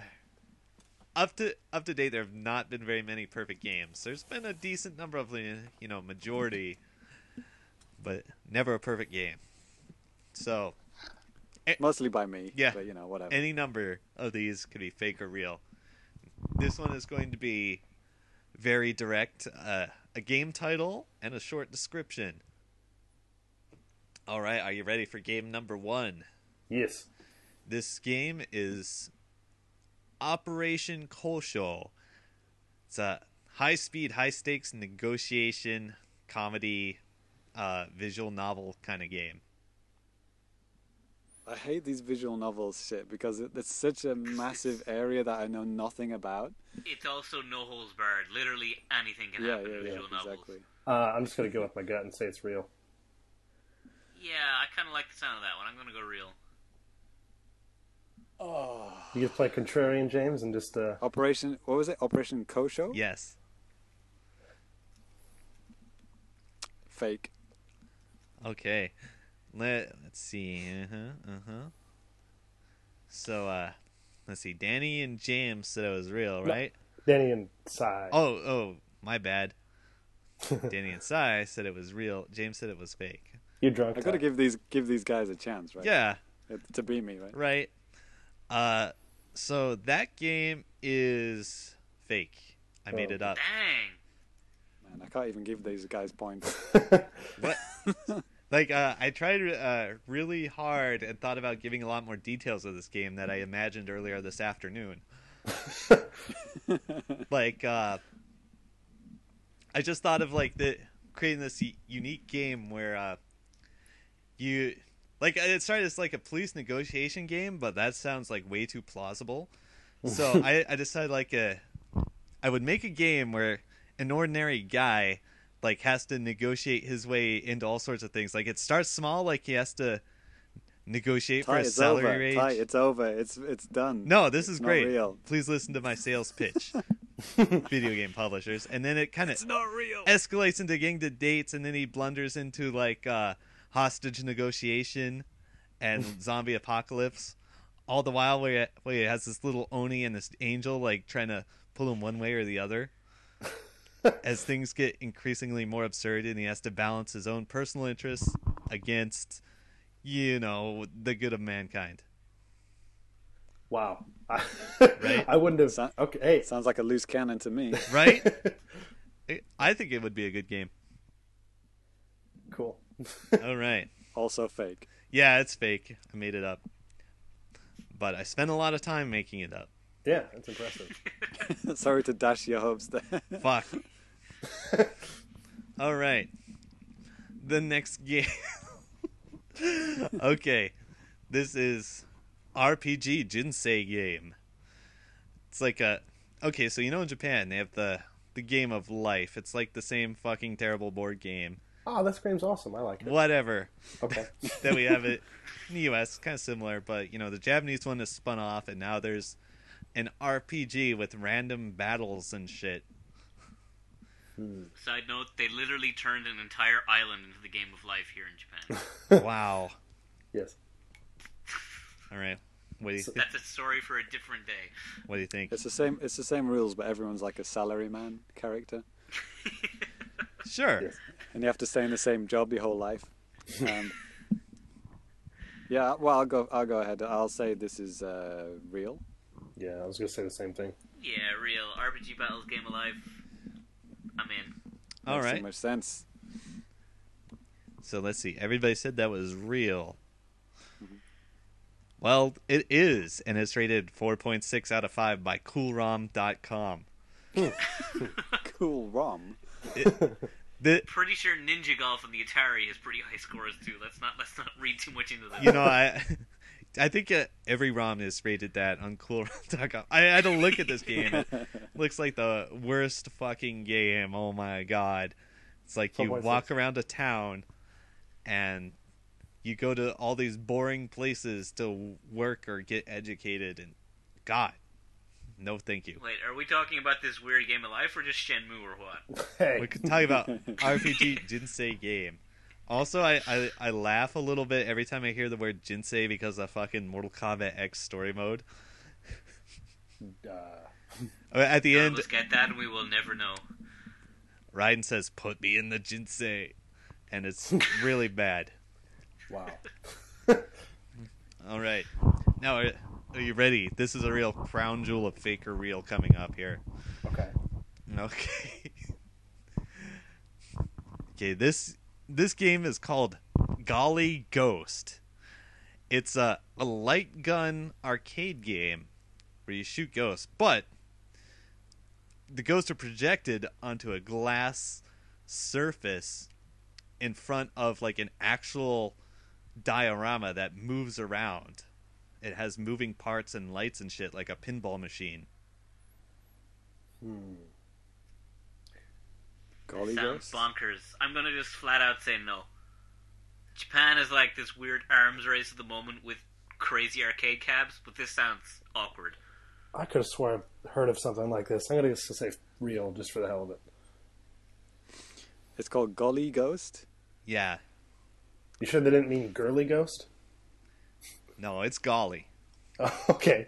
up to up to date there have not been very many perfect games there's been a decent number of you know majority but never a perfect game so Mostly by me. Yeah. But you know, whatever. any number of these could be fake or real this one is going to be very direct uh, a game title and a short description all right are you ready for game number one Yes. This game is Operation Kosho. It's a high speed, high stakes negotiation comedy uh, visual novel kind of game. I hate these visual novels shit because it, it's such a massive area that I know nothing about. It's also no holes barred. Literally anything can Yeah, happen yeah, in yeah, visual novels. exactly. Uh, I'm just going to go with my gut and say it's real. Yeah, I kind of like the sound of that one. I'm gonna go real. Oh. You just play contrarian, James, and just uh, Operation, what was it? Operation Kosho? Yes. Fake. Okay. Let Let's see. Uh huh. Uh huh. So, uh, let's see. Danny and James said it was real, right? Danny and Sai. Oh, oh, my bad. Danny and Sai said it was real. James said it was fake. You're drunk. I gotta give these give these guys a chance, right? Yeah. To beat me, right? right? Uh, so that game is fake. I made Oh. it up. Dang. I can't even give these guys points. What? like, uh, I tried uh, really hard and thought about giving a lot more details of this game that I imagined earlier this afternoon. like, uh, I just thought of like the creating this unique game where uh, you like it started as like a police negotiation game, but that sounds like way too plausible. So I, I decided like a I would make a game where an ordinary guy like has to negotiate his way into all sorts of things. Like it starts small, like he has to negotiate for Ty, a salary over. range. Ty, it's over. It's it's done. No, this It's is great. real. Please listen to my sales pitch. Video game publishers, and then it kind of escalates into getting to dates, and then he blunders into like uh, hostage negotiation and zombie apocalypse. All the while, where he, where he has this little oni and this angel like trying to pull him one way or the other. As things get increasingly more absurd, and he has to balance his own personal interests against, you know, the good of mankind. Wow. I, Right? I wouldn't have. So- okay. Hey. Sounds like a loose cannon to me. Right? I think it would be a good game. Cool. All right. also fake. Yeah, it's fake. I made it up. But I spent a lot of time making it up. Yeah, that's impressive. Sorry to dash your hopes there. Fuck. All right. The next game. okay. This is RPG Jinsei game. It's like a Okay, so you know in Japan they have the the game of life. It's like the same fucking terrible board game. Oh, this game's awesome. I like it. Whatever. Okay. then we have it in the US, kind of similar, but you know, the Japanese one is spun off and now there's an RPG with random battles and shit. Side note: They literally turned an entire island into the game of life here in Japan. Wow. Yes. All right. What do you think? That's a story for a different day. what do you think? It's the same. It's the same rules, but everyone's like a salaryman character, Sure. Yes. and you have to stay in the same job your whole life. Um, yeah. Well, I'll go. I'll go ahead. I'll say this is uh, real. Yeah, I was gonna say the same thing. Yeah, real RPG battles, game alive. I'm in. All Makes so right. much sense. So let's see. Everybody said that was real. Mm-hmm. Well, it is, and it's rated 4.6 out of 5 by CoolRom.com. Cool ROM. The, Pretty sure Ninja Golf and the Atari has pretty high scores too. Let's not let's not read too much into that. you know, I I think uh, every ROM is rated that on CoolRom.com. I had to look at this game. It looks like the worst fucking game. Oh my god! It's like you 4.6. walk around a town, and you go to all these boring places to work or get educated, and God, no, thank you. Wait, are we talking about this weird game of life or just Shenmue or what? Hey, We could talk about RPG Jinsei game. Also, I, I I laugh a little bit every time I hear the word Jinsei because of fucking Mortal Kombat X story mode. uh, At the None end, of us get that, and we will never know. Raiden says, "Put me in the Jinsei," and it's really bad. wow. All right, now are, are you ready? This is a real crown jewel of faker real coming up here. Okay. Okay. okay, this this game is called Golly Ghost. It's a, a light gun arcade game where you shoot ghosts, but the ghosts are projected onto a glass surface in front of like an actual diorama that moves around. It has moving parts and lights and shit like a pinball machine. Hmm. Golly Sounds Ghost. bonkers. I'm gonna just flat out say no. Japan is like this weird arms race at the moment with crazy arcade cabs, but this sounds awkward. I could have sworn I've heard of something like this. I'm gonna just say real, just for the hell of it. It's called Golly Ghost. Yeah, You sure they didn't mean girly ghost? no, it's golly. Oh, okay.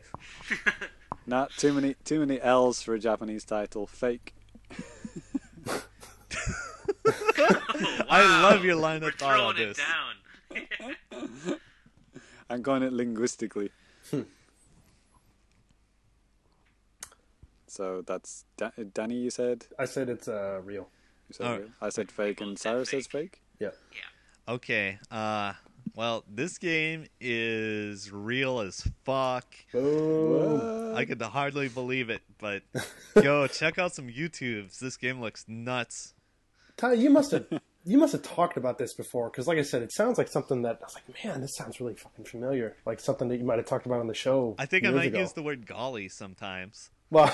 Not too many too many L's for a Japanese title. Fake. I love your line of We're thought on this. I'm going it linguistically. so that's da- Danny. You said. I said it's uh, real. You said Oh. real. I said fake, and Both said says fake. fake. Yeah. Okay, uh, well, this game is real as fuck. Boom. I could hardly believe it, but yo, check out some YouTubes. This game looks nuts. Ty, you must have you must have talked about this before because, like I said, it sounds like something that I was like, man, this sounds really fucking familiar. Like something that you might have talked about on the show. I think I might ago. use the word golly sometimes. Well,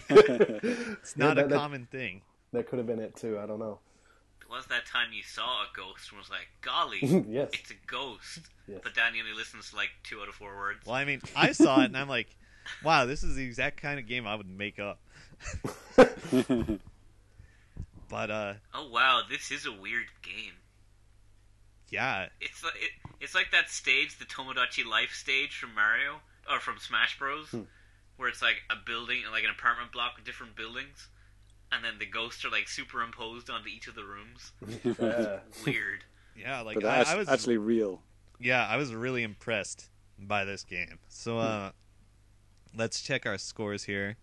It's not that- a that- common thing. that could have been it too. I don't know. It was that time you saw a ghost and was like, golly, Yes. it's a ghost. Yes. But Danny only listens to like two out of four words. Well, I mean, I saw it and I'm like, wow, this is the exact kind of game I would make up. But uh, Oh wow, this is a weird game. yeah, It's like it, it's like that stage, the Tomodachi Life stage from Mario or from Smash Bros, where it's like a building, like an apartment block with different buildings, and then the ghosts are like superimposed onto each of the rooms. Yeah. Weird. yeah, like but I, that's I was actually real. yeah, I was really impressed by this game. So uh let's check our scores here.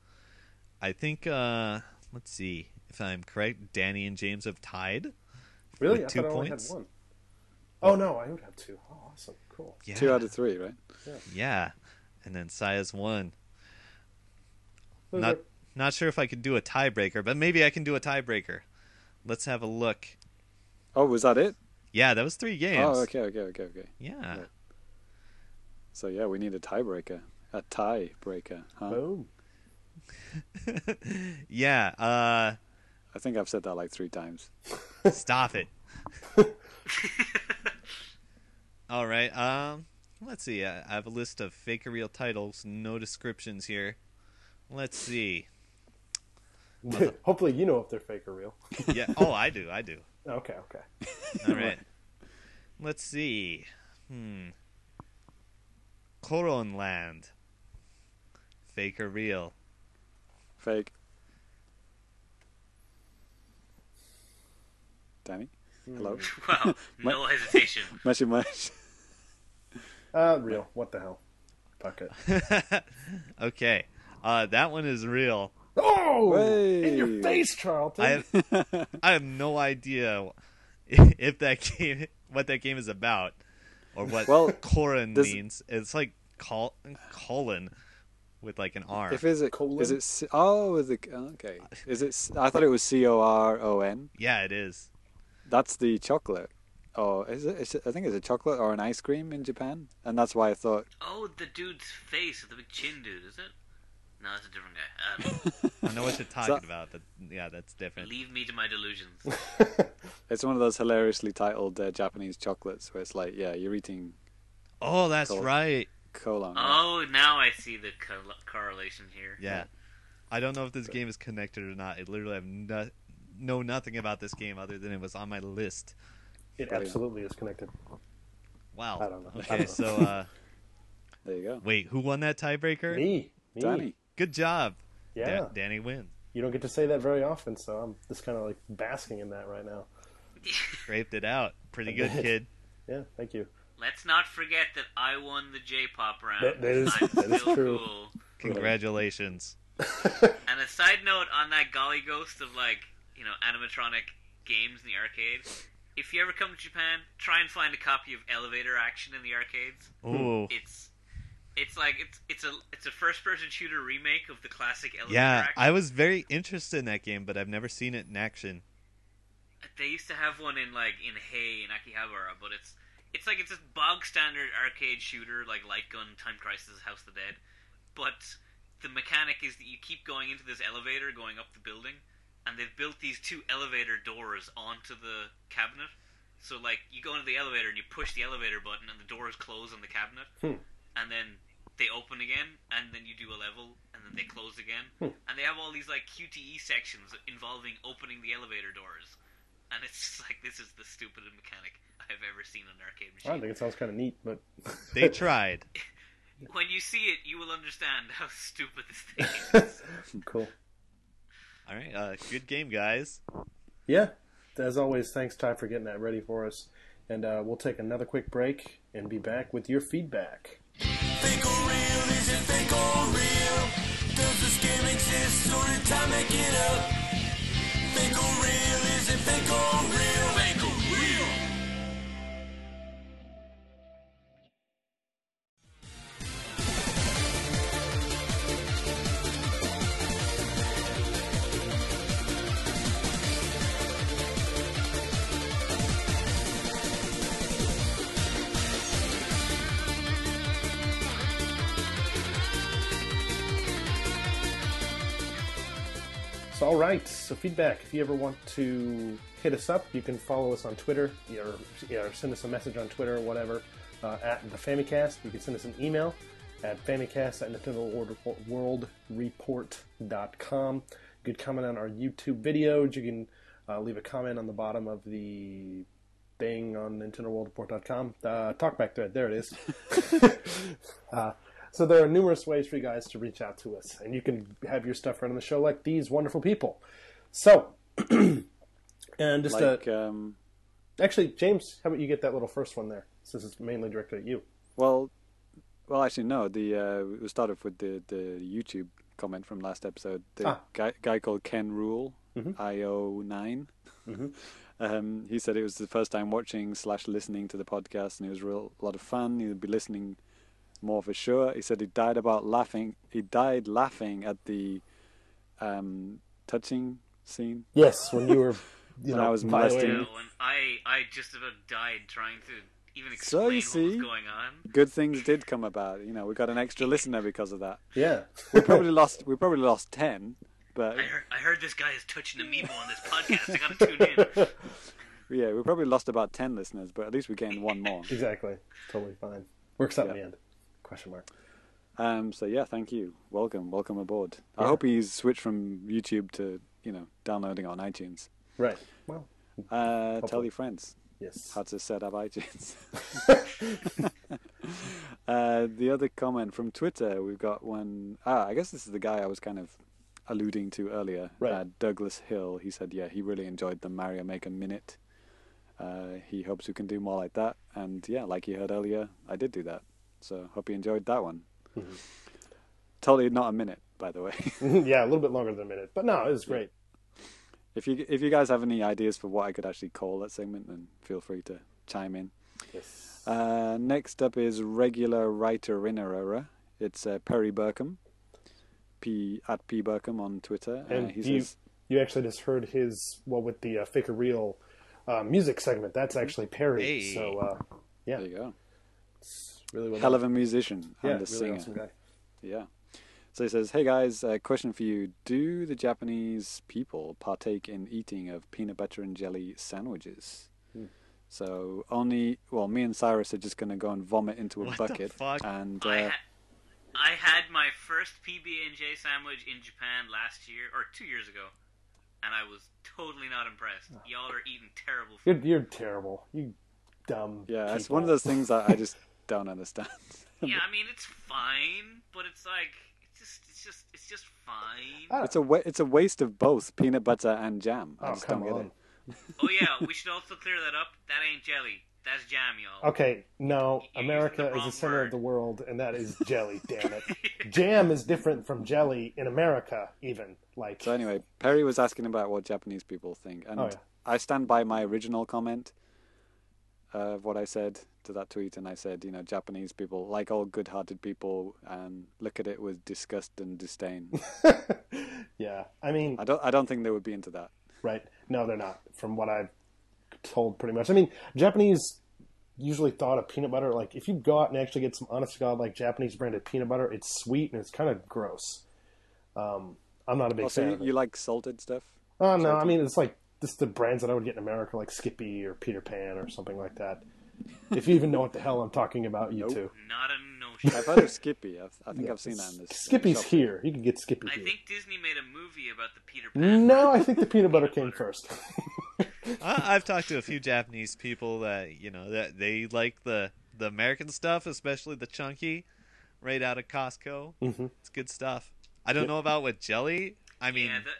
I think uh let's see if I'm correct, Danny and James have tied. really? With I two thought I only points? had one. Oh no, I would have two. Oh, awesome, cool. Yeah. Two out of three, right? Yeah. yeah. And then Saya's one. Those Not are- not sure if I could do a tiebreaker, but maybe I can do a tiebreaker. Let's have a look. Oh, was that it? Yeah, that was three games. Oh, okay, okay, okay, okay. Yeah. So yeah, we need a tiebreaker, a tiebreaker. Huh? Boom. yeah, uh I think I've said that like three times. Stop it. All right. Um, let's see. I I have a list of fake or real titles, no descriptions here. Let's see. Hopefully, you know if they're fake or real. Yeah. Oh, I do. I do. Okay, okay. All right. Let's see. Hmm. Coron Land. Fake or real? Fake. Danny, hello. Wow, no hesitation. Mushy mush. Uh, real. What the hell? Fuck it. okay. Uh, that one is real. Oh, Hey. in your face, Charlton. I have, I have no idea if that game, what that game is about. or what Well, Korin does- means. It's like col- colon with like an R. If is it Colon? is it C- oh is it okay is it I thought it was C O R O N. yeah, it is. That's the chocolate. Oh, is it? Is it? I think it's a chocolate or an ice cream in Japan, and that's why I thought. Oh, the dude's face, the big chin dude, is it? No, that's a different guy. Um, I know what you're talking So- about, but yeah, that's different. leave me to my delusions. It's one of those hilariously titled uh, Japanese chocolates where it's like, yeah, you're eating Oh, that's Cool. right. colon. Oh, now I see the co- correlation here. Yeah. I don't know if this game is connected or not. I literally have no, know nothing about this game other than it was on my list. It absolutely is connected. Wow. I don't know. Okay, don't know. so uh, There you go, wait, who won that tiebreaker? Me, me. Danny. Good job. Yeah, Da- Danny wins. you don't get to say that very often, so I'm just kind of like basking in that right now. Scraped it out. Pretty good, kid. Yeah, thank you. Let's not forget that I won the J-pop round. That- that is- I'm that is true. cool. Congratulations. And a side note on that golly ghost of like, you know, animatronic games in the arcade. If you ever come to Japan, try and find a copy of Elevator Action in the arcades. Ooh. It's it's like it's it's a it's a first person shooter remake of the classic Elevator Yeah, Action. I was very interested in that game, but I've never seen it in action. They used to have one in like in HEY in Akihabara, but it's it's like it's a bog standard arcade shooter like Light Gun, Time Crisis, House of the Dead. But the mechanic is that you keep going into this elevator, going up the building, and they've built these two elevator doors onto the cabinet. So like you go into the elevator and you push the elevator button, and the doors close on the cabinet, Hmm. and then they open again, and then you do a level, and then they close again, Hmm. and they have all these like QTE sections involving opening the elevator doors, and it's just like this is the stupidest mechanic I've ever seen on an arcade machine. I think it sounds kind of neat, but They tried. When you see it, you will understand how stupid this thing is. cool. All right, uh, good game, guys. Yeah, as always, thanks Ty for getting that ready for us, and uh, we'll take another quick break and be back with your feedback. Fake or real? Is it fake or real? Does this game exist or did time make it up? Fake or real? Is it fake or real? So, feedback. If you ever want to hit us up, you can follow us on Twitter, or, or send us a message on Twitter or whatever uh, at the Famicast. You can send us an email at famicast at nintendoworldreport.com. You could comment on our YouTube videos. You can uh, leave a comment on the bottom of the thing on nintendoworldreport.com. Uh, talkback thread. There it is. uh, so there are numerous ways for you guys to reach out to us, and you can have your stuff run on the show like these wonderful people. So, and just like, uh, um, actually, James, how about you get that little first one there, since it's mainly directed at you. well, well, actually, no. The uh, we start off with the the YouTube comment from last episode. The Ah. guy guy called Ken Rule, Mhm. IO 9 Mhm. Um, he said it was the first time watching slash listening to the podcast, and it was real a lot of fun. He'd be listening more for sure. He said he died about laughing. He died laughing at the um, touching scene. Yes, when you were, you When know, I was violating- molesting- You know, when I I just about died trying to even So explain you what see- was going on. Good things did come about. You know, we got an extra listener because of that. Yeah, We probably lost. We probably lost ten, but I heard I heard this guy is touching amiibo on this podcast. I gotta tune in. yeah, we probably lost about ten listeners. But at least we gained one more. exactly. Totally fine. Works out in the end. Question mark. Um, so yeah, thank you. Welcome, welcome aboard. I hope he's switched from YouTube to you know downloading on iTunes. Right. Well, Uh, tell your friends yes. how to set up iTunes. uh, the other comment from Twitter, we've got one. Ah, I guess this is the guy I was kind of alluding to earlier. Right. Uh, Douglas Hill. He said, yeah, he really enjoyed the Mario Maker Minute. Uh, he hopes we can do more like that. And yeah, like you heard earlier, I did do that. So hope you enjoyed that one. Mm-hmm. Totally not a minute, by the way. yeah, a little bit longer than a minute, but no, it was great. if you if you guys have any ideas for what I could actually call that segment, then feel free to chime in. Yes. Uh, next up is regular writer Innerera. It's uh, Perry Burkham, P at P Burkham on Twitter. Uh, And he you, says, you actually just heard his well with the uh, fake or real uh, music segment. That's actually Perry. Hey. So uh, yeah, "There you go, it's really well hell done. of a musician yeah, and a really singer." awesome guy. Yeah. So he says, "Hey guys, uh, question for you: Do the Japanese people partake in eating of peanut butter and jelly sandwiches?" Hmm. So only, well, me and Cyrus are just going to go and vomit into a What the bucket, fuck? and I, uh, ha- I had my first PB and J sandwich in Japan last year or two years ago, and I was totally not impressed. Y'all are eating terrible food. You're you're terrible. You dumb. yeah, it's one of those things that I just don't understand. Yeah, I mean it's fine, but it's like it's just it's just fine. It's a wa- it's a waste of both peanut butter and jam. I Oh, just come don't get on. it. Oh yeah, we should also clear that up. That ain't jelly. That's jam, y'all. Okay, no, You're America using the is the center word. of the world, and that is jelly. damn it, jam is different from jelly in America. Even like So anyway, Perry was asking about what Japanese people think, and Oh, yeah. I stand by my original comment of what I said to that tweet, and I said, you know, Japanese people, like all good-hearted people, and look at it with disgust and disdain. yeah, I mean, I don't, I don't think they would be into that. right? No, they're not. From what I've told, pretty much. I mean, Japanese usually thought of peanut butter like if you go out and actually get some honest to god like Japanese branded peanut butter, it's sweet and it's kind of gross. Um, I'm not a big Also, fan you, you like salted stuff? Oh no, I mean it's like just the brands that I would get in America, like Skippy or Peter Pan or something like that. If you even know what the hell I'm talking about, you Nope. two. Not a notion. I've heard of Skippy. I've, I think Yeah, I've seen that in this. Skippy's shop. here. You can get Skippy I here. think Disney made a movie about the Peter Pan. No, I think the peanut butter came first. I, I've talked to a few Japanese people that you know that they like the the American stuff, especially the chunky, right out of Costco. Mhm. It's good stuff. I don't know about with jelly. I mean, yeah, that,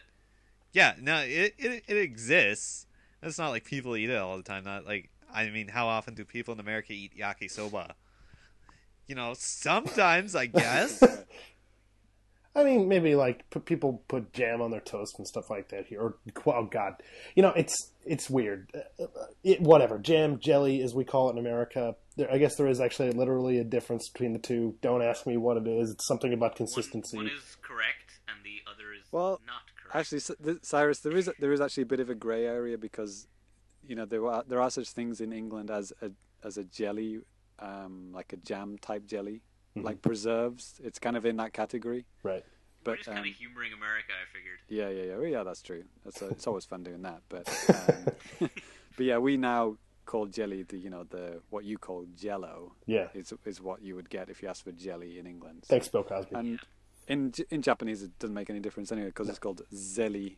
yeah, no, it, it it exists. It's not like people eat it all the time. Not like I mean, how often do people in America eat yakisoba? You know, sometimes I guess. I mean, maybe like put, people put jam on their toast and stuff like that here. Or oh god, you know, it's it's weird. Uh, It, whatever, jam, jelly, as we call it in America. There, I guess there is actually literally a difference between the two. Don't ask me what it is. It's something about consistency. one is correct and the other is Well, not correct. Actually, Cyrus, there is there is actually a bit of a grey area because, you know, there are there are such things in England as a as a jelly, um, like a jam type jelly, Mm-hmm. like preserves. It's kind of in that category. right. We're But just um, kind of humoring America, I figured. yeah, yeah, yeah, well, yeah, that's true. That's a, it's always fun doing that. But um, but yeah, we now call jelly the you know the what you call Jello Yeah. is is what you would get if you asked for jelly in England. Thanks, Bill Cosby. And in in Japanese, it doesn't make any difference anyway because it's called zelly.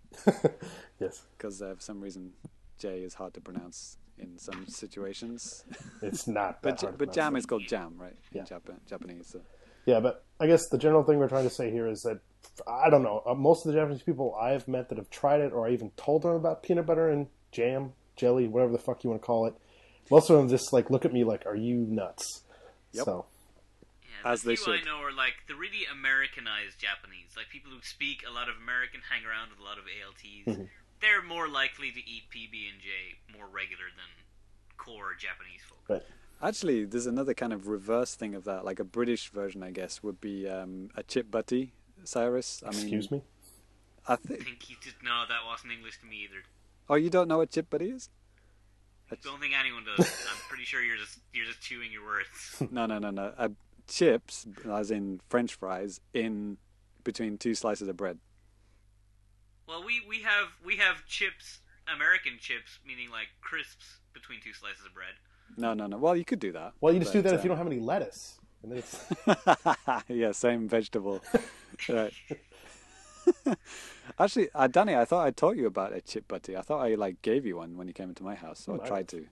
yes, because uh, for some reason J is hard to pronounce in some situations. it's not. but that j- hard but jam is called jam, right? Yeah. In Jap- Japanese. So. Yeah, but I guess the general thing we're trying to say here is that I don't know. uh, Most of the Japanese people I've met that have tried it, or I even told them about peanut butter and jam, jelly, whatever the fuck you want to call it. Most of them just like look at me like, "Are you nuts?" Yep. So Yeah, As the they few I should. know are like the really Americanized Japanese, like people who speak a lot of American, hang around with a lot of ALTs. Mm-hmm. They're more likely to eat PB and J more regular than core Japanese folk. but Actually, there's another kind of reverse thing of that. Like a British version, I guess, would be um, a chip butty. Cyrus, I mean, excuse me. I I think. think he did no, that wasn't English to me either. Oh, you don't know what chip butty is? I ch- Don't think anyone does. I'm pretty sure you're just you're just chewing your words. no, no, no, no. Uh, chips, as in French fries, in between two slices of bread. Well, we we have we have chips, American chips, meaning like crisps between two slices of bread. No, no, no. Well, you could do that. Well, you just do but, that if uh, you don't have any lettuce. And then it's, yeah, same vegetable. right. Actually, uh, Danny, I thought I taught you about a chip butty. I thought I like gave you one when you came into my house, so You I tried to.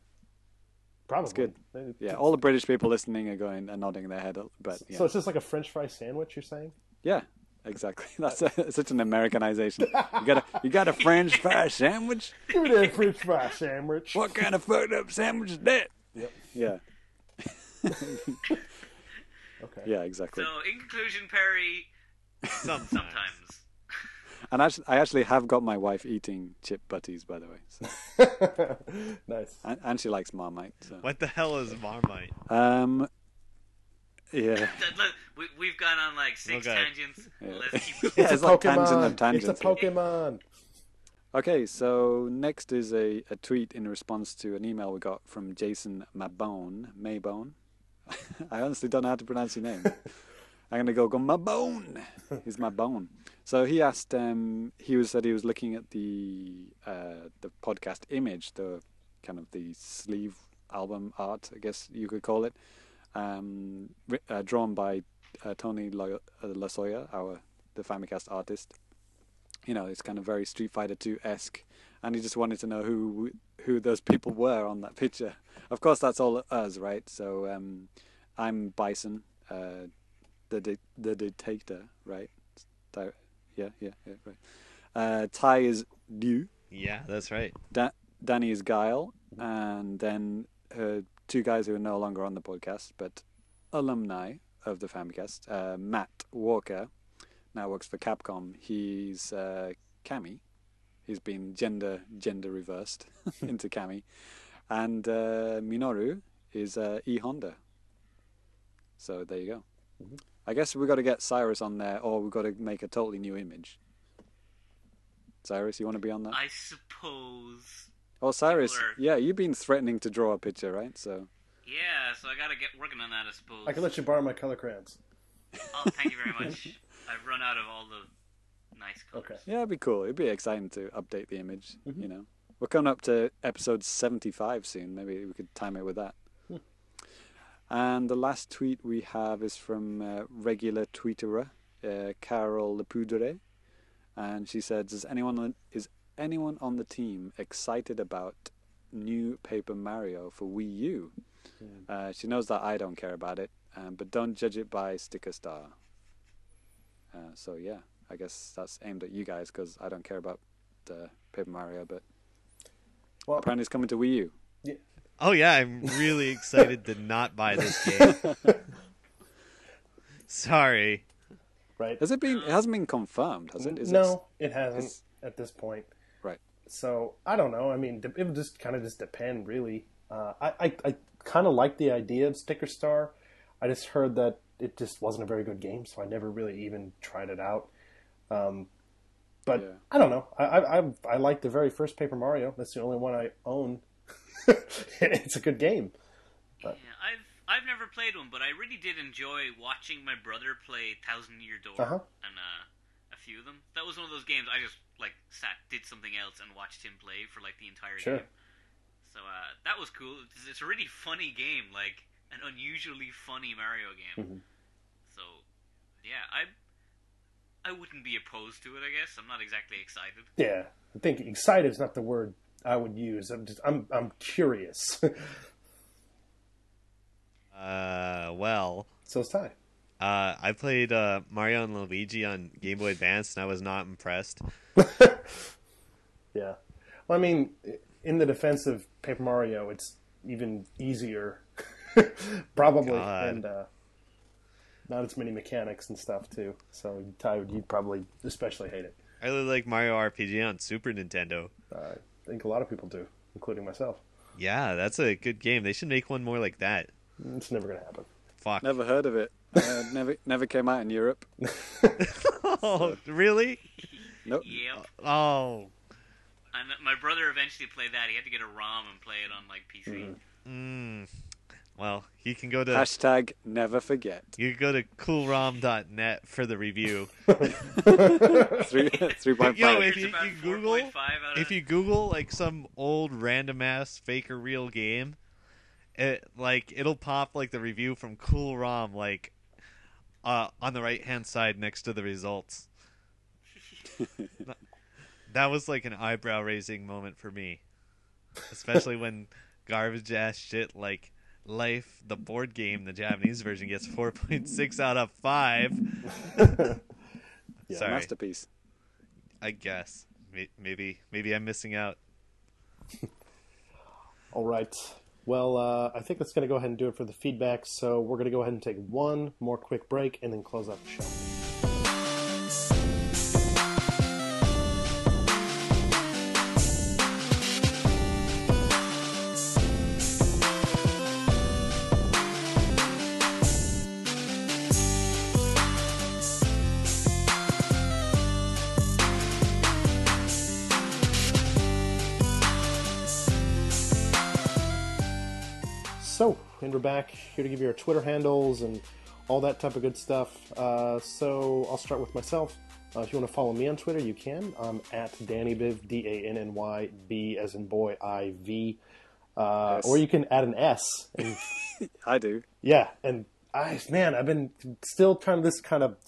probably It's good. Yeah, all the British people listening are going and nodding their head, but yeah, So it's just like a French fry sandwich. You're saying? yeah, exactly. That's a, such an Americanization. You got a you got a French fry sandwich? Give me that French fry sandwich. What kind of fucked up sandwich is that? Yep. Yeah, Okay. yeah, exactly. So, in conclusion, Perry, Sometimes. sometimes. And actually, I actually have got my wife eating chip butties, by the way, so. nice. and, and she likes Marmite. So. What the hell is Marmite? Um, yeah, look, we, we've gone on like six Okay. tangents. Yeah. Let's keep Yeah, it's like tangent of Pokemon. tangents. It's a Pokemon. Okay, so next is a, a tweet in response to an email we got from Jason Mabone. Maybone. I honestly don't know how to pronounce your name. I'm gonna go go Mabone. He's Mabone. So he asked. Um, he was said he was looking at the uh, the podcast image, the kind of the sleeve album art, I guess you could call it, um, uh, drawn by uh, Tony Lo- uh, Lasoya, our the Famicast artist you know, it's kind of very Street Fighter 2 esque, and he just wanted to know who who those people were on that picture. Of course, that's all us, right? So um, I'm Bison, uh, the di- the dictator, right? Di- yeah, yeah, yeah, right. Uh, Ty is Liu, Yeah, that's right. da- Danny is Guile, and then uh, two guys who are no longer on the podcast, but alumni of the Famicast. Uh, Matt Walker now works for Capcom. He's uh, Cammy. He's been gender gender reversed into Cammy, and uh, Minoru is uh, E Honda. So there you go. I guess we've got to get Cyrus on there, or we've got to make a totally new image. Cyrus, you want to be on that? I suppose. Oh, Cyrus, are- yeah, you've been threatening to draw a picture, right? So, Yeah, so I gotta get working on that, I suppose. I can let you borrow my color crayons. Oh, thank you very much. I've run out of all the nice colors. Okay. yeah, it'd be cool. It'd be exciting to update the image, you know. We're coming up to episode 75 soon. Maybe we could time it with that. And the last tweet we have is from uh, regular tweeterer, uh, Carol Lepoudre. And she said, "Is anyone is anyone on the team excited about new Paper Mario for Wii U?" Uh, she knows that I don't care about it, um, but don't judge it by sticker star. Uh, so yeah, I guess that's aimed at you guys because I don't care about uh, Paper Mario, but Well, apparently it's coming to Wii U. Oh yeah, I'm really excited to not buy this game. Sorry. right? Has it been? It hasn't been confirmed, has it? Is no, it hasn't it's- at this point. Right. So I don't know. I mean, it would just kind of just depend, really. Uh, I I, I kind of like the idea of Sticker Star. I just heard that it just wasn't a very good game, so I never really even tried it out. Um, but Yeah. I don't know. I, I I I like the very first Paper Mario. That's the only one I own. it's a good game. Yeah, I've I've never played one, but I really did enjoy watching my brother play Thousand Year Door Uh-huh. and uh, a few of them. That was one of those games I just like sat, did something else, and watched him play for like the entire Sure. game. So uh, that was cool. It's, it's a really funny game, like an unusually funny Mario game. Mhm. So yeah, I I wouldn't be opposed to it. I guess I'm not exactly excited. Yeah, I think excited is not the word I would use. I'm just I'm I'm curious. Uh, well, so it's Ty. Uh, I played uh, Mario and Luigi on Game Boy Advance, and I was not impressed. Yeah. Well, I mean, in the defense of Paper Mario, it's even easier, probably, God. and uh, not as many mechanics and stuff too. So, Ty, you'd probably especially hate it. I really like Mario RPG on Super Nintendo. Uh, I think a lot of people do, including myself. Yeah, that's a good game. They should make one more like that. It's never going to happen. Fuck. Never heard of it. Uh, never, never came out in Europe. oh, really? Nope. Yep. Oh. And my brother eventually played that. He had to get a ROM and play it on like PC. Mm. Well, you can go to Hashtag never forget. you can go to coolrom.net for the review. Three, three point Yo, five. if you, you Google 4.5 of if you Google like some old random ass fake or real game, it like it'll pop like the review from Cool ROM like uh, on the right hand side next to the results. that was like an eyebrow raising moment for me, especially when garbage ass shit like Life, the board game, the Japanese version gets four point six out of five. Yeah, Sorry, Masterpiece. I guess maybe maybe I'm missing out. All right. Well, uh, I think that's going to go ahead and do it for the feedback. So we're going to go ahead and take one more quick break and then close out the show. So, and we're back here to give you our Twitter handles and all that type of good stuff. Uh, so, I'll start with myself. Uh, if you want to follow me on Twitter, you can. I'm at Danny DannyBiv, D A N N Y B as in boy, I V. Uh, Yes. Or you can add an S. And, I do. yeah, and I, man, I've been still trying to this kind of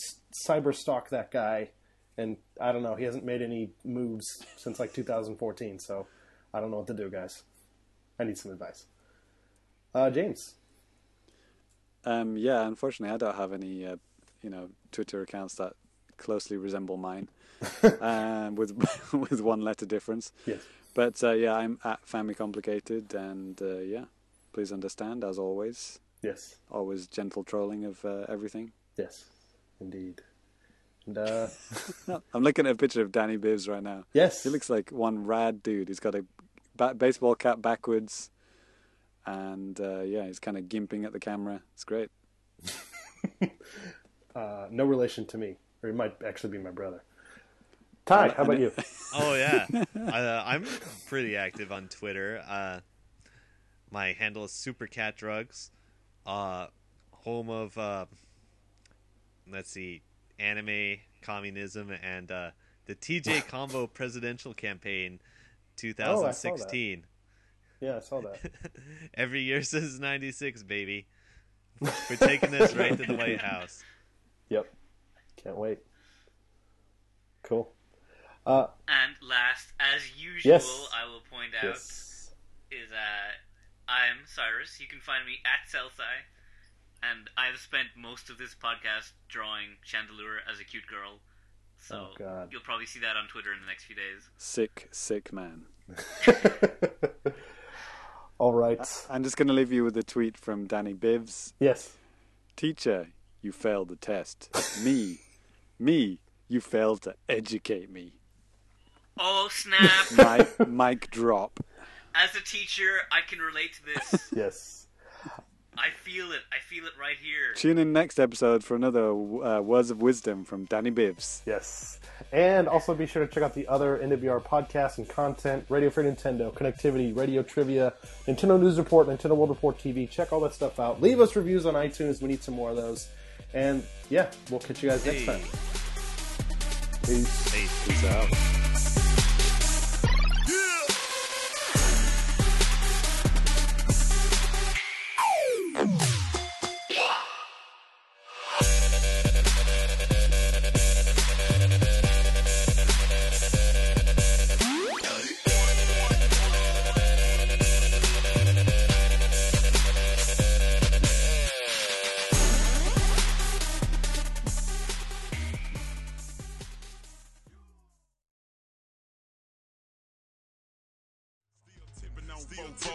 cyber stalk that guy. And I don't know, he hasn't made any moves since like 2014, so I don't know what to do, guys. I need some advice. Uh, James. Um, yeah, unfortunately, I don't have any, uh, you know, Twitter accounts that closely resemble mine, um, with with one letter difference. Yes. But uh, yeah, I'm at Family Complicated, and uh, yeah, please understand, as always, Yes. always gentle trolling of uh, everything. Yes. Indeed. And uh, I'm looking at a picture of Danny Bivs right now. yes. He looks like one rad dude. He's got a ba- baseball cap backwards, and uh, yeah, he's kind of gimping at the camera. It's great. uh, no relation to me, or it might actually be my brother. Ty, how about you? Oh yeah, uh, I'm pretty active on Twitter. Uh, my handle is SuperCatDrugs, uh, home of uh, let's see, anime, communism, and uh, the TJ Combo presidential campaign, 2016. Yeah, I saw that. Every year since '96, baby. We're taking this right to the White House. Yep. Can't wait. Cool. Uh, And last, as usual, Yes. I will point out yes. is uh, I'm Cyrus. You can find me at Celsi, and I've spent most of this podcast drawing Chandelure as a cute girl. So Oh, God. you'll probably see that on Twitter in the next few days. Sick, sick man. All right. I'm just going to leave you with a tweet from Danny Bibbs. Yes. Teacher, you failed the test. me, me, you failed to educate me. Oh snap! Mic, mic drop. As a teacher, I can relate to this. Yes. I feel it. I feel it right here. Tune in next episode for another uh, words of wisdom from Danny Bibbs. Yes. And also be sure to check out the other NWR podcasts and content Radio Free Nintendo, Connectivity, Radio Trivia, Nintendo News Report, Nintendo World Report TV. Check all that stuff out. Leave us reviews on iTunes. We need some more of those. And yeah, we'll catch you guys next Hey. time. Peace. Hey. Peace out.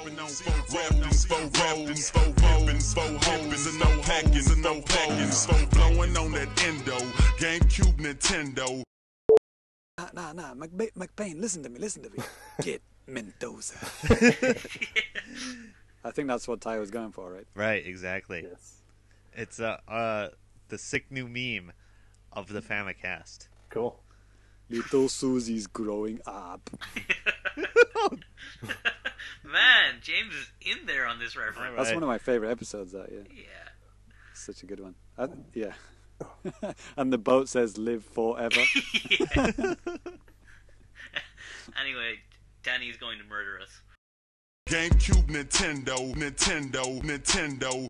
Tipping on four roads, four roads, four roads, four hoes, and no packings, and no packings, four blowing on that endo, GameCube, Nintendo. Nah, nah, nah. McBa- McBain, listen to me, listen to me. Get Mendoza. I think that's what Ty was going for, right? Right, exactly. Yes. It's uh, uh the sick new meme of the Famicast. Cool. Little Susie's growing up. Man, James is in there on this reference. Alright. That's one of my favorite episodes. That yeah, Yeah. such a good one. I, yeah. and the boat says "Live forever." Anyway, Danny's going to murder us. GameCube, Nintendo, Nintendo, Nintendo.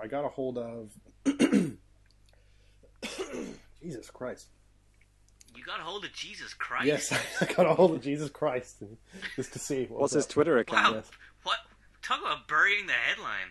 I got a hold of. Jesus Christ. You got a hold of Jesus Christ. Yes, I got a hold of Jesus Christ just to see. What What's was his up. Twitter account? Wow. What? Talk about burying the headline.